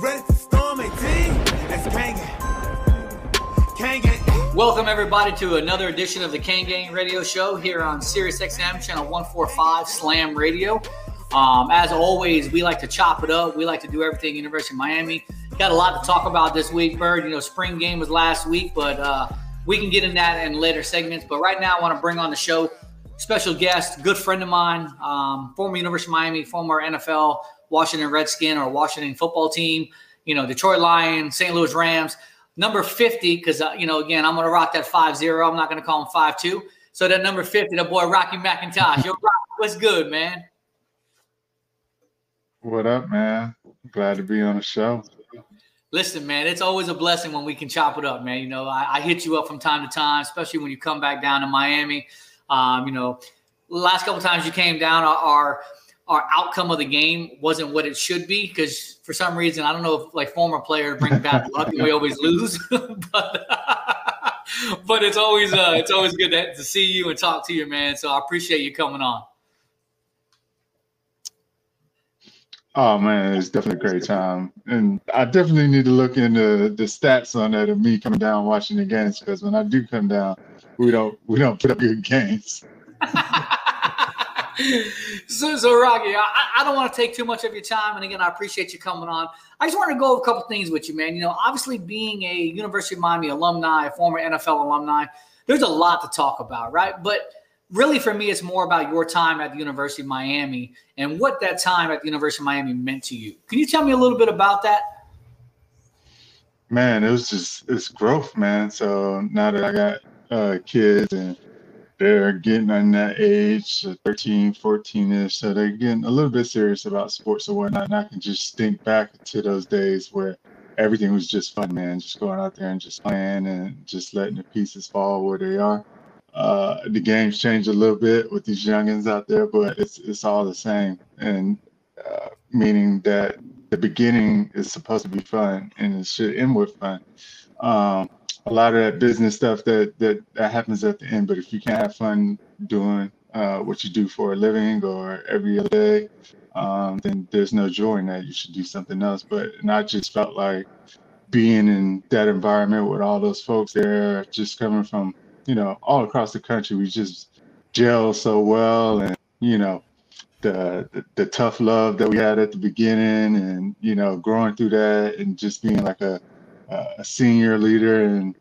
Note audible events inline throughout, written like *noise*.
Ready to storm 18? That's. Kane gang. Welcome everybody to another edition of the Kane Gang Radio Show here on Sirius XM channel 145 Slam Radio. Um, as always, we like to chop it up. We like to do everything University of Miami. Got a lot to talk about this week, Bird. You know, spring game was last week, but uh, we can get in that in later segments. But right now, I want to bring on the show special guest, good friend of mine, um, former University of Miami, former NFL Washington Redskin or Washington football team. You know, Detroit Lions, St. Louis Rams number 50, because, uh, you know, again, I'm going to rock that 5 0. I'm not going to call him 5 2. So that number 50, the boy Rocky McIntosh. Yo, Rock, what's good, man? What up, man? Glad to be on the show. Listen, man, it's always a blessing when we can chop it up, man. You know, I, I hit you up from time to time, especially when you come back down to Miami. Um, you know, last couple times you came down, our, our our outcome of the game wasn't what it should be because for some reason I don't know if like former players bring bad luck and we always lose, *laughs* but *laughs* but it's always uh, it's always good to, to see you and talk to you, man. So I appreciate you coming on. Oh man, it's definitely a great time, and I definitely need to look into the stats on that of me coming down watching the games because when I do come down, we don't we don't put up good games. *laughs* *laughs* so, so Rocky, I, I don't want to take too much of your time, and again, I appreciate you coming on. I just want to go over a couple things with you, man. You know, obviously being a University of Miami alumni, a former NFL alumni, there's a lot to talk about, right? But really, for me, it's more about your time at the University of Miami and what that time at the University of Miami meant to you. Can you tell me a little bit about that? Man, it was just it's growth, man. So now that I got uh, kids and they're getting on that age, 13, 14 ish. So they're getting a little bit serious about sports and whatnot. And I can just think back to those days where everything was just fun, man. Just going out there and just playing and just letting the pieces fall where they are. Uh, the game's changed a little bit with these youngins out there, but it's it's all the same. And uh, meaning that the beginning is supposed to be fun and it should end with fun. Um, a lot of that business stuff that that that happens at the end. But if you can't have fun doing uh, what you do for a living or every other day, um, then there's no joy in that. You should do something else. But and I just felt like being in that environment with all those folks there, just coming from you know all across the country, we just gel so well, and you know. The, the, the tough love that we had at the beginning and you know growing through that and just being like a a senior leader and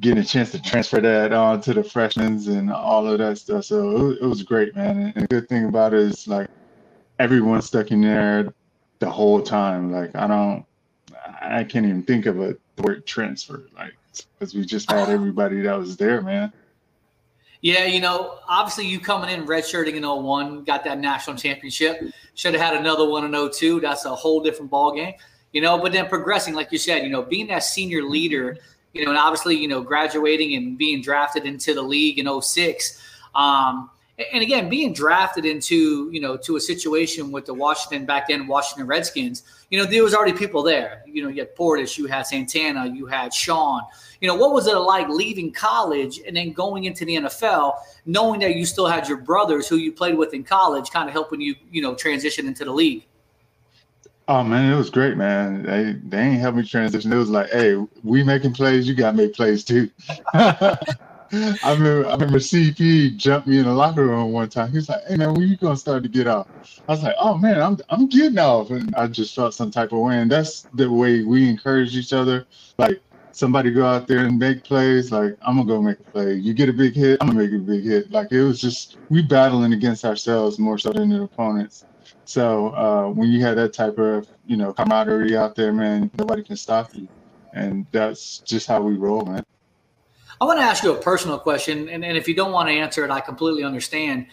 getting a chance to transfer that on to the freshmen and all of that stuff. So it, was great, man. And the good thing about it is like everyone stuck in there the whole time. Like I don't, I can't even think of a word transfer, like because we just had everybody that was there, man. Yeah, you know, obviously you coming in redshirting in 01, got that national championship. Should have had another one in 02. That's a whole different ball game you know, but then progressing, like you said, you know, being that senior leader, you know, and obviously, you know, graduating and being drafted into the league in 06. Um, and again, being drafted into, you know, to a situation with the Washington back then, Washington Redskins, you know, there was already people there. You know, you had Portis, you had Santana, you had Sean. You know, what was it like leaving college and then going into the NFL, knowing that you still had your brothers who you played with in college, kind of helping you, you know, transition into the league? Oh man, it was great, man. They they ain't help me transition. It was like, hey, we making plays, you gotta make plays too. *laughs* I remember I remember CP jumped me in the locker room one time. He was like, Hey man, when you gonna start to get off? I was like, Oh man, I'm I'm getting off. And I just felt some type of way. And that's the way we encourage each other. Like somebody go out there and make plays, like I'm gonna go make a play. You get a big hit, I'm gonna make a big hit. Like it was just we battling against ourselves more so than the opponents. So uh, when you have that type of you know camaraderie out there, man, nobody can stop you, and that's just how we roll, man. I want to ask you a personal question, and, and if you don't want to answer it, I completely understand.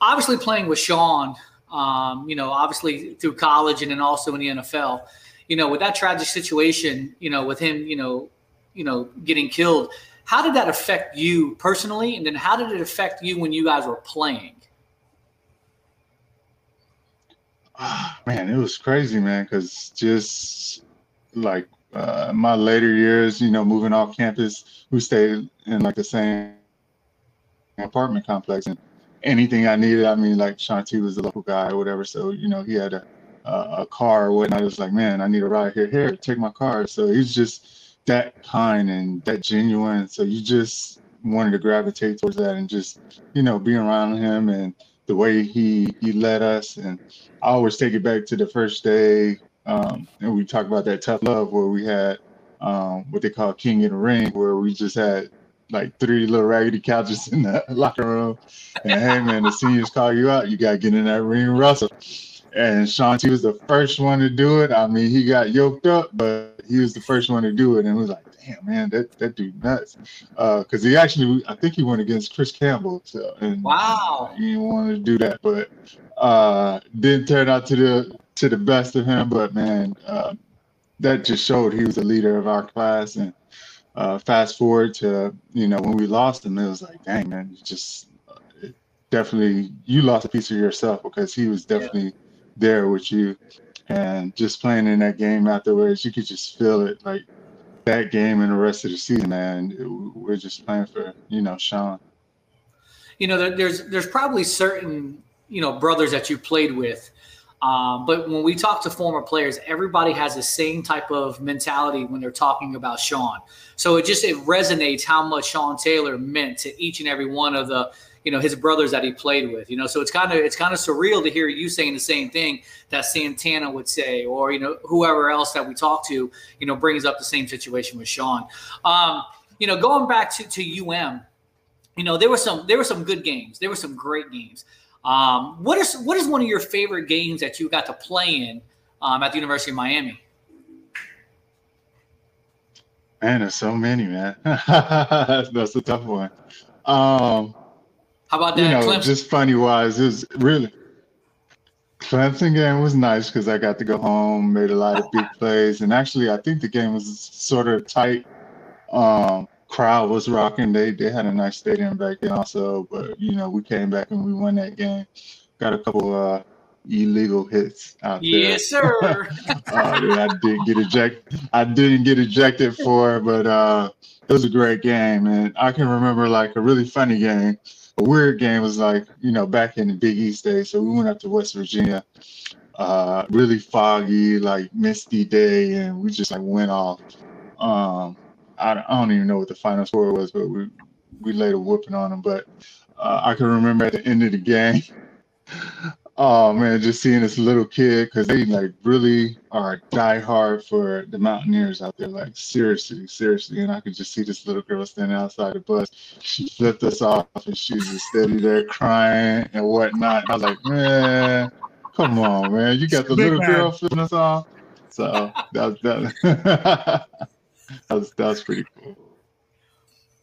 Obviously, playing with Sean, um, you know, obviously through college and then also in the NFL, you know, with that tragic situation, you know, with him, you know, you know, getting killed, how did that affect you personally? And then how did it affect you when you guys were playing? *sighs* man, it was crazy, man, because just like uh, my later years, you know, moving off campus, we stayed in like the same apartment complex, and anything I needed, I mean, like Sean T was the local guy or whatever, so you know, he had a a car or whatnot. I was like, man, I need a ride here. Here, take my car. So he's just that kind and that genuine. So you just wanted to gravitate towards that and just, you know, be around him and the way he he led us. And I always take it back to the first day um, and we talk about that tough love where we had um, what they call King in the Ring, where we just had like three little raggedy couches *laughs* in the locker room. And hey, man, the seniors call you out, you got to get in that ring Russell. And Sean T was the first one to do it. I mean, he got yoked up, but he was the first one to do it. And it was like, damn, man, that, that dude nuts. Because uh, he actually, I think he went against Chris Campbell. So, and wow. He didn't want to do that, but uh, didn't turn out to the to the best of him, but man, uh, that just showed he was a leader of our class. And uh, fast forward to you know when we lost him, it was like, dang man, you just uh, definitely you lost a piece of yourself because he was definitely yeah. there with you, and just playing in that game afterwards, you could just feel it like that game and the rest of the season, man. We're just playing for you know Sean. You know, there, there's there's probably certain you know brothers that you played with um, but when we talk to former players, everybody has the same type of mentality when they're talking about Sean. So it just it resonates how much Sean Taylor meant to each and every one of the you know his brothers that he played with. You know, so it's kind of it's kind of surreal to hear you saying the same thing that Santana would say, or you know whoever else that we talk to, you know, brings up the same situation with sean Um, you know, going back to to UM, you know there were some there were some good games. There were some great games. Um, what is what is one of your favorite games that you got to play in um, at the University of Miami? Man, there's so many, man. *laughs* That's a tough one. Um, How about that? You know, Clemson? just funny wise, it was really Clemson game was nice because I got to go home, made a lot of big plays, and actually, I think the game was sort of tight. Um, crowd was rocking. They they had a nice stadium back then also, but you know we came back and we won that game. Got a couple uh, illegal hits out there. Yes, sir. *laughs* uh, I didn't get ejected. I didn't get ejected for, but uh, it was a great game, and I can remember like a really funny game. A weird game was like you know back in the Big East days. So we went up to West Virginia. Uh, really foggy, like misty day, and we just like went off. Um, I, I don't even know what the final score was, but we we laid a whooping on them. But uh, I can remember at the end of the *laughs* game, oh man, just seeing this little kid because they like really are die hard for the Mountaineers out there. Like seriously, seriously, and I could just see this little girl standing outside the bus. She flipped us off, and she was just steady there crying and whatnot. I was like, man, come on, man, you got the little man. girl flipping us off. So that that. *laughs* that's that's pretty cool.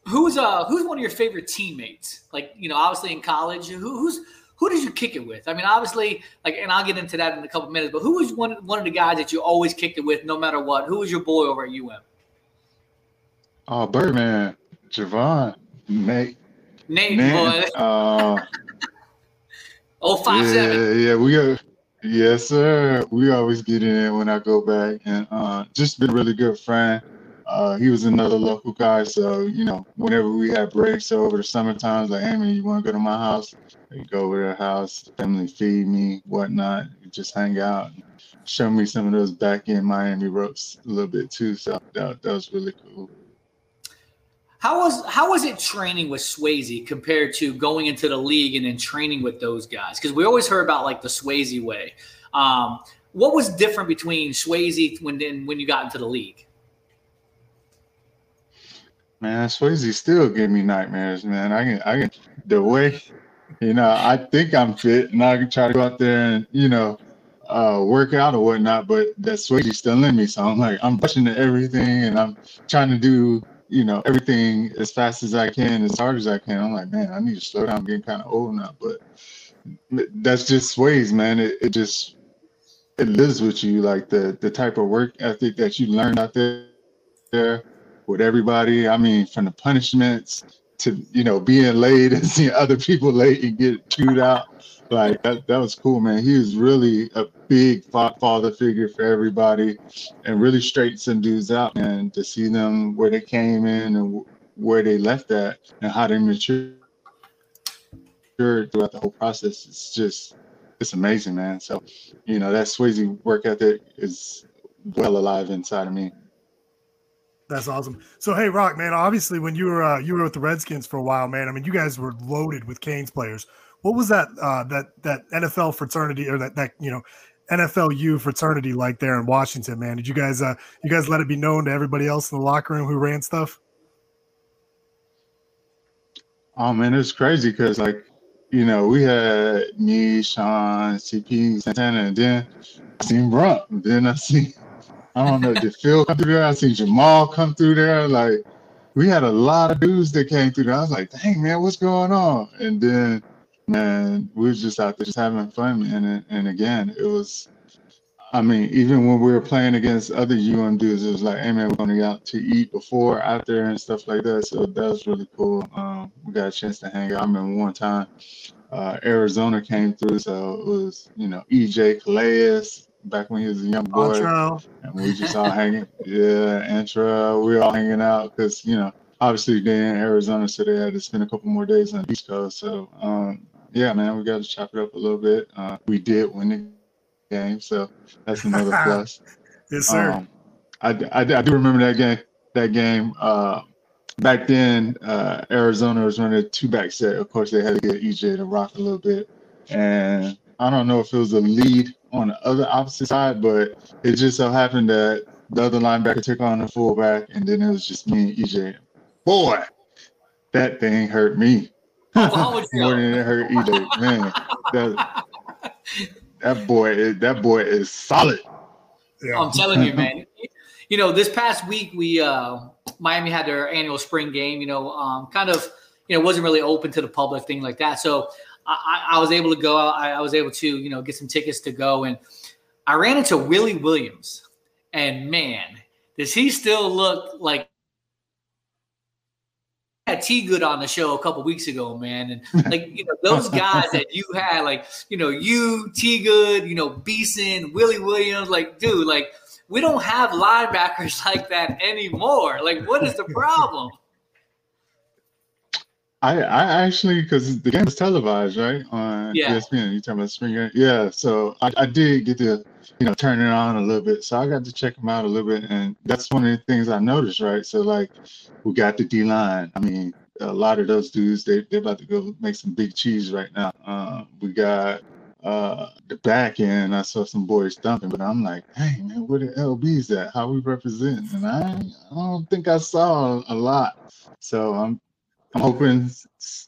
Who's uh who's one of your favorite teammates? Like you know, obviously in college, who who's who did you kick it with? I mean, obviously, like, and I'll get into that in a couple minutes. But who was one one of the guys that you always kicked it with, no matter what? Who was your boy over at UM? Oh, Birdman, Javon, Nate. Nate, Nate boy. Uh, *laughs* oh, five yeah, seven. Yeah, we are. Yes, sir. We always get in when I go back, and uh, just been a really good friend. Uh, he was another local guy, so you know, whenever we had breaks over the summer times, like, hey man, you want to go to my house? They go over to their house, family feed me, whatnot, just hang out, show me some of those back in Miami ropes a little bit too. So that, that was really cool. How was how was it training with Swasey compared to going into the league and then training with those guys? Because we always heard about like the Swasey way. Um, what was different between Swasey when then when you got into the league? Man, Swasey still give me nightmares, man. I can, I can, the way, you know, I think I'm fit and I can try to go out there and, you know, uh, work out or whatnot, but that Swasey still in me. So I'm like, I'm pushing to everything and I'm trying to do, you know, everything as fast as I can, as hard as I can. I'm like, man, I need to slow down. I'm getting kind of old now, but that's just Swasey, man. It, it just, it lives with you, like the the type of work ethic that you learn out there, there with everybody. I mean, from the punishments to you know being late *laughs* and seeing other people late and get chewed out. Like that, that was cool, man. He was really a big father figure for everybody, and really straightened some dudes out, man. To see them where they came in and where they left at, and how they matured throughout the whole process. It's just it's amazing, man. So, you know, that Swasey work ethic is well alive inside of me. That's awesome. So, hey, Rock, man. Obviously, when you were uh, you were with the Redskins for a while, man. I mean, you guys were loaded with Canes players. What was that uh, that that NFL fraternity or that that you know NFLU fraternity like there in Washington, man? Did you guys uh, you guys let it be known to everybody else in the locker room who ran stuff? Oh man, it's crazy because like you know, we had me, Sean, CP, Santana, and then I seen Brunt. Then I see, I don't know, did Phil come through there? I seen Jamal come through there. Like, we had a lot of dudes that came through there. I was like, dang, man, what's going on? And then, man, we was just out there just having fun. And, and again, it was, I mean, even when we were playing against other UM dudes, it was like, hey man, we're going to go out to eat before, out there, and stuff like that. So that was really cool. Um, we got a chance to hang out. I remember one time uh, Arizona came through, so it was you know EJ Calais back when he was a young boy, and we just all hanging. Yeah, Antra, we all hanging out because you know obviously they're in Arizona, so they had to spend a couple more days on the East Coast. So um, yeah, man, we got to chop it up a little bit. Uh, we did win the game, so that's another *laughs* plus. yes, sir. Um, I, I, I, do remember that game. That game. Uh, back then, uh, Arizona was running a two back set. Of course, they had to get EJ to rock a little bit, and I don't know if it was a lead on the other opposite side, but it just so happened that the other linebacker took on the fullback, and then it was just me and EJ. Boy, that thing hurt me *laughs* more than it hurt EJ. Man, that, that boy is that boy is solid. Yeah. I'm telling you, man. *laughs* You know, this past week we uh Miami had their annual spring game. You know, um, kind of you know wasn't really open to the public, thing like that. So I, I was able to go. I, I was able to you know get some tickets to go, and I ran into Willie Williams, and man, does he still look like had T Good on the show a couple weeks ago, man, and *laughs* like you know those guys that you had, like you know you T Good, you know Beason, Willie Williams, like dude, like we don't have linebackers *laughs* like that anymore. Like, what is the *laughs* problem? I, I actually because the game was televised, right? On yeah. ESPN. You talking about Springer? Yeah. So I, I did get to, you know, turn it on a little bit. So I got to check them out a little bit, and that's one of the things I noticed, right? So like, we got the D line. I mean, a lot of those dudes they they're about to go make some big cheese right now. Uh, we got uh the back end, I saw some boys thumping, but I'm like, hey man, where the LBs at? How we represent? And I, I don't think I saw a lot. So I'm I'm hoping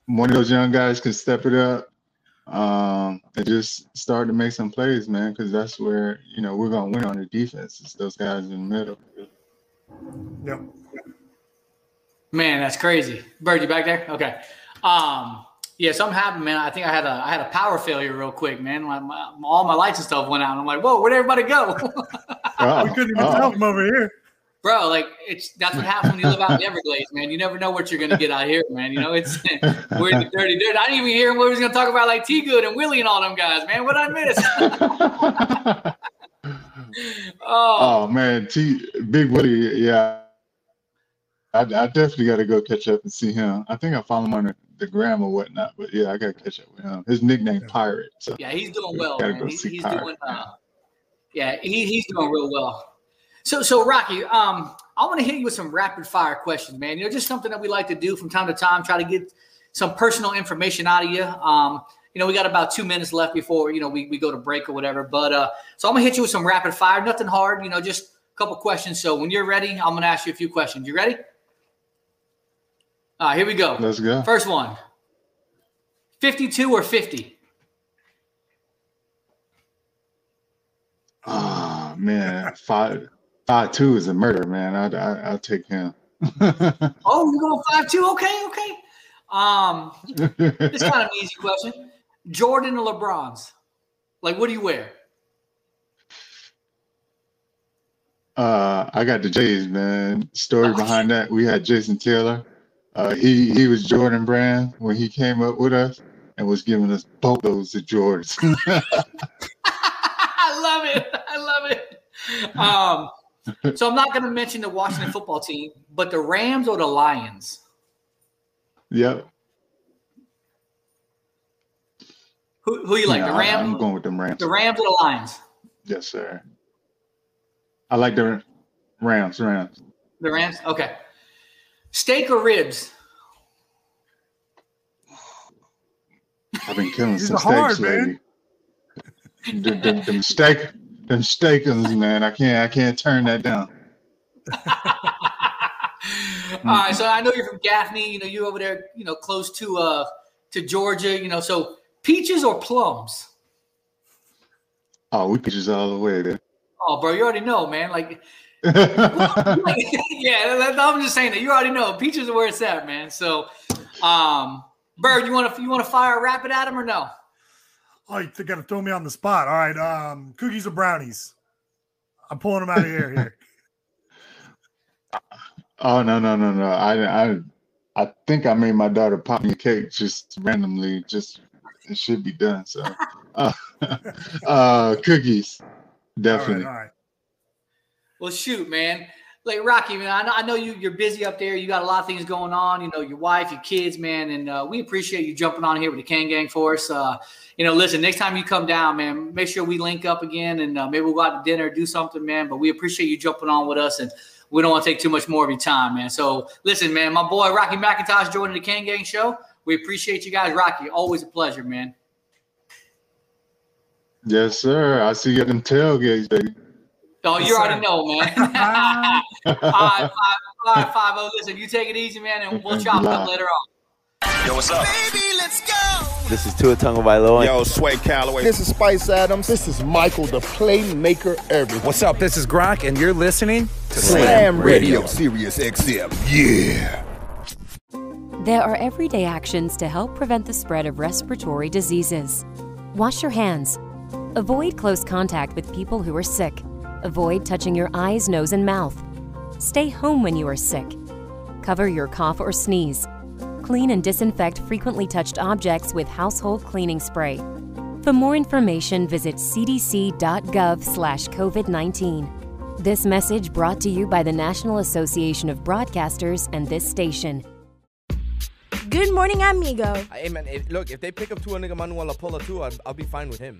one of those young guys can step it up um, and just start to make some plays, man, because that's where you know we're gonna win on the defense. It's those guys in the middle. Yep. Man, that's crazy. Bird, you back there? Okay. Um, yeah, something happened, man. I think I had a I had a power failure real quick, man. My, my, all my lights and stuff went out. I'm like, whoa, where'd everybody go? oh, *laughs* we couldn't even oh. tell them over here. Bro, like it's that's what happens when you live out in the *laughs* Everglades, man. You never know what you're gonna get out here, man. You know, it's *laughs* we're in the dirty dirt. I didn't even hear what he was gonna talk about like T Good and Willie and all them guys, man. What I miss? *laughs* oh. oh man, T Big Willie, yeah. I, I definitely got to go catch up and see him. I think I follow him on the, the gram or whatnot, but yeah, I got to catch up with him. His nickname Pirate. So yeah, he's doing well. Man. He's, he's doing. Uh, yeah, he, he's doing real well. So, so Rocky, um, I want to hit you with some rapid fire questions, man. You know, just something that we like to do from time to time, try to get some personal information out of you. Um, you know, we got about two minutes left before you know we, we go to break or whatever. But uh, so I'm gonna hit you with some rapid fire, nothing hard. You know, just a couple questions. So when you're ready, I'm gonna ask you a few questions. You ready? All right, here we go. Let's go. First one 52 or 50? Oh, man. Five, five two is a murder, man. I, I, I'll take him. *laughs* oh, you're going five two? Okay, okay. Um, *laughs* it's kind of an easy question. Jordan or LeBron's? Like, what do you wear? Uh, I got the Jays, man. Story behind that, we had Jason Taylor. Uh, he he was Jordan Brand when he came up with us and was giving us both those of Jordans. I love it. I love it. Um, so I'm not going to mention the Washington football team, but the Rams or the Lions. yep. Who, who you like? Yeah, the Rams. I'm going with them Rams. the Rams or the Lions? Yes, sir. I like the Rams. Rams. The Rams. Okay. Steak or ribs? I've been killing some are hard, steaks lately. the, them, them steak, them steakums, *laughs* man. I can't, I can't turn that down. *laughs* All right, so I know you're from Gaffney. You know, you over there. You know, close to uh to Georgia. You know, so peaches or plums? Oh, we peaches all the way there. Oh, bro, you already know, man. Like, *laughs* yeah, I'm just saying that you already know peaches are where it's at, man. So, um, Bird, you want to you want to fire a rapid at him or no? Oh, you got to throw me on the spot. All right. Um, cookies or brownies? I'm pulling them out of the air here. *laughs* oh no, no, no, no. I, I, I think I made my daughter pop me a cake just randomly. Just it should be done. So, *laughs* uh, *laughs* uh, cookies, definitely. right. All right. Well, shoot, man. Like Rocky, man. I know, I know you. You're busy up there. You got a lot of things going on. You know, your wife, your kids, man, and uh, we appreciate you jumping on here with the Kane Gang for us. Uh, you know, listen, next time you come down, man, make sure we link up again, and uh, maybe we'll go out to dinner, do something, man. But we appreciate you jumping on with us, and we don't want to take too much more of your time, man. So, listen, man, my boy Rocky McIntosh joining the Kane Gang show. We appreciate you guys, Rocky. Always a pleasure, man. Yes, sir. I see you at them tailgates, baby. Oh, you Yes, already know, man. all right, *laughs* five, all right, five. Oh, listen, you take it easy, man, and we'll chop it up later on. Yo, what's up? Baby, let's go. This is Tua Tagovailoa. Yo, Sway Calloway. This is Spice Adams. This is Michael, the playmaker everything. What's up? This is Gronk, and you're listening to Slam Radio, Sirius XM. Yeah. There are everyday actions to help prevent the spread of respiratory diseases. Wash your hands. Avoid close contact with people who are sick. Avoid touching your eyes, nose, and mouth. Stay home when you are sick. Cover your cough or sneeze. Clean and disinfect frequently touched objects with household cleaning spray. For more information, visit cdc.gov/covid19. This message brought to you by the National Association of Broadcasters and this station. Good morning, amigo. Hey man, if, look, if they pick up Tuanigamanuolepola too, I'll, I'll be fine with him.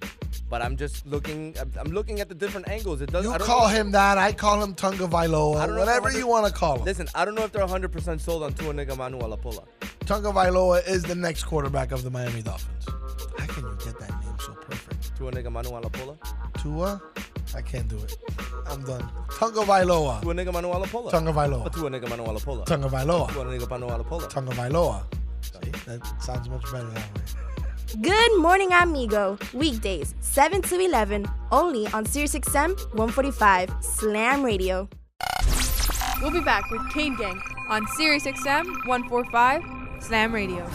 But I'm just looking, I'm, I'm looking at the different angles. It doesn't. You I don't call know- him that. I call him Tunga I Vailoa. don't know if they're Whatever you want to call him. Listen, I don't know if they're 100% sold on Tuanigamanuolepola. Tunga Vailoa is the next quarterback of the Miami Dolphins. How can you get that name so perfect? Tuanigamanuolepola. Tua? I can't do it. I'm done. Tunga Vailoa. Tua Nigga Manuel Apola. Tunga But Vailoa. Tuanigamanuolepola. Tunga Vailoa. Tuanigamanuolepola. Tunga Vailoa. See, that sounds much better that way. Good morning, amigo. Weekdays, 7 to 11, only on SiriusXM 145 Slam Radio. We'll be back with Kane Gang on Sirius XM 145 Slam Radio.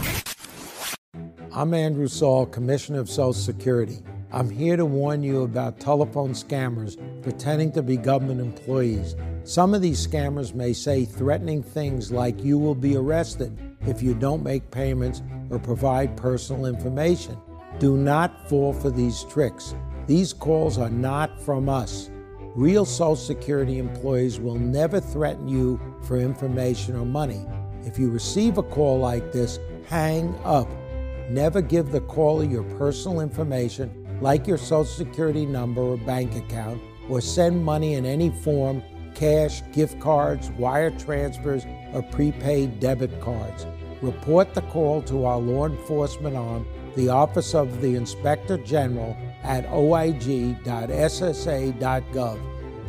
I'm Andrew Saul, Commissioner of Social Security. I'm here to warn you about telephone scammers pretending to be government employees. Some of these scammers may say threatening things like you will be arrested if you don't make payments or provide personal information. Do not fall for these tricks. These calls are not from us. Real Social Security employees will never threaten you for information or money. If you receive a call like this, hang up. Never give the caller your personal information, like your Social Security number or bank account, or send money in any form cash, gift cards, wire transfers, or prepaid debit cards. Report the call to our law enforcement arm, the Office of the Inspector General, at oig.ssa.gov.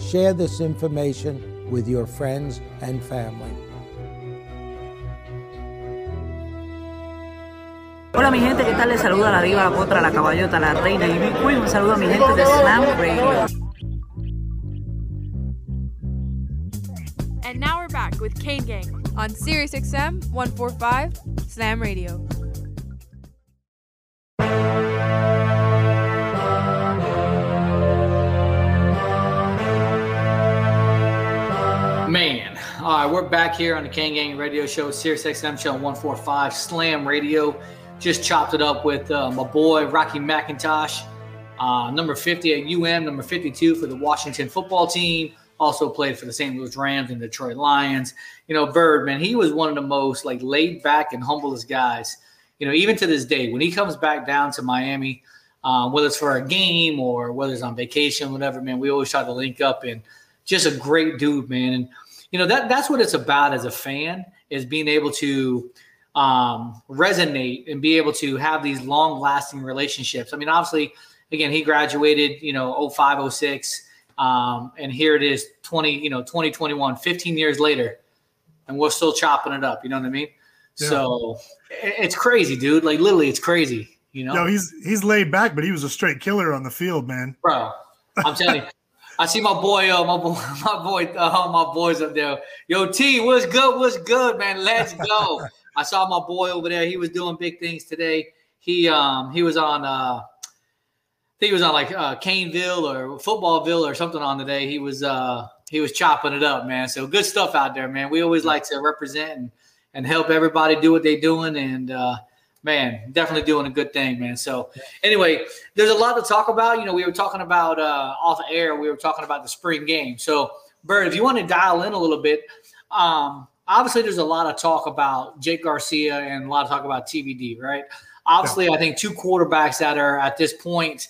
Share this information with your friends and family. Hola mi gente, ¿qué tal? Les saluda la diva, la potra, la caballota, la reina y mi queen. Un saludo a mi gente de Slam Radio. And now we're back with Kane Gang on Sirius XM 145 Slam Radio. Man, all right, we're back here on the Kane Gang Radio Show, Sirius XM Show 145 Slam Radio. Just chopped it up with uh, my boy Rocky McIntosh, uh, number 50 at UM, number 52 for the Washington football team. Also played for the St. Louis Rams and Detroit Lions. You know, Bird, man, he was one of the most like laid back and humblest guys. You know, even to this day, when he comes back down to Miami, um, whether it's for a game or whether it's on vacation, whatever, man, we always try to link up and just a great dude, man. And you know that that's what it's about as a fan is being able to um, resonate and be able to have these long lasting relationships. I mean, obviously, again, he graduated, you know, 05, 06. Um, and here it is 20, you know, 2021, 15 years later, and we're still chopping it up. You know what I mean? Yeah. So it's crazy, dude. Like literally, it's crazy. You know? No, he's he's laid back, but he was a straight killer on the field, man. Bro, I'm telling you. I see my boy, uh, my boy, *laughs* my boy, uh, my boys up there. Yo, T, what's good? What's good, man? Let's go. I saw my boy over there. He was doing big things today. He um he was on uh I think he was on like uh Caneville or Footballville or something on today. He was uh he was chopping it up, man. So good stuff out there, man. We always like to represent and, and help everybody do what they're doing and uh man, definitely doing a good thing, man. So anyway, there's a lot to talk about. You know, we were talking about uh, off air. We were talking about the spring game. So Bird, if you want to dial in a little bit, um, obviously there's a lot of talk about Jake Garcia and a lot of talk about TVD, right? Obviously, I think two quarterbacks that are at this point,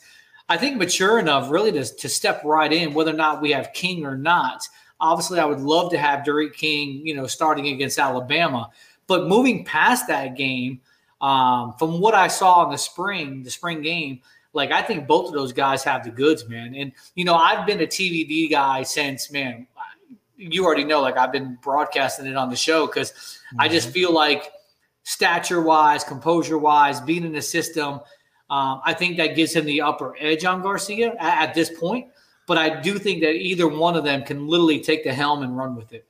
I think mature enough really to, to step right in, whether or not we have King or not. Obviously, I would love to have D'Eriq King, you know, starting against Alabama. But moving past that game, um, from what I saw in the spring, the spring game, like I think both of those guys have the goods, man. And you know, I've been a TVD guy since, man. You already know, like I've been broadcasting it on the show because mm-hmm. I just feel like stature wise, composure wise, being in the system, um, I think that gives him the upper edge on Garcia at, at this point. But I do think that either one of them can literally take the helm and run with it.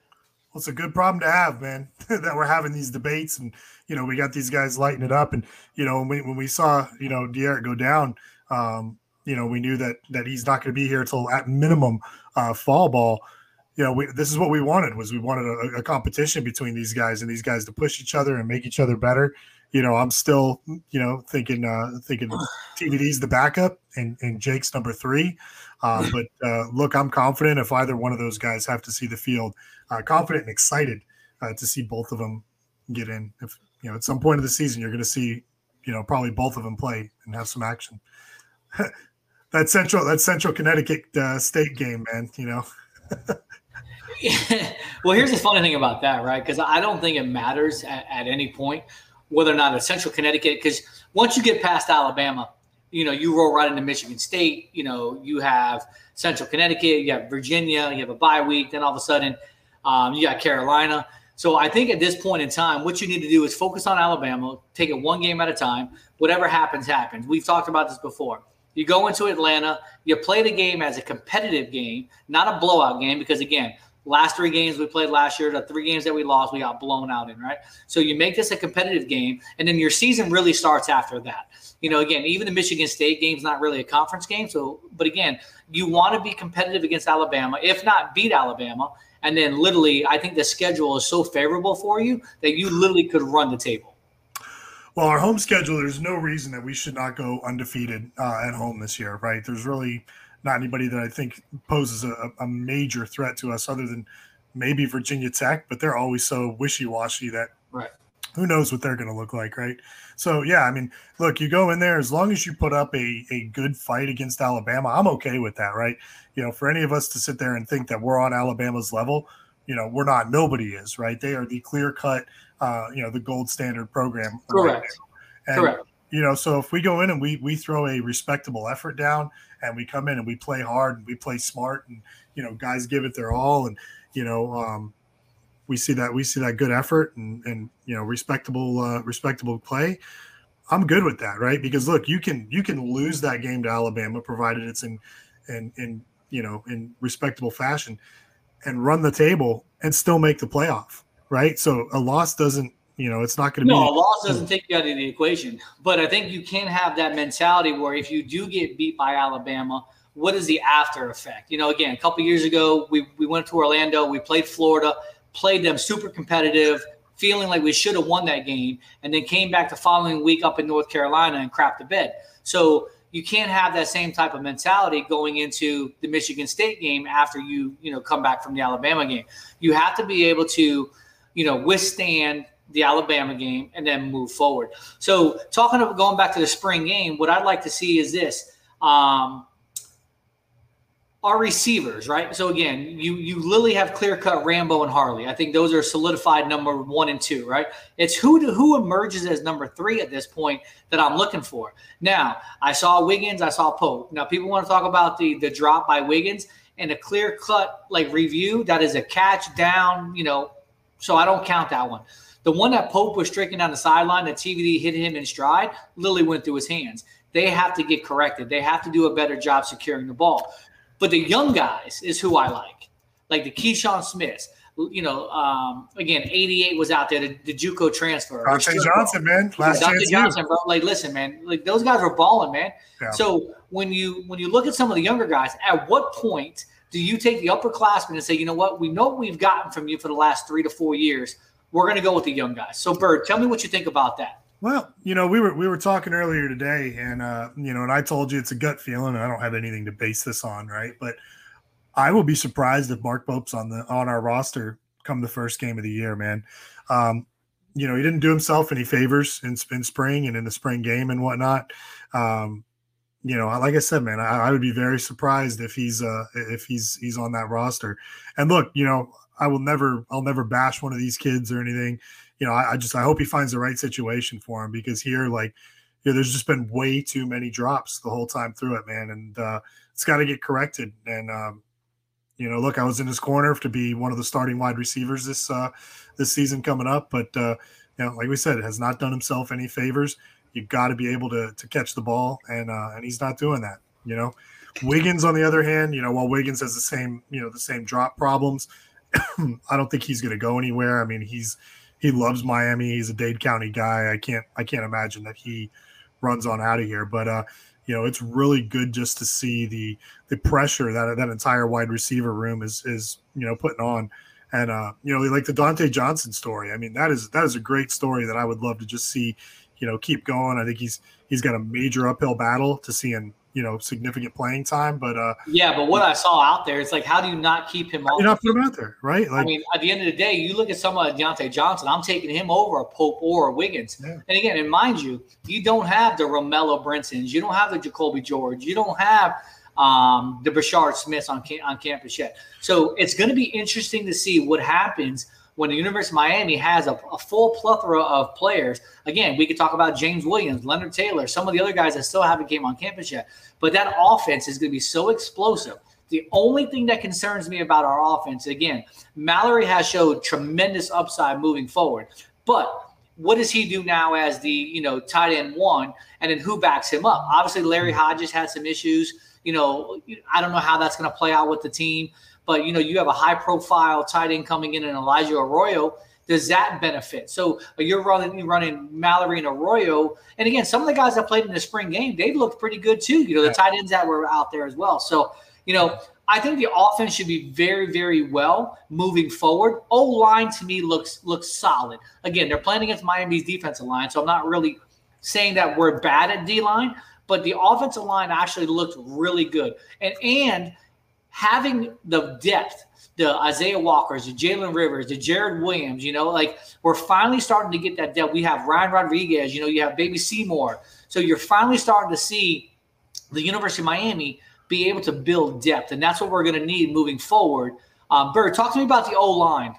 Well, it's a good problem to have, man. *laughs* that we're having these debates and you know, we got these guys lighting it up. And, you know, when we, when we saw, you know, D'Eriq go down, um, you know, we knew that that he's not going to be here until at minimum uh, fall ball. You know, we, this is what we wanted was we wanted a, a, competition between these guys and these guys to push each other and make each other better. You know, I'm still, you know, thinking uh, thinking *sighs* TVD's the backup and, and Jake's number three. Uh, *laughs* but uh, look, I'm confident if either one of those guys have to see the field, uh, confident and excited uh, to see both of them get in. If you know, at some point of the season, you're going to see, you know, probably both of them play and have some action. *laughs* that central, that Central Connecticut uh, State game, man. You know. *laughs* *laughs* well, here's the funny thing about that, right? Because I don't think it matters at, at any point whether or not it's Central Connecticut. Because once you get past Alabama, you know, you roll right into Michigan State. You know, you have Central Connecticut, you have Virginia, you have a bye week. Then all of a sudden, um, you got Carolina. So I think at this point in time, what you need to do is focus on Alabama, take it one game at a time. Whatever happens, happens. We've talked about this before. You go into Atlanta, you play the game as a competitive game, not a blowout game, because again, last three games we played last year, the three games that we lost, we got blown out in, right? So you make this a competitive game, and then your season really starts after that. You know, again, even the Michigan State game is not really a conference game. So, but again, you want to be competitive against Alabama, if not beat Alabama. And then literally, I think the schedule is so favorable for you that you literally could run the table. Well, our home schedule, there's no reason that we should not go undefeated uh, at home this year, right? There's really not anybody that I think poses a, a major threat to us other than maybe Virginia Tech, but they're always so wishy washy that right. who knows what they're going to look like, right? So, yeah, I mean, look, you go in there as long as you put up a, a good fight against Alabama, I'm okay with that, right? You know, for any of us to sit there and think that we're on Alabama's level, you know, we're not. Nobody is, right? They are the clear cut, uh, you know, the gold standard program. Correct. Right and, Correct. You know, so if we go in and we we throw a respectable effort down, and we come in and we play hard and we play smart, and you know, guys give it their all, and you know, um, we see that we see that good effort and and you know respectable uh, respectable play. I'm good with that, right? Because look, you can you can lose that game to Alabama provided it's in in in you know in respectable fashion and run the table and still make the playoff, right? So a loss doesn't you know it's not going to no, be a loss doesn't hmm. take you out of the equation. But I think you can have that mentality where if you do get beat by Alabama, what is the after effect? You know, again, a couple years ago, we, we went to Orlando, we played Florida, played them super competitive, feeling like we should have won that game, and then came back the following week up in North Carolina and crapped the bed. So you can't have that same type of mentality going into the Michigan State game after you, you know, come back from the Alabama game. You have to be able to, you know, withstand the Alabama game and then move forward. So talking about going back to the spring game, what I'd like to see is this. Um, our receivers, right? So again, you you literally have clear cut Rambo and Harley. I think those are solidified number one and two, right? It's who to, who emerges as number three at this point that I'm looking for. Now, I saw Wiggins, I saw Pope. Now, people want to talk about the the drop by Wiggins and a clear cut like review that is a catch down, you know. So I don't count that one. The one that Pope was striking down the sideline, that TVD hit him in stride, literally went through his hands. They have to get corrected. They have to do a better job securing the ball. But the young guys is who I like, like the Keyshawn Smiths. You know, um, again, 88 was out there, the, the JUCO transfer. Dante Johnson, man. Last Dante chance Johnson, bro. Like, listen, man. Like those guys were balling, man. Yeah. So when you when you look at some of the younger guys, at what point do you take the upperclassmen and say, you know what, we know what we've gotten from you for the last three to four years. We're going to go with the young guys. So, Bird, tell me what you think about that. Well, you know, we were we were talking earlier today, and uh, you know, and I told you it's a gut feeling, and I don't have anything to base this on, right? But I will be surprised if Mark Pope's on the on our roster come the first game of the year, man. Um, you know, he didn't do himself any favors in, in spring and in the spring game and whatnot. Um, you know, like I said, man, I, I would be very surprised if he's uh if he's he's on that roster. And look, you know, I will never I'll never bash one of these kids or anything. You know, I, I just I hope he finds the right situation for him because here, like, you know, there's just been way too many drops the whole time through it, man, and uh, it's got to get corrected. And um, you know, look, I was in his corner to be one of the starting wide receivers this uh, this season coming up, but uh, you know, like we said, it has not done himself any favors. You've got to be able to to catch the ball, and uh, and he's not doing that. You know, Wiggins on the other hand, you know, while Wiggins has the same you know the same drop problems, *coughs* I don't think he's going to go anywhere. I mean, he's he loves Miami. He's a Dade County guy. I can't I can't imagine that he runs on out of here. But uh, you know, it's really good just to see the the pressure that that entire wide receiver room is is you know putting on. And uh, you know, like the Dante Johnson story. I mean, that is that is a great story that I would love to just see, you know, keep going. I think he's he's got a major uphill battle to seeing you know significant playing time. But uh, Yeah, but what I saw out there, it's like, how do you not keep him off? you not put him out there, right? Like, I mean, at the end of the day, you look at someone like Deontay Johnson, I'm taking him over a Pope or a Wiggins. And again, and mind you, you don't have the Romello Brinsons, you don't have the Jacoby George, you don't have um, the Brashard Smiths on, on campus yet. So it's going to be interesting to see what happens when the University of Miami has a, a full plethora of players. Again, we could talk about James Williams, Leonard Taylor, some of the other guys that still haven't came on campus yet. But that offense is going to be so explosive. The only thing that concerns me about our offense, again, Mallory has showed tremendous upside moving forward. But what does he do now as the you know tight end one, and then who backs him up? Obviously, Larry Hodges had some issues. You know, I don't know how that's going to play out with the team, but you know, you have a high profile tight end coming in, and Elijah Arroyo. Does that benefit? So uh, you're running you're running Mallory and Arroyo, and again, some of the guys that played in the spring game, they've looked pretty good too. You know, the tight ends that were out there as well. So you know, I think the offense should be very, very well moving forward. O line to me looks looks solid. Again, they're playing against Miami's defensive line, so I'm not really saying that we're bad at D line, but the offensive line actually looked really good. And and having the depth, the Isaiah Walkers, the Jalen Rivers, the Jared Williams, you know, like we're finally starting to get that depth. We have Ryan Rodriguez, you know, you have Baby Seymour. So you're finally starting to see the University of Miami be able to build depth, and that's what we're going to need moving forward. Um, Bird, talk to me about the O line.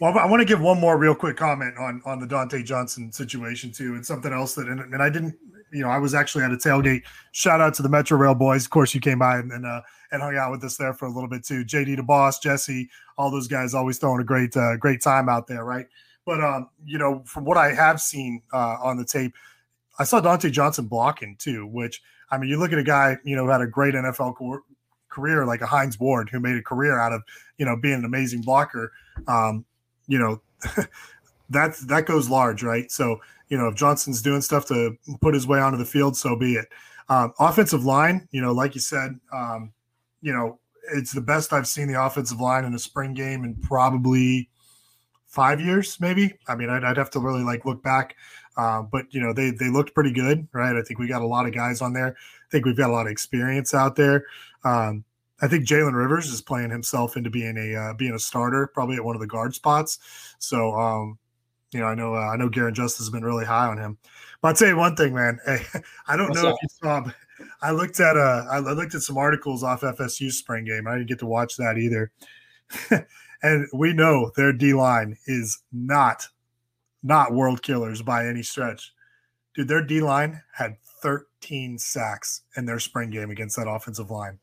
Well, I want to give one more real quick comment on on the Dante Johnson situation too, and something else that and, and I didn't, you know, I was actually at a tailgate. Shout out to the Metro Rail boys. Of course, you came by and and, uh, and hung out with us there for a little bit too. JD the boss, Jesse, all those guys always throwing a great uh, great time out there, right? But um, you know, from what I have seen uh, on the tape, I saw Dante Johnson blocking too, which I mean, you look at a guy, you know, had a great NFL co- career like a Hines Ward, who made a career out of, you know, being an amazing blocker. Um, you know, *laughs* that that goes large, right? So, you know, if Johnson's doing stuff to put his way onto the field, so be it. Um, offensive line, you know, like you said, um, you know, it's the best I've seen the offensive line in a spring game in probably five years, maybe. I mean, I'd, I'd have to really like look back, uh, but you know, they they looked pretty good, right? I think we got a lot of guys on there. I think we've got a lot of experience out there. Um, I think Jalen Rivers is playing himself into being a uh, being a starter, probably at one of the guard spots. So, um, you know, I know uh, I know Garen Justice has been really high on him. But I'll tell you one thing, man. *laughs* Hey, I don't What's know up? if you saw. I looked at uh, I looked at some articles off FSU spring game. I didn't get to watch that either. *laughs* and we know their D line is not not world killers by any stretch. Dude, their D line had 13 sacks in their spring game against that offensive line.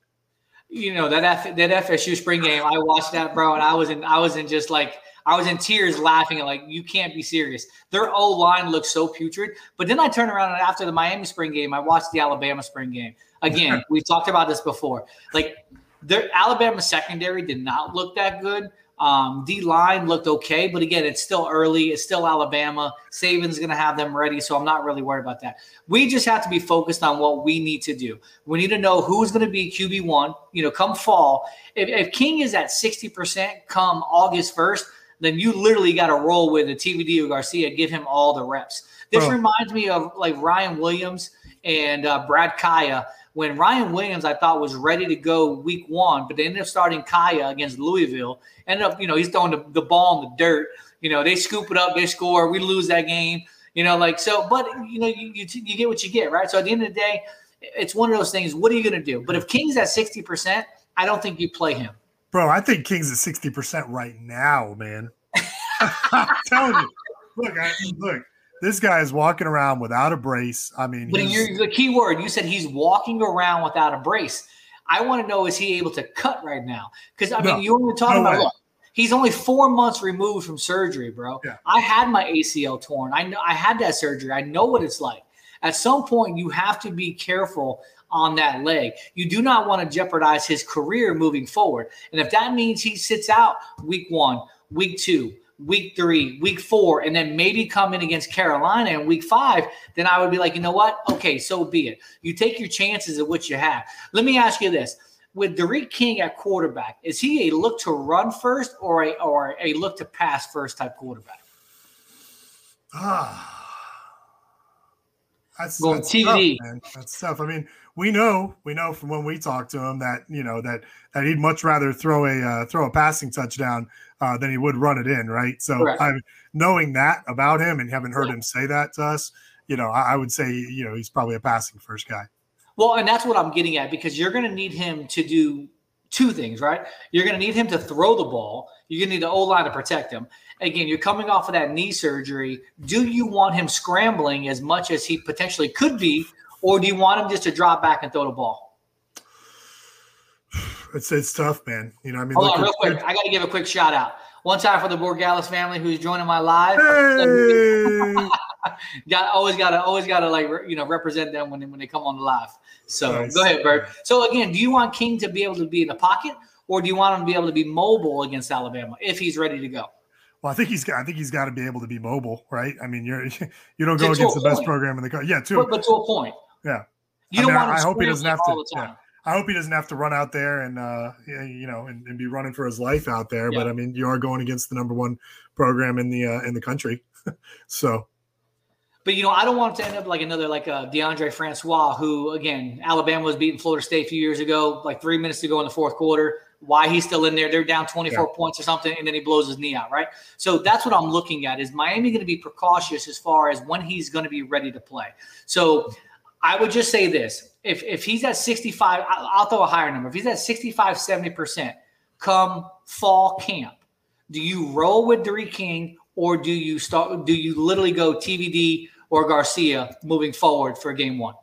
you know that F, that FSU spring game. I watched that, bro, and I was in I was in just like I was in tears laughing. At like you can't be serious. Their O line looks so putrid. But then I turned around and after the Miami spring game, I watched the Alabama spring game. Again, we've talked about this before. Like their Alabama secondary did not look that good. Um, D line looked okay, but again, it's still early. It's still Alabama. Saban's going to have them ready, so I'm not really worried about that. We just have to be focused on what we need to do. We need to know who's going to be QB one. You know, come fall, if, if King is at 60 percent come August 1st, then you literally got to roll with a TVD or Garcia, give him all the reps. This Bro. reminds me of like Ryan Williams and uh, Brad Kaaya. When Ryan Williams, I thought was ready to go week one, but they ended up starting Kaaya against Louisville. Ended up, you know, he's throwing the, the ball in the dirt. You know, they scoop it up, they score, we lose that game. You know, like so. But you know, you you, you get what you get, right? So at the end of the day, it's one of those things. What are you going to do? But if King's at sixty percent, I don't think you play him. Bro, I think King's at 60% right now, man. *laughs* I'm telling you. Look, I, look, this guy is walking around without a brace. I mean, the key word, you said he's walking around without a brace. I want to know is he able to cut right now? Because I mean, No. you only talking No about look, he's only four months removed from surgery, bro. Yeah. I had my ACL torn. I know I had that surgery. I know what it's like. At some point, you have to be careful on that leg. You do not want to jeopardize his career moving forward. And if that means he sits out week one, week two, week three, week four, and then maybe come in against Carolina in week five, then I would be like, you know what? Okay, so be it. You take your chances of what you have. Let me ask you this. With D'Eriq King at quarterback, is he a look to run first or a or a look to pass first type quarterback? Ah. That's, Going that's TD. tough. That's tough. I mean, we know, we know from when we talked to him that you know that that he'd much rather throw a uh, throw a passing touchdown uh, than he would run it in, right? So, Correct. I knowing that about him and having heard him say that to us, you know, I, I would say you know he's probably a passing first guy. Well, and that's what I'm getting at because you're going to need him to do two things, right? You're going to need him to throw the ball. You're going to need the O line to protect him. Again, you're coming off of that knee surgery. Do you want him scrambling as much as he potentially could be, or do you want him just to drop back and throw the ball? It's it's tough, man. You know, I mean, Hold look, on, real quick. I got to give a quick shout out. One time for the Borregales family who's joining my live. Hey! *laughs* got always got to always got to like you know represent them when they, when they come on the live. So Nice. go ahead, Bert. So again, do you want King to be able to be in the pocket, or do you want him to be able to be mobile against Alabama if he's ready to go? Well, I think he's got. I think he's got to be able to be mobile, right? I mean, you're *laughs* you don't go to against the best program in the country. Yeah, too. But, but to a point, yeah. you I don't mean, want him I hope he doesn't have to. all the time. yeah. I hope he doesn't have to run out there and uh, you know and, and be running for his life out there. But I mean, you are going against the number one program in the uh, in the country, *laughs* so But you know, I don't want him to end up like another like uh, Deondre Francois, who again Alabama was beating Florida State a few years ago, like three minutes to go in the fourth quarter. Why he's still in there? They're down 24 points or something, and then he blows his knee out, right? So that's what I'm looking at. Is Miami going to be precautious as far as when he's going to be ready to play? So I would just say this: if if he's at 65, I- I'll throw a higher number. If he's at 65, 70 percent come fall camp, do you roll with D'Eriq King or do you start? Do you literally go TVD or Garcia moving forward for game one?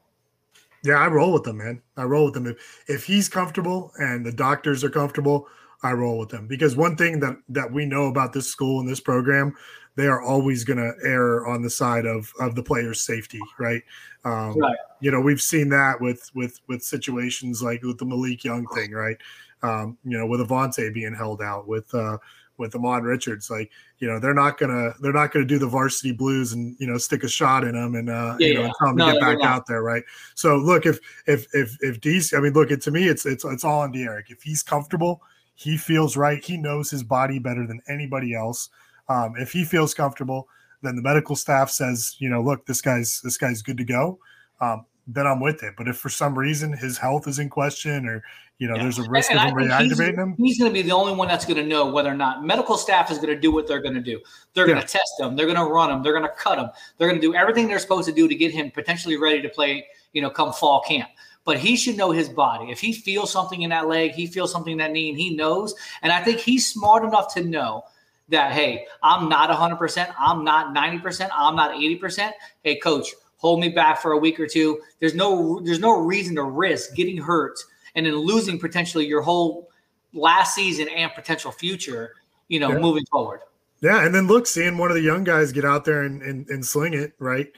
Yeah, I roll with them, man. I roll with them if if he's comfortable and the doctors are comfortable. I roll with them because one thing that that we know about this school and this program, they are always going to err on the side of of the player's safety, right? Um, Right. You know, we've seen that with with with situations like with the Malik Young thing, right? Um, you know, with Avantae being held out, with uh, with Amon Richards. Like, you know, they're not gonna they're not gonna do the varsity blues and you know stick a shot in them and uh, Yeah, you know yeah. and tell them No, to get back not. out there, right? So look, if if if if DC, I mean, look, it to me, it's it's it's all on D'Eriq. If he's comfortable, he feels right. He knows his body better than anybody else. Um, if he feels comfortable, then the medical staff says, you know, look, this guy's this guy's good to go. Um, then I'm with it. But if for some reason his health is in question, or you know, there's a risk And of him reactivating him, He's going to be the only one that's going to know whether or not medical staff is going to do what they're going to do. They're going to test him. They're going to run him. They're going to cut him. They're going to do everything they're supposed to do to get him potentially ready to play. You know, come fall camp. But he should know his body. If he feels something in that leg, he feels something in that knee, and he knows. And I think he's smart enough to know that hey, I'm not 100%. I'm not 90%. I'm not 80%. Hey, coach, hold me back for a week or two. There's no there's no reason to risk getting hurt and then losing potentially your whole last season and potential future, you know, Yeah. moving forward. yeah. And then look, seeing one of the young guys get out there and and, and sling it, right?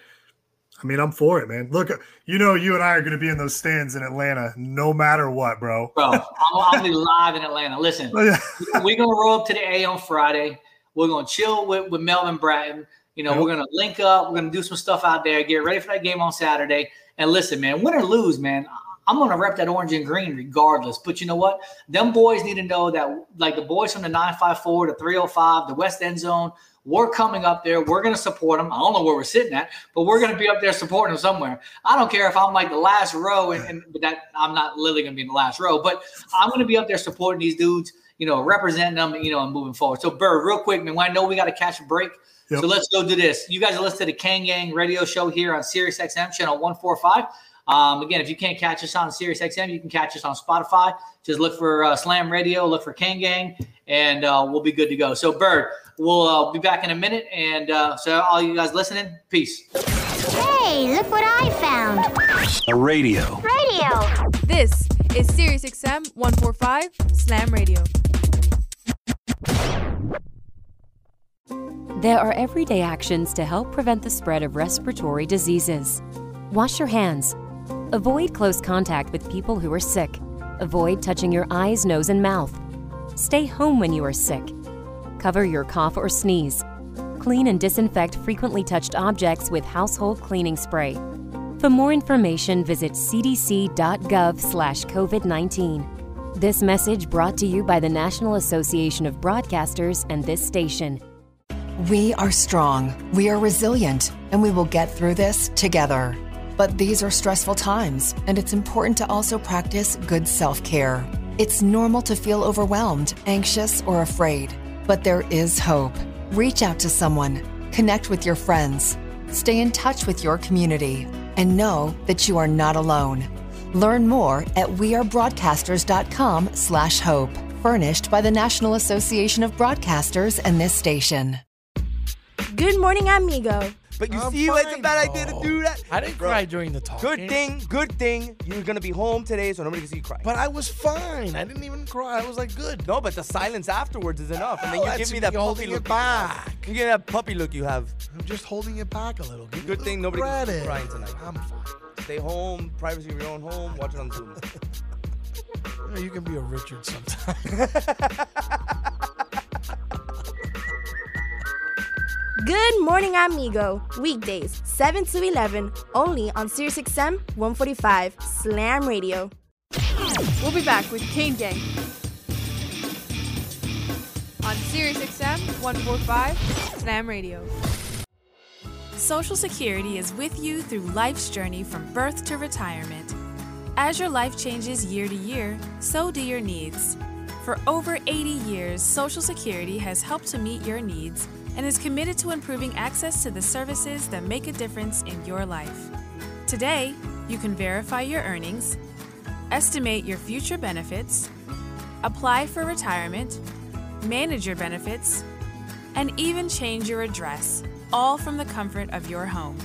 I mean, I'm for it, man. Look, you know, you and I are going to be in those stands in Atlanta, no matter what, bro. Bro, I'm, I'll be live in Atlanta. Listen, *laughs* we're gonna roll up to the A on Friday. We're gonna chill with, with Melvin Bratton. You know, Yep. we're gonna link up. We're gonna do some stuff out there. Get ready for that game on Saturday. And listen, man, win or lose, man, I'm gonna rep that orange and green regardless. But you know what? Them boys need to know that, like the boys from the 954, the 305, the West End Zone, we're coming up there. We're gonna support them. I don't know where we're sitting at, but we're gonna be up there supporting them somewhere. I don't care if I'm like the last row, and, and but that I'm not literally gonna be in the last row, but I'm gonna be up there supporting these dudes. You know, representing them. You know, and moving forward. So, Bird, real quick, man. I know we got to catch a break. Yep. So let's go do this. You guys are listening to the Kane Gang radio show here on Sirius XM channel 145. Um, again, if you can't catch us on Sirius XM, you can catch us on Spotify. Just look for uh, Slam Radio, look for Kane Gang, and uh, we'll be good to go. So, Bird, we'll uh, be back in a minute. And uh, so, all you guys listening, peace. Hey, look what I found. A radio. Radio. This is Sirius XM 145 Slam Radio. There are everyday actions to help prevent the spread of respiratory diseases. Wash your hands. Avoid close contact with people who are sick. Avoid touching your eyes, nose, and mouth. Stay home when you are sick. Cover your cough or sneeze. Clean and disinfect frequently touched objects with household cleaning spray. For more information, visit cdc.gov/covid19. This message brought to you by the National Association of Broadcasters and this station. We are strong, we are resilient, and we will get through this together. But these are stressful times, and it's important to also practice good self care. It's normal to feel overwhelmed, anxious, or afraid, but there is hope. Reach out to someone, connect with your friends, stay in touch with your community, and know that you are not alone. Learn more at wearebroadcasters.com slash hope, furnished by the National Association of Broadcasters and this station. Good morning, amigo. But you see, it's a bad idea to do oh. that. I didn't Bro, cry during the talk. Good thing, good thing you're gonna be home today, so nobody can see you cry. But I was fine. I didn't even cry. I was like good. No, but the silence afterwards is enough, and then Oh, you that's give me me that puppy look. back. You get that puppy look you have. I'm just holding it back a little. Give me a Good thing little nobody can see you credit. crying tonight. I'm fine. Stay home, privacy of your own home. Watch it on Zoom. *laughs* You, know, you can be a Richard sometime. *laughs* Good morning, amigo. Weekdays, 7 to 11, only on Sirius XM 145 Slam Radio. We'll be back with Kane Gang on Sirius XM 145 Slam Radio. Social Security is with you through life's journey from birth to retirement. As your life changes year to year, so do your needs. For over 80 years, Social Security has helped to meet your needs and is committed to improving access to the services that make a difference in your life. Today, you can verify your earnings, estimate your future benefits, apply for retirement, manage your benefits, and even change your address, all from the comfort of your home.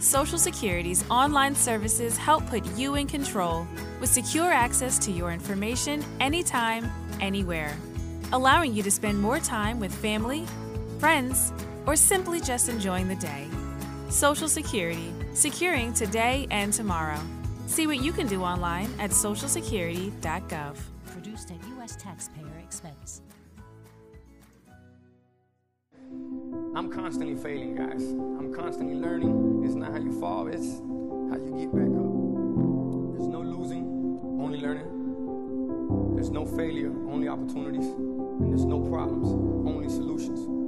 Social Security's online services help put you in control with secure access to your information anytime, anywhere, allowing you to spend more time with family, friends, or simply just enjoying the day. Social Security, securing today and tomorrow. See what you can do online at socialsecurity.gov. Produced at U.S. taxpayer expense. I'm constantly failing, guys. I'm constantly learning. It's not how you fall, it's how you get back up. There's no losing, only learning. There's no failure, only opportunities. And there's no problems, only solutions.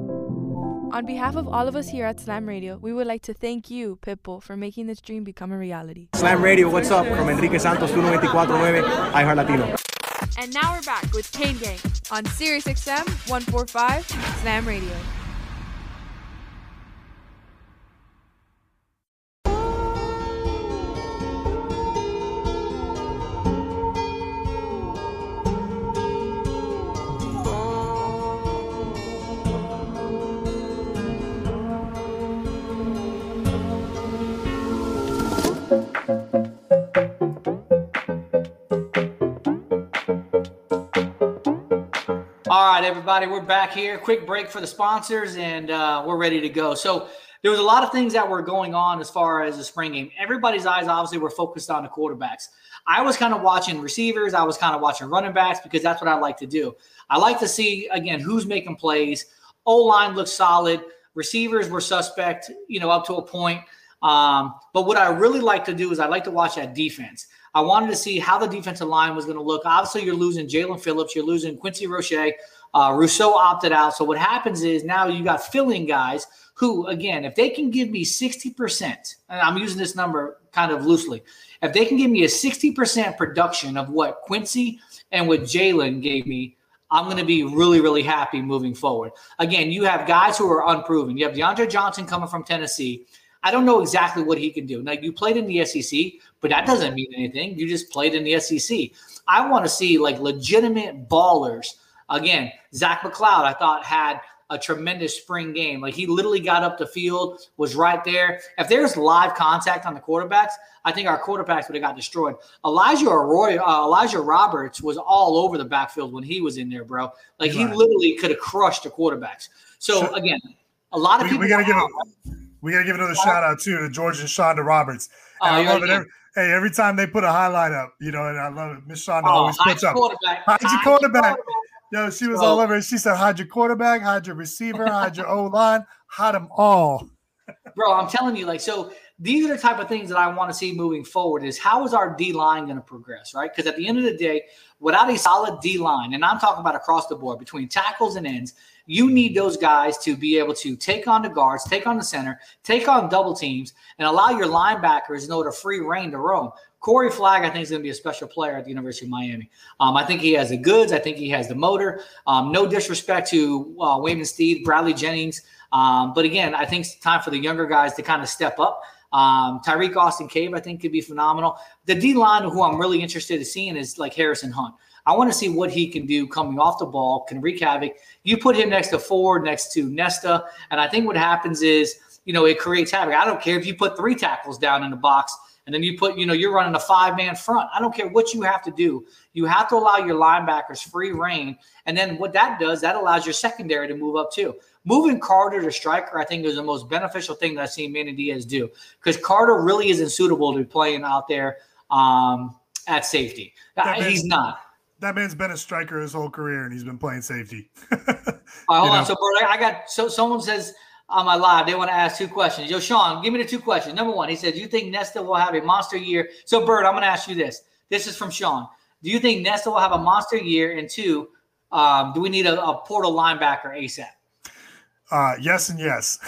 On behalf of all of us here at Slam Radio, we would like to thank you, Pitbull, for making this dream become a reality. Slam Radio, what's up? From Enrique Santos, 1249, iHeart Latino. And now we're back with Kane Gang on Sirius XM 145 Slam Radio. All right, everybody, we're back here. Quick break for the sponsors, and uh, we're ready to go. So there was a lot of things that were going on as far as the spring game. Everybody's eyes obviously were focused on the quarterbacks. I was kind of watching receivers. I was kind of watching running backs because that's what I like to do. I like to see again who's making plays. O line looks solid. Receivers were suspect, you know, up to a point. Um, but what I really like to do is I like to watch that defense. I wanted to see how the defensive line was going to look. Obviously, you're losing Jaelan Phillips, you're losing Quincy Roche. Uh, Rousseau opted out. So what happens is now you got filling guys who, again, if they can give me 60%, and I'm using this number kind of loosely, if they can give me a 60% production of what Quincy and what Jalen gave me, I'm going to be really, really happy moving forward. Again, you have guys who are unproven. You have DeAndre Johnson coming from Tennessee. I don't know exactly what he can do. Now, you played in the SEC, but that doesn't mean anything. You just played in the SEC. I want to see like legitimate ballers. Again, Zach McCloud, I thought had a tremendous spring game. Like he literally got up the field, was right there. If there's live contact on the quarterbacks, I think our quarterbacks would have got destroyed. Elijah Arroyo, uh, Elijah Roberts was all over the backfield when he was in there, bro. Like he Right. literally could have crushed the quarterbacks. So again, a lot of We, people. we gotta give a, we gotta give another shout out too to George and Shonda Roberts. Oh, And I love it. Every, hey, every time they put a highlight up, you know, and I love it. Miss Shonda Oh, always puts up. quarterback. Hide your Hide your quarterback. Yo, she was Bro. all over it. She said, hide your quarterback, hide your receiver, hide your O line, hide them all. *laughs* bro i'm telling you like so these are the type of things that i want to see moving forward is how is our d line going to progress right because at the end of the day without a solid d line and i'm talking about across the board between tackles and ends you need those guys to be able to take on the guards take on the center take on double teams and allow your linebackers know to free reign to roam Corey Flagg, I think, is going to be a special player at the University of Miami. Um, I think he has the goods. I think he has the motor. Um, no disrespect to uh, Waymon Steed, Bradley Jennings. Um, but again, I think it's time for the younger guys to kind of step up. Um, Tyreek Austin Cave, I think, could be phenomenal. The D line, who I'm really interested in seeing, is like Harrison Hunt. I want to see what he can do coming off the ball, can wreak havoc. You put him next to Ford, next to Nesta, and I think what happens is, you know, it creates havoc. I don't care if you put three tackles down in the box and then you put, you know, you're running a five man front. I don't care what you have to do. You have to allow your linebackers free reign. And then what that does, that allows your secondary to move up too. Moving Carter to striker, I think, is the most beneficial thing that I've seen Manny Diaz do because Carter really isn't suitable to be playing out there um, at safety. He's not. That man's been a striker his whole career, and he's been playing safety. *laughs* All right, hold You on. So, Bert, I I got so someone says on my live they want to ask two questions. Yo, Sean, give me the two questions. Number one, he said, "Do you think Nesta will have a monster year?" So, Bert, I'm going to ask you this. This is from Sean. Do you think Nesta will have a monster year? And two, um, do we need a, a portal linebacker ASAP? Uh, yes and yes.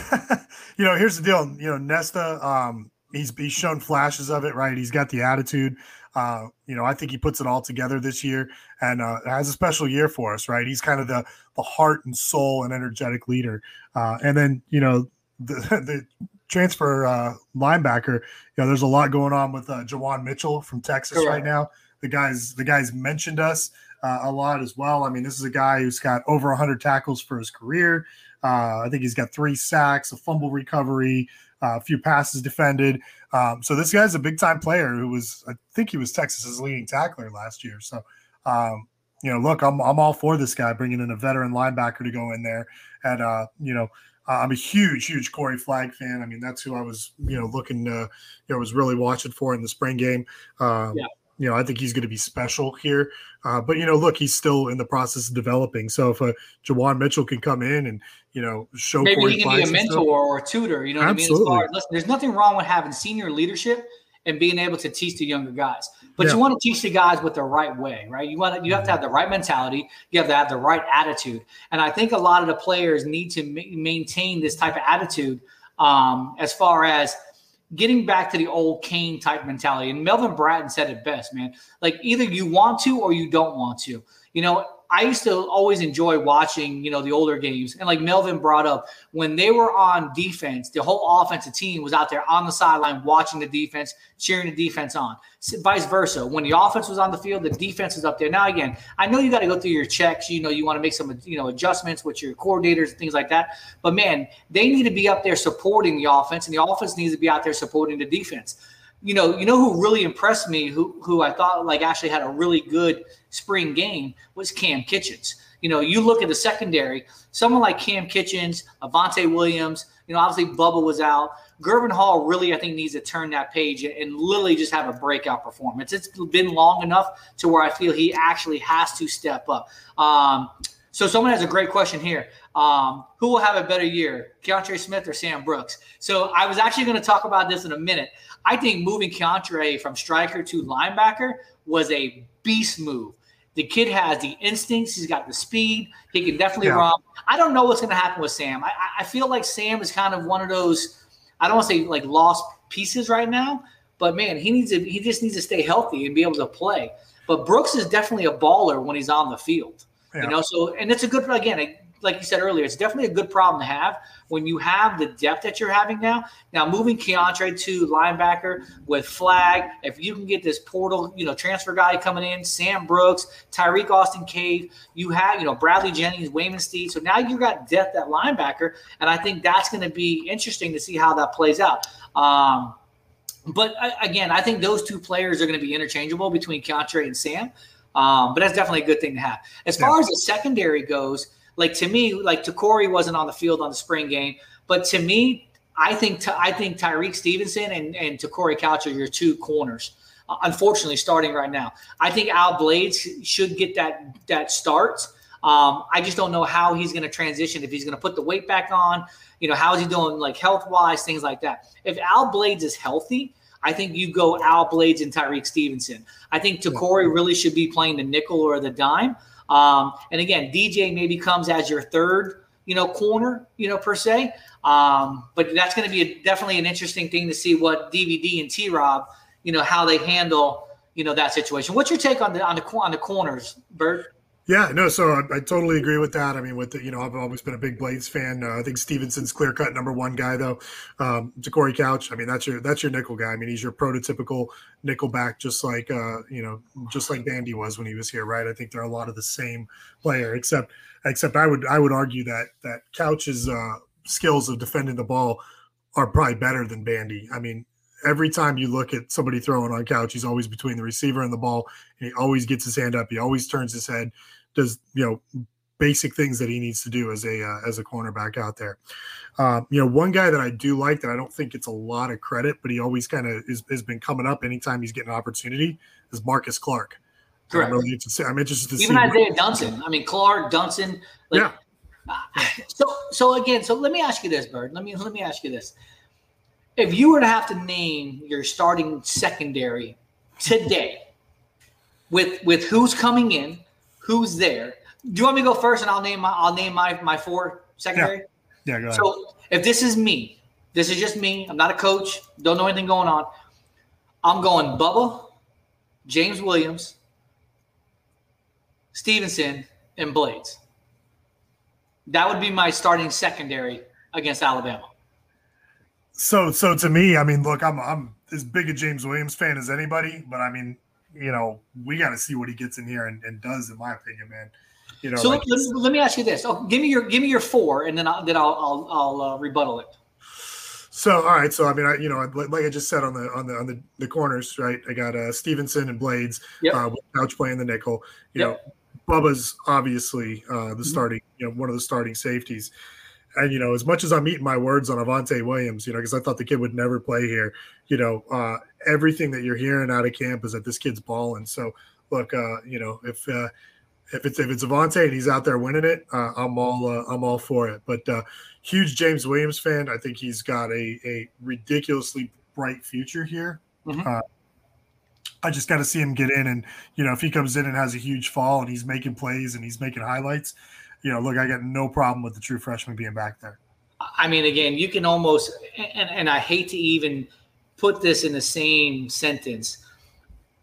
*laughs* you know, here's the deal. You know, Nesta, um, he's he's shown flashes of it, right? He's got the attitude. Uh, you know, I think he puts it all together this year and uh, has a special year for us, right? He's kind of the the heart and soul and energetic leader. Uh, and then, you know, the, *laughs* the transfer uh, linebacker, you know, there's a lot going on with uh, Juwan Mitchell from Texas Correct. right now. The guys, the guys mentioned us uh, a lot as well. I mean, this is a guy who's got over 100 tackles for his career. Uh, I think he's got three sacks, a fumble recovery, uh, a few passes defended. Um, so this guy's a big time player who was, I think he was Texas's leading tackler last year. So, um, you know, look, I'm, I'm all for this guy bringing in a veteran linebacker to go in there. And, uh, you know, I'm a huge, huge Corey Flag fan. I mean, that's who I was, you know, looking, uh, you know, was really watching for in the spring game. Um, Yeah. You know, I think he's going to be special here. Uh, but you know, look, he's still in the process of developing. So if a Juwan Mitchell can come in and you know show Maybe Corey he can be a mentor stuff- or a tutor. You know what I mean? As far as, listen, there's nothing wrong with having senior leadership and being able to teach the younger guys. But Yeah. you want to teach the guys with the right way, right? You want to, you have to have the right mentality. You have to have the right attitude. And I think a lot of the players need to ma- maintain this type of attitude um, as far as getting back to the old Kane type mentality. And Melvin Bratton said it best, man. Like either you want to or you don't want to. You know, I used to always enjoy watching, you know, the older games. And like Melvin brought up, when they were on defense, the whole offensive team was out there on the sideline watching the defense, cheering the defense on. Vice versa. When the offense was on the field, the defense was up there. Now, again, I know you got to go through your checks. You know, you want to make some, you know, adjustments with your coordinators and things like that. But man, they need to be up there supporting the offense, and the offense needs to be out there supporting the defense you know, you know who really impressed me, who who I thought like actually had a really good spring game was Cam Kitchens. You know, you look at the secondary, someone like Cam Kitchens, Avantae Williams, you know, obviously Bubba was out. Gurvan Hall really, I think, needs to turn that page and literally just have a breakout performance. It's been long enough to where I feel he actually has to step up. Um, so someone has a great question here. Um, who will have a better year, Keontra Smith or Sam Brooks? So I was actually going to talk about this in a minute. I think moving Keontra from striker to linebacker was a beast move. The kid has the instincts. He's got the speed. He can definitely Yeah. run. I don't know what's going to happen with Sam. I, I- feel like Sam is kind of one of those. I don't want to say like lost pieces right now, but man, he needs to. He just needs to stay healthy and be able to play. But Brooks is definitely a baller when he's on the field. Yeah. You know, so and it's a good again, like you said earlier, it's definitely a good problem to have when you have the depth that you're having now. Now moving Keontra to linebacker with Flag, if you can get this portal, you know, transfer guy coming in, Sam Brooks, Tyreek Austin Cave, you have, you know, Bradley Jennings, Waymon Steed. So now you got depth at linebacker, and I think that's going to be interesting to see how that plays out. Um, but again, I think those two players are going to be interchangeable between Keontra and Sam. Um, but that's definitely a good thing to have. As far as the secondary goes, like to me, like Corey wasn't on the field on the spring game, but to me, I think I think Tyrique Stevenson and and Corey Couch are your two corners. Uh, unfortunately, starting right now, I think Al Blades should get that that start. Um, I just don't know how he's going to transition. If he's going to put the weight back on, you know, how is he doing, like health wise, things like that. If Al Blades is healthy, I think you go Al Blades and Tyrique Stevenson. I think Te'Cory really should be playing the nickel or the dime. Um, and again, DJ maybe comes as your third, you know, corner, you know, per se. Um, but that's going to be a, definitely an interesting thing to see what DVD and T Rob, you know, how they handle, you know, that situation. What's your take on the on the on the corners, Bert? Yeah, no, so I, I totally agree with that. I mean, with the, you know, I've always been a big Blades fan. Uh, I think Stevenson's clear cut number one guy though. Um, Corey Couch, I mean, that's your that's your nickel guy. I mean, he's your prototypical nickel back, just like uh, you know, just like Bandy was when he was here, right? I think they're a lot of the same player, except except I would I would argue that that Couch's uh, skills of defending the ball are probably better than Bandy. I mean, every time you look at somebody throwing on couch, he's always between the receiver and the ball, and he always gets his hand up. He always turns his head, does you know basic things that he needs to do as a uh, as a cornerback out there. Um, you know, one guy that I do like that I don't think gets a lot of credit, but he always kind of has been coming up anytime he's getting an opportunity is Marcus Clark. I'm Correct. really interested. I'm interested to Even see. Even Isaiah Dunson. I mean, Clark Dunson. Like, Yeah. So, so again, so let me ask you this, Bird. Let me let me ask you this: If you were to have to name your starting secondary today, with with who's coming in, who's there, do you want me to go first, and I'll name my I'll name my my four secondary. Yeah, go ahead. So if this is me, this is just me. I'm not a coach. Don't know anything going on. I'm going Bubba, James Williams, Stevenson, and Blades. That would be my starting secondary against Alabama. So, so to me, I mean, look, I'm I'm as big a James Williams fan as anybody, but I mean, you know, we got to see what he gets in here and, and does, in my opinion, man. You know, so like let, let me ask you this: oh, give me your give me your four, and then I'll, then I'll I'll, I'll uh, rebuttal it. So all right, so I mean, I you know, like I just said on the on the on the, the corners, right? I got uh Stevenson and Blades, Yep. uh, with Couch playing the nickel. You Yep. know, Bubba's obviously uh, the Mhm. starting, you know, one of the starting safeties. And you know, as much as I'm eating my words on Avantae Williams, you know, because I thought the kid would never play here. You know, uh, everything that you're hearing out of camp is that this kid's balling. So look, uh, you know, if uh, if it's if it's Avantae and he's out there winning it, uh, I'm all uh, I'm all for it. But uh, huge James Williams fan. I think he's got a a ridiculously bright future here. Mhm. Uh, I just got to see him get in, and you know, if he comes in and has a huge fall and he's making plays and he's making highlights, you know, look, I got no problem with the true freshman being back there. I mean, again, you can almost, and, and I hate to even put this in the same sentence,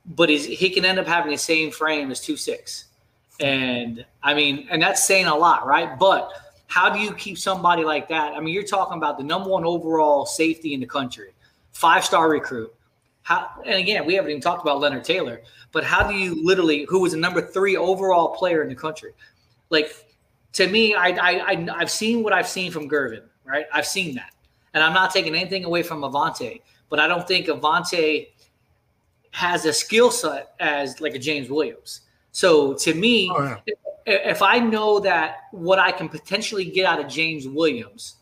but he can end up having the same frame as two six, and I mean, and that's saying a lot, right? But how do you keep somebody like that? I mean, you're talking about the number one overall safety in the country, five star recruit. How, and again, we haven't even talked about Leonard Taylor, but how do you literally, who was the number three overall player in the country? Like, to me, I, I, I I've seen what I've seen from Gurvan, right? I've seen that, and I'm not taking anything away from Avantae, but I don't think Avantae has a skill set as like a James Williams. So to me, Oh, yeah. if, if I know that what I can potentially get out of James Williams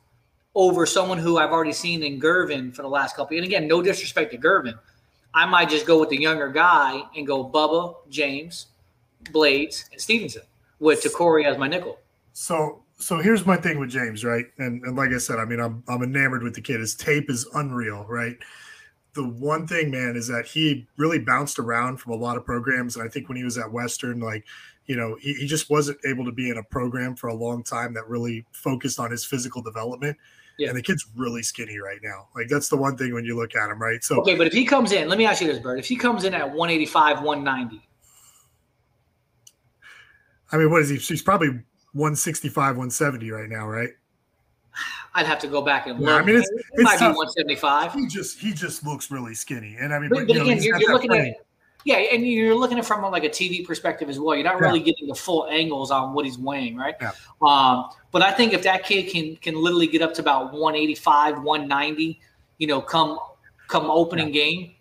over someone who I've already seen in Gurvan for the last couple, and again, no disrespect to Gurvan, I might just go with the younger guy and go Bubba, James, Blades, and Stevenson with Te'Cory as my nickel. So so here's my thing with James, right? And and like I said, I mean, I'm I'm enamored with the kid. His tape is unreal, right? The one thing, man, is that he really bounced around from a lot of programs. And I think when he was at Western, like, you know, he, he just wasn't able to be in a program for a long time that really focused on his physical development. Yeah. And the kid's really skinny right now. Like that's the one thing when you look at him, right? So Okay, but if he comes in, let me ask you this, Bert. If he comes in at 185, 190, I mean, what is he? He's probably 165, 170 right now, right? I'd have to go back and look. Yeah, I mean, it's, it it's might tough. be 175. He just he just looks really skinny, and I mean, But, but, but you know, again, you're, you're looking at yeah, and you're looking at it from like a TV perspective as well. You're not really getting the full angles on what he's weighing, right? Yeah. Um, but I think if that kid can can literally get up to about 185, 190, you know, come come opening game,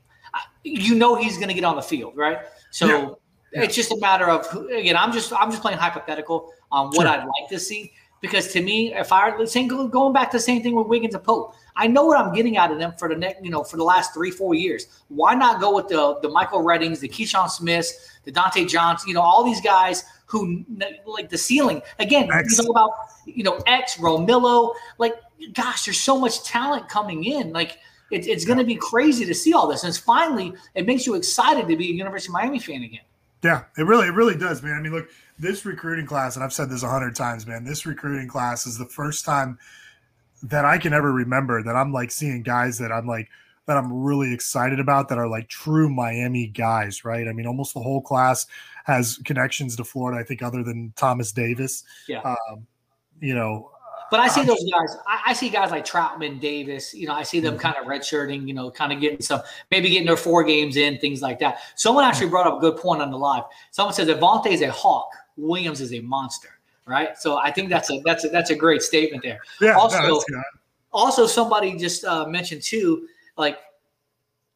you know he's going to get on the field, right? So Yeah. it's just a matter of who- again. I'm just I'm just playing hypothetical on what Sure. I'd like to see because to me, if I go- going back to the same thing with Wiggins and Pope, I know what I'm getting out of them for the next you know for the last three four years. Why not go with the the Michael Reddings, the Keyshawn Smiths, the Dante Johnson, you know all these guys who like the ceiling again. X. You know about you know X Romillo, like gosh, there's so much talent coming in, like. It, it's going to be crazy to see all this, and it's finally it makes you excited to be a University of Miami fan again. Yeah, it really, it really does, man. I mean, look, this recruiting class, and I've said this a hundred times, man. This recruiting class is the first time that I can ever remember that I'm like seeing guys that I'm like that I'm really excited about that are like true Miami guys, right? I mean, almost the whole class has connections to Florida. I think, other than Thomas Davis. Yeah. Um, you know, But I see those guys. I, I see guys like Troutman, Davis. You know, I see them Mm-hmm. kind of redshirting. You know, kind of getting some, maybe getting their four games in, things like that. Someone actually brought up a good point on the live. Someone says Avantae is a hawk, Williams is a monster. Right. So I think that's a that's a that's a great statement there. Yeah, Also, good. also somebody just uh, mentioned too, like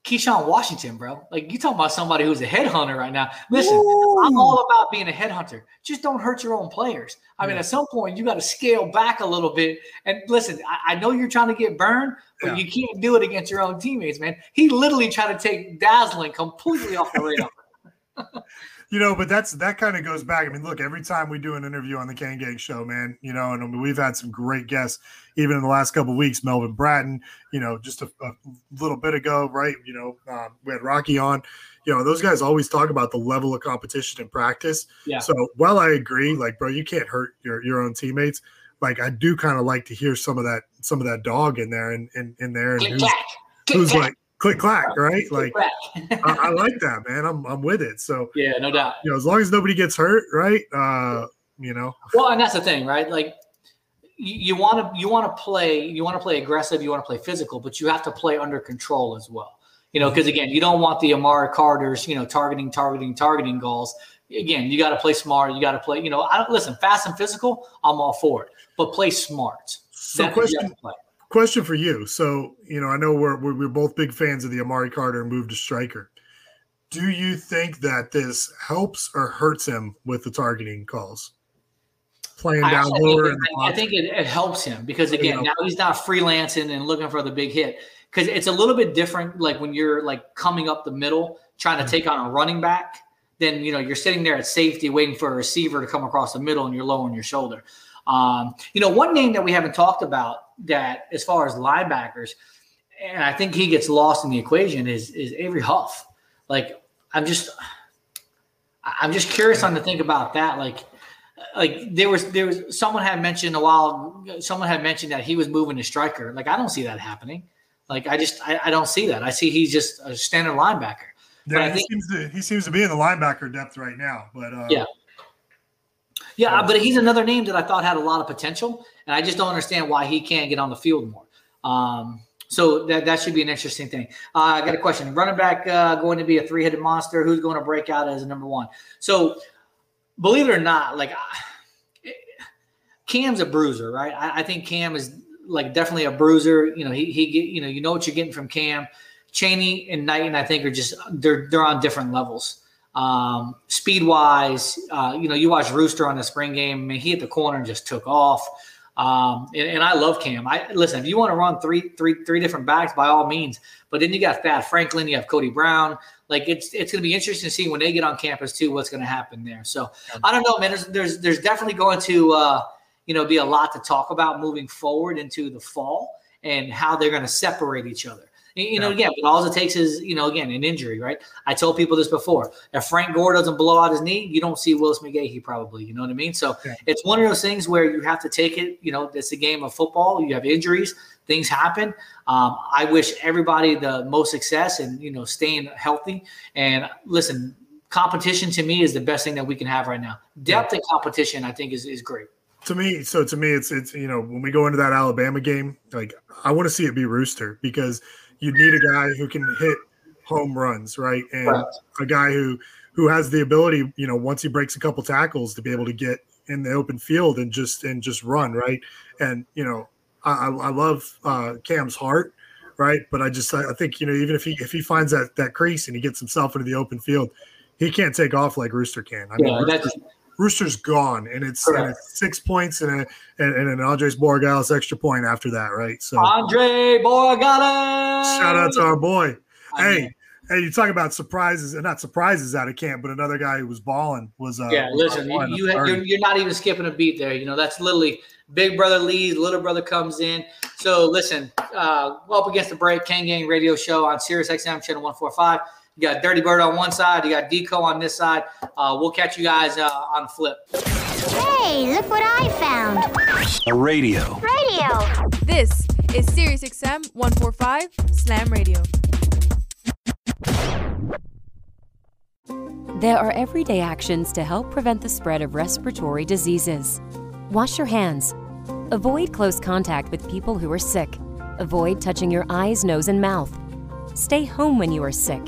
Keyshawn Washington, bro. Like you talking about somebody who's a headhunter right now. Listen, I'm all about being a headhunter. Just don't hurt your own players. I mean, at some point you got to scale back a little bit. And listen, I, I know you're trying to get burned, but you can't do it against your own teammates, man. He literally tried to take Dazzling completely off the radar. *laughs* You know, but that's that kind of goes back. I mean, look, every time we do an interview on the Kane Gang show, man, you know, and I mean, we've had some great guests, even in the last couple of weeks. Melvin Bratton, you know, just a, a little bit ago, right? You know, um, we had Rocky on. You know, those guys always talk about the level of competition in practice. Yeah. So while I agree, like, bro, you can't hurt your your own teammates. Like, I do kind of like to hear some of that some of that dog in there and in, in, there, and who's, who's like click clack, right? Like I, I, *laughs* like that, man. I'm I'm with it. So yeah, no doubt. You know, as long as nobody gets hurt, right? Uh, you know. Well, and that's the thing, right? Like you want to you want to play you want to play aggressive, you want to play physical, but you have to play under control as well. You know, because again, you don't want the Amari Carter's, you know, targeting, targeting, targeting goals. Again, you got to play smart. You got to play. You know, I don't listen. Fast and physical, I'm all for it, but play smart. So That's question question for you. So you know, I know we're we're, we're both big fans of the Amari Carter move to striker. Do you think that this helps or hurts him with the targeting calls? Playing I, down lower. think, I, I think it, it helps him because again, You know. now he's not freelancing and looking for the big hit. Because it's a little bit different, like when you're like coming up the middle, trying Mm-hmm. to take on a running back. Then you know you're sitting there at safety, waiting for a receiver to come across the middle, and you're low on your shoulder. Um, you know, one name that we haven't talked about that, as far as linebackers, and I think he gets lost in the equation is is Avery Huff. Like I'm just, I'm just curious on to think about that. Like, like there was there was someone had mentioned a while. Someone had mentioned that he was moving to striker. Like I don't see that happening. Like I just I, I don't see that. I see he's just a standard linebacker. Yeah, But I he think seems to he seems to be in the linebacker depth right now. But uh, Yeah. Yeah, but he's another name that I thought had a lot of potential, and I just don't understand why he can't get on the field more. Um, so that, that should be an interesting thing. Uh, I got a question. Running back uh, going to be a three-headed monster. Who's going to break out as a number one? So, believe it or not, like Cam's a bruiser, right? I, I think Cam is like definitely a bruiser. You know, he he get you know you know what you're getting from Cam. Chaney and Knighton, I think, are just they're they're on different levels. Um, speed wise, uh, you know, you watch Rooster on the spring game. I mean, he hit the corner and just took off. Um, and, and I love Cam. I listen. If you want to run three, three, three different backs, by all means. But then you got Thad Franklin, you have Cody Brown. Like it's it's going to be interesting to see when they get on campus too, what's going to happen there. So I don't know, man. There's there's there's definitely going to uh, you know be a lot to talk about moving forward into the fall and how they're going to separate each other. You know, Yeah. again, but all it takes is, you know, again, an injury, right? I told people this before. If Frank Gore doesn't blow out his knee, you don't see Willis McGahee probably. You know what I mean? So it's one of those things where you have to take it. You know, it's a game of football. You have injuries, things happen. Um, I wish everybody the most success and you know staying healthy. And listen, competition to me is the best thing that we can have right now. Depth and competition, I think, is is great. to me, so to me, it's it's you know when we go into that Alabama game, like I want to see it be Rooster because you need a guy who can hit home runs, right, and Right. a guy who who has the ability, you know, once he breaks a couple tackles, to be able to get in the open field and just and just run, right, and you know, I, I love uh, Cam's heart, right, but I just I think you know even if he if he finds that that crease and he gets himself into the open field, he can't take off like Rooster can. I mean, Yeah, that's- Rooster's gone, and it's, and it's six points and, a, and and an Andres Borregales extra point after that, right? So Andre Borregales. shout out to our boy. I hey, mean- hey, you talk about surprises and not surprises out of camp, but another guy who was balling was uh, yeah, listen, you, you you're, you're not even skipping a beat there. You know, that's literally big brother leads, little brother comes in. So listen, uh, up against the break, Kane Gang Radio Show on Sirius XM channel one four five. You got Dirty Bird on one side, you got Deco on this side. Uh, we'll catch you guys uh, on the flip. Hey, look what I found. A radio. Radio. This is Sirius XM 145 Slam Radio. There are everyday actions to help prevent the spread of respiratory diseases. Wash your hands. Avoid close contact with people who are sick. Avoid touching your eyes, nose, and mouth. Stay home when you are sick.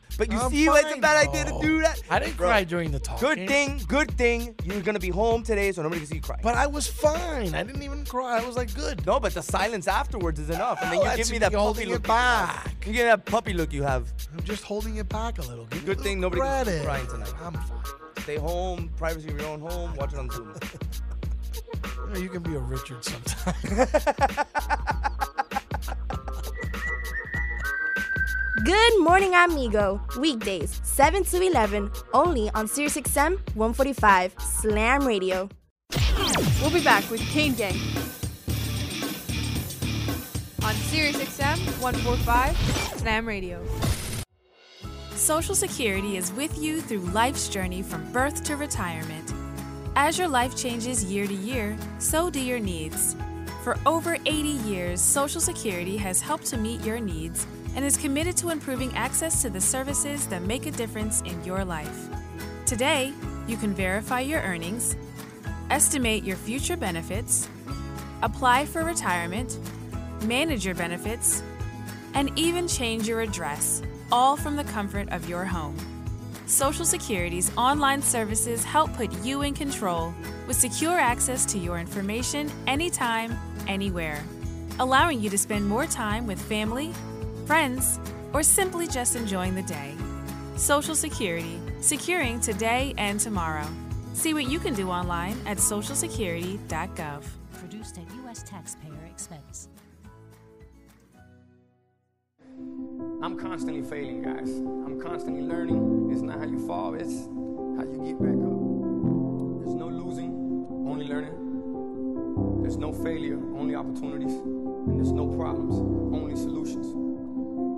But you I'm see, it's a fine, bad idea to bro. do that. I didn't Bro, cry during the talk. Good thing, good thing you're gonna be home today, so nobody can see you cry. But I was fine. I didn't even cry. I was like, good. No, but the silence afterwards is enough, and then No, you give me that me puppy holding look. it you have. back. You get that puppy look you have. I'm just holding it back a little. Give me Good a thing little nobody can see you credit. crying tonight. I'm fine. Stay home, privacy of your own home. Watch it on Zoom. *laughs* You, know, you can be a Richard sometime. *laughs* Good morning, amigo. Weekdays, 7 to 11, only on SiriusXM 145 Slam Radio. We'll be back with Kane Gang on SiriusXM 145 Slam Radio. Social Security is with you through life's journey from birth to retirement. As your life changes year to year, so do your needs. For over 80 years, Social Security has helped to meet your needs and is committed to improving access to the services that make a difference in your life. Today, you can verify your earnings, estimate your future benefits, apply for retirement, manage your benefits, and even change your address, all from the comfort of your home. Social Security's online services help put you in control with secure access to your information anytime, anywhere, allowing you to spend more time with family, friends, or simply just enjoying the day. Social Security, securing today and tomorrow. See what you can do online at socialsecurity.gov. Produced at U.S. taxpayer expense. I'm constantly failing, guys. I'm constantly learning. It's not how you fall, it's how you get back up. There's no losing, only learning. There's no failure, only opportunities. And there's no problems, only solutions.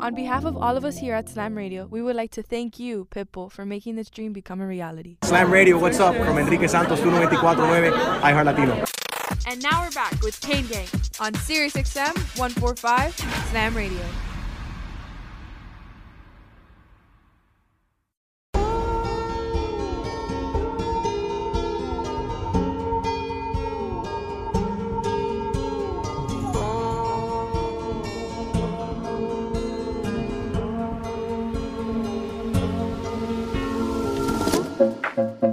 On behalf of all of us here at Slam Radio, we would like to thank you, Pitbull, for making this dream become a reality. Slam Radio, what's up? From Enrique Santos, 1249, iHeart Latino. And now we're back with Kane Gang on SiriusXM 145 Slam Radio. Welcome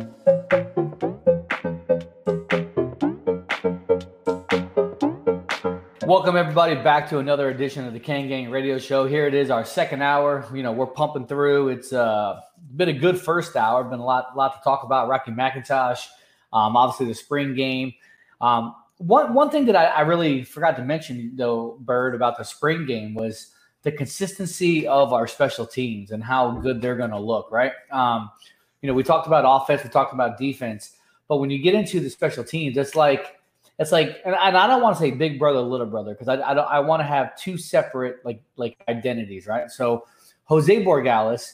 everybody back to another edition of the Kane Gang Radio Show. Here it is, our second hour. You know, we're pumping through. It's uh, been a good first hour. Been a lot, lot to talk about. Rocky McIntosh, um, obviously the spring game. Um, one one thing that I, I really forgot to mention though, Bird, about the spring game was the consistency of our special teams and how good they're going to look. Right? Um, you know, we talked about offense, we talked about defense, but when you get into the special teams, it's like it's like, and, I don't want to say big brother, little brother, because I, I don't, I want to have two separate like like identities, right? So Jose Borregales,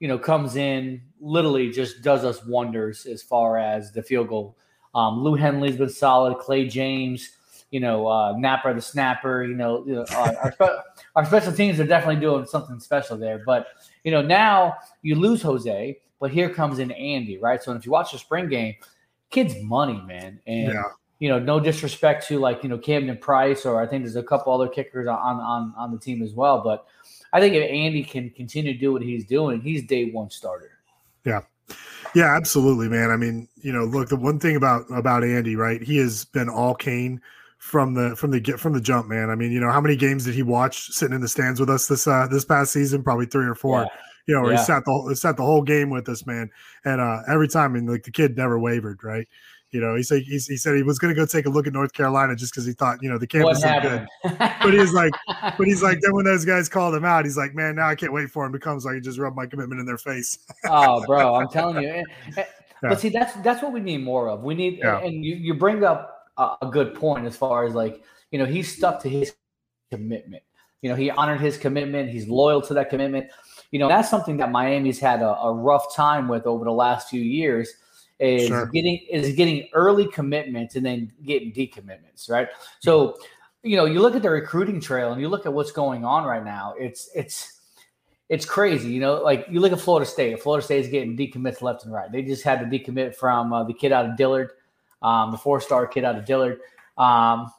you know, comes in literally just does us wonders as far as the field goal. Um, Lou Hedley's been solid. Clay James, you know, uh, Napper the snapper. You know, you know our, our, spe- our special teams are definitely doing something special there. But you know, now you lose Jose, but here comes in Andy, right? So if you watch the spring game, kid's money, man, and Yeah. you know, no disrespect to like you know Camden Price or I think there's a couple other kickers on on on the team as well. But I think if Andy can continue to do what he's doing, he's day one starter. Yeah. Yeah, absolutely, man. I mean, you know, look, the one thing about about Andy, right? He has been all Kane from the from the get from the jump, man. I mean, you know, how many games did he watch sitting in the stands with us this uh this past season? Probably three or four. Yeah. You know, Yeah. he sat the whole sat the whole game with us, man. And uh every time, and like the kid never wavered, right? You know, he said he, he said he was going to go take a look at North Carolina just because he thought you know the campus is good. But he's like, *laughs* but he's like, then when those guys called him out, he's like, man, now I can't wait for him to come so I can just rub my commitment in their face. oh, bro, I'm telling you. And- and- Yeah. But see, that's that's what we need more of. We need, Yeah. and you, you bring up a good point as far as like, you know, he stuck to his commitment. You know, he honored his commitment. He's loyal to that commitment. You know, that's something that Miami's had a, a rough time with over the last few years. Is Sure. getting is getting early commitments and then getting decommitments, right? So, you know, you look at the recruiting trail and you look at what's going on right now. It's it's it's crazy, you know. Like you look at Florida State. Florida State is getting decommits left and right. They just had to decommit from uh, the kid out of Dillard, um, the four-star kid out of Dillard. Um,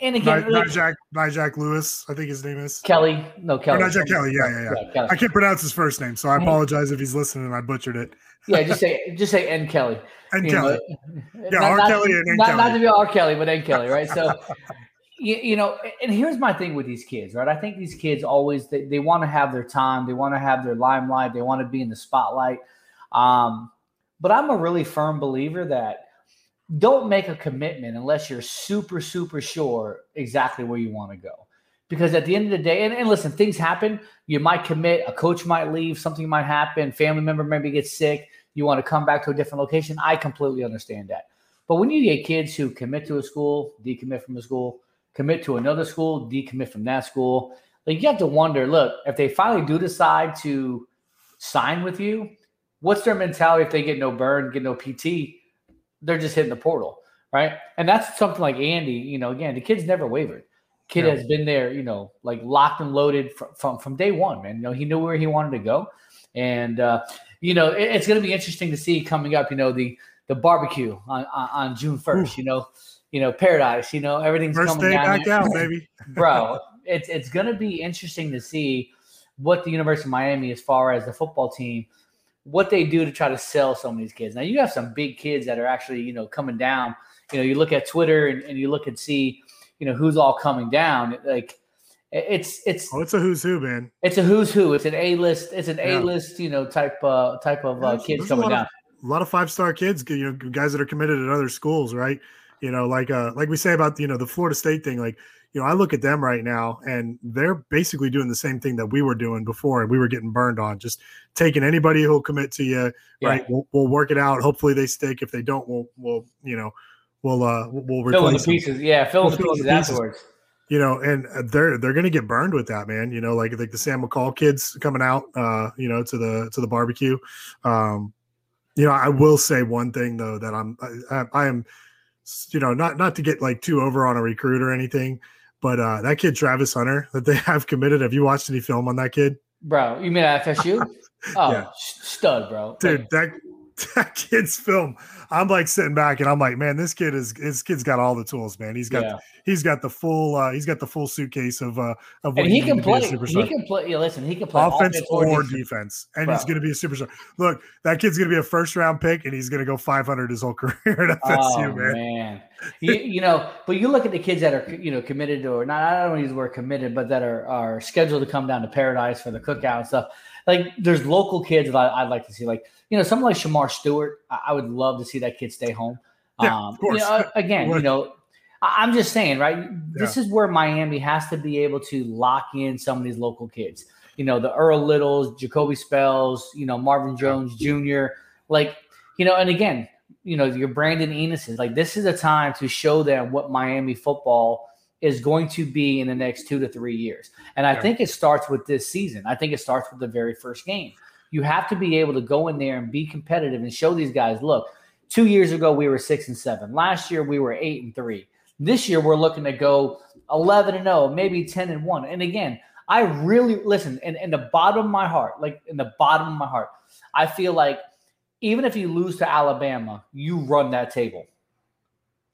and again, Ni- like- Nijak, Nijak Lewis, I think his name is Kelly, no Or Kelly, Nijak Kelly. Yeah, yeah, yeah. Kelly. I can't pronounce his first name, so I Mhm. apologize if he's listening and I butchered it. yeah, just say just say N Kelly. *laughs* N. Kelly. know, *laughs* Yeah, not- R. not- Kelly and N. not, Kelly. not to be R. Kelly, but N. Kelly, right? So, *laughs* you, you know, and here's my thing with these kids, right? I think these kids always they, they want to have their time, they want to have their limelight, they want to be in the spotlight. Um, but I'm a really firm believer that don't make a commitment unless you're super, super sure exactly where you want to go. Because at the end of the day, and, and listen, things happen. You might commit, a coach might leave, something might happen, family member maybe gets sick, you want to come back to a different location. I completely understand that. But when you get kids who commit to a school, decommit from a school, commit to another school, decommit from that school, like you have to wonder, look, if they finally do decide to sign with you, what's their mentality if they get no burn, get no PT? They're just hitting the portal, right? And that's something like Andy, you know, again, the kid's never wavered. Kid Yeah. has been there, you know, like locked and loaded from, from, from day one, man. You know, he knew where he wanted to go. And, uh, you know, it- it's going to be interesting to see coming up, you know, the, the barbecue on, on, on June 1st, you know, you know, paradise, you know, everything's First coming day down back out, baby. *laughs* *laughs* bro. It's it's going to be interesting to see what the University of Miami, as far as the football team, what they do to try to sell some of these kids. Now you have some big kids that are actually you know coming down. You know, you look at Twitter and, and you look and see you know who's all coming down. Like it's it's Oh, it's a who's who, man. it's a who's who. It's an A list. It's an Yeah. A list. You know type uh type of uh, kids there's a coming lot down. Of, a lot of five star kids, you know, guys that are committed at other schools, right? You know, like uh, like we say about you know the Florida State thing. Like, you know, I look at them right now, and they're basically doing the same thing that we were doing before, and we were getting burned on. Just taking anybody who'll commit to you, Yeah. right? We'll, we'll work it out. Hopefully, they stick. If they don't, we'll we'll you know we'll uh we'll Fill in the them. pieces. Yeah, fill in We'll the fill pieces afterwards. you know, and uh, they're they're gonna get burned with that, man. You know, like like the Sam McCall kids coming out, uh, you know, to the to the barbecue. Um, you know, I will say one thing though that I'm I, I, I am, you know, not not to get like too over on a recruit or anything, but uh, that kid Travis Hunter that they *laughs* have committed. Have you watched any film on that kid, Bro, you mean FSU? *laughs* Oh, Yeah. stud, bro. dude? That *laughs* that kid's film. I'm like sitting back and I'm like, man, this kid is this kid's got all the tools, man. He's got Yeah. he's got the full uh, he's got the full suitcase of uh of what and he you can need to be a play. He can play. Yeah, listen, he can play offense, or defense. defense, and he's going to be a superstar. Look, that kid's going to be a first round pick, and he's going to go 500 his whole *laughs* career at FSU, oh, man. man. You, you know, but you look at the kids that are you know committed to or not. I don't use the word committed, but that are are scheduled to come down to Paradise for the cookout and stuff. Like there's local kids that I, I'd like to see. Like you know, someone like Shemar Stewart. I, I would love to see that kid stay home. Yeah, um, of course. You know, again, you know, I- I'm just saying, right? This is where Miami has to be able to lock in some of these local kids. You know, the Earl Littles, Jacoby Spells, you know, Marvin Jones Jr. Like, you know, and again, you know, your Brandon Inniss's. Like, this is a time to show them what Miami football is going to be in the next two to three years. And I Yeah. think it starts with this season. I think it starts with the very first game. You have to be able to go in there and be competitive and show these guys, look, two years ago we were six and seven. Last year we were eight and three. This year we're looking to go 11 and 0, maybe 10 and 1. And again, I really listen in, in the bottom of my heart, like in the bottom of my heart, I feel like even if you lose to Alabama, you run that table.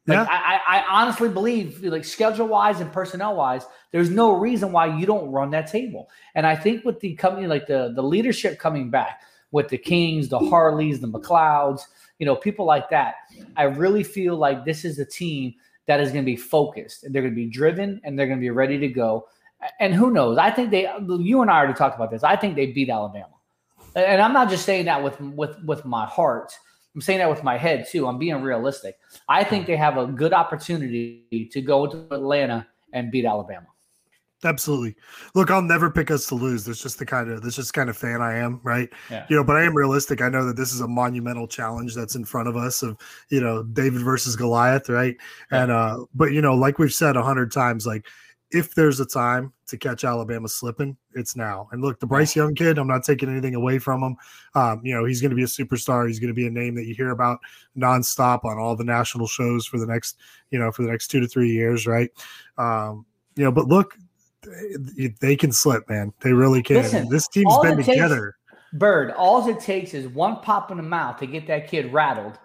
Like, Yeah. I, I, I honestly believe, like schedule wise and personnel wise, there's no reason why you don't run that table. And I think with the company, like the the leadership coming back with the Kings, the Harleys, the McClouds, you know, people like that, I really feel like this is a team that is going to be focused and they're going to be driven and they're going to be ready to go. And who knows? I think they. You and I already talked about this. I think they beat Alabama, and I'm not just saying that with with with my heart. I'm saying that with my head too. I'm being realistic. I think they have a good opportunity to go to Atlanta and beat Alabama. Absolutely. Look, I'll never pick us to lose. That's just the kind of that's just kind of fan I am, right? Yeah. You know, but I am realistic. I know that this is a monumental challenge that's in front of us of, you know, David versus Goliath, right? And uh, but you know, like we've said a hundred times, like if there's a time to catch Alabama slipping, it's now. And look, the Bryce Young kid, I'm not taking anything away from him. Um, you know, he's going to be a superstar. He's going to be a name that you hear about nonstop on all the national shows for the next, you know, for the next two to three years, right? Um, you know, but look, they, they can slip, man. They really can. Listen, this team's been takes- together. Bird, all it takes is one pop in the mouth to get that kid rattled,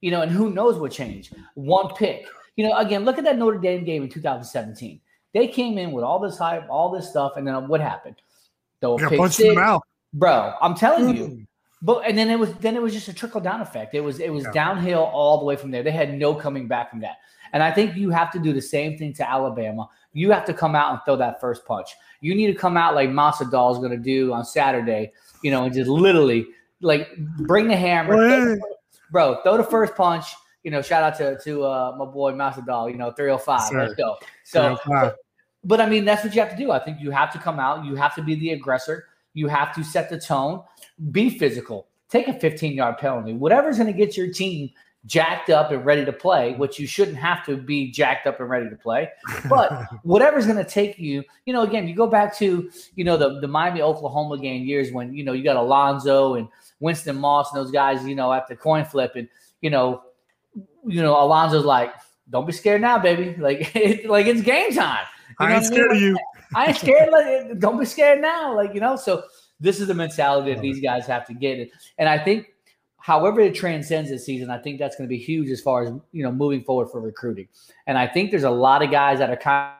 you know, and who knows what change. One pick. You know, again, look at that Notre Dame game in 2017. They came in with all this hype, all this stuff, and then what happened? Throw a Got pick punched in the six. mouth. Bro, I'm telling you. Mm. But and then it was then it was just a trickle down effect. It was it was Yeah. downhill all the way from there. They had no coming back from that. And I think you have to do the same thing to Alabama. You have to come out and throw that first punch. You need to come out like Masvidal is going to do on Saturday, you know, and just literally like bring the hammer, Well, hey. bro. Throw the first punch. You know, shout out to to uh, my boy Masvidal. You know, 305. Sir. Let's go. So, 305. but I mean, that's what you have to do. I think you have to come out. You have to be the aggressor. You have to set the tone. Be physical. Take a 15 yard penalty. Whatever's going to get your team jacked up and ready to play, which you shouldn't have to be jacked up and ready to play. But *laughs* whatever's going to take you, you know, again, you go back to, you know, the, the Miami Oklahoma game years when, you know, you got Alonzo and Winston Moss and those guys, you know, at the coin flip and, you know, you know, Alonzo's like, don't be scared now, baby. *laughs* Like, like it's game time. You I ain't scared mean? of you. *laughs* I ain't scared. Like, don't be scared now. Like, you know, so this is the mentality that these guys have to get. And I think, however it transcends this season, I think that's going to be huge as far as, you know, moving forward for recruiting. And I think there's a lot of guys that are kind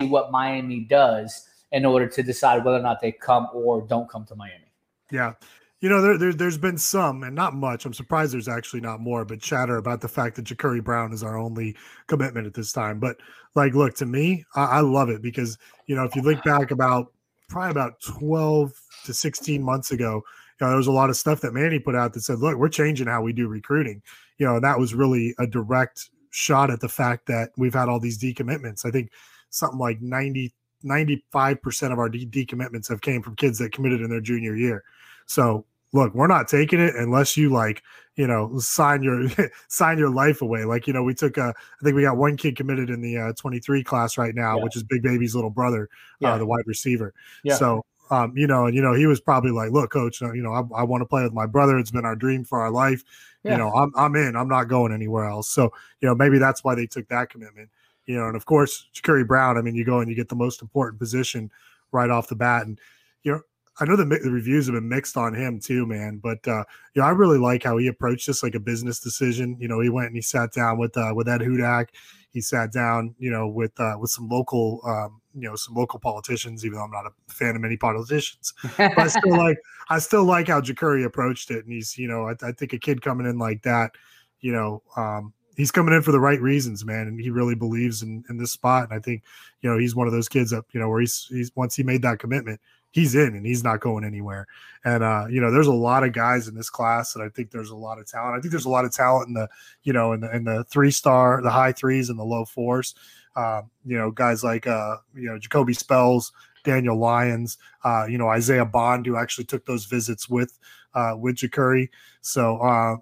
of what Miami does in order to decide whether or not they come or don't come to Miami. Yeah. You know, there, there, there's been some, and not much. I'm surprised there's actually not more, but chatter about the fact that Jacurri Brown is our only commitment at this time. But, like, look, to me, I, I love it because, you know, if you look back about probably about 12 to 16 months ago, you know, there was a lot of stuff that Manny put out that said, look, we're changing how we do recruiting. You know, that was really a direct shot at the fact that we've had all these decommitments. I think something like 90, 95% of our de- decommitments have came from kids that committed in their junior year. So look, we're not taking it unless you like, you know, sign your *laughs* sign your life away. Like, you know, we took a, I think we got one kid committed in the uh, 23 class right now, Yeah. which is Big Baby's little brother, Yeah. uh, the wide receiver. Yeah. So um, you know, and you know, he was probably like, "Look, coach, uh, you know, I, I want to play with my brother. It's been our dream for our life. Yeah. You know, I'm I'm in. I'm not going anywhere else." So, you know, maybe that's why they took that commitment. You know, and of course, Curry Brown. I mean, you go and you get the most important position right off the bat, and you know, I know the, the reviews have been mixed on him too, man. But uh, you know, I really like how he approached this like a business decision. You know, he went and he sat down with uh, with Ed Hudak. He sat down, you know, with uh, with some local, um, you know, some local politicians. Even though I'm not a fan of many politicians, but I still *laughs* like I still like how Jacurri approached it. And he's, you know, I, I think a kid coming in like that, you know, um, he's coming in for the right reasons, man. And he really believes in, in this spot. And I think, you know, he's one of those kids that, you know, where he's, he's once he made that commitment, he's in and he's not going anywhere. And, uh, you know, there's a lot of guys in this class that I think there's a lot of talent. I think there's a lot of talent in the, you know, in the, in the three star, the high threes and the low fours. Um, you know, guys like, uh, you know, Jacoby Spells, Daniel Lyons, uh, you know, Isaiah Bond, who actually took those visits with, uh, with Jacurri. So, uh,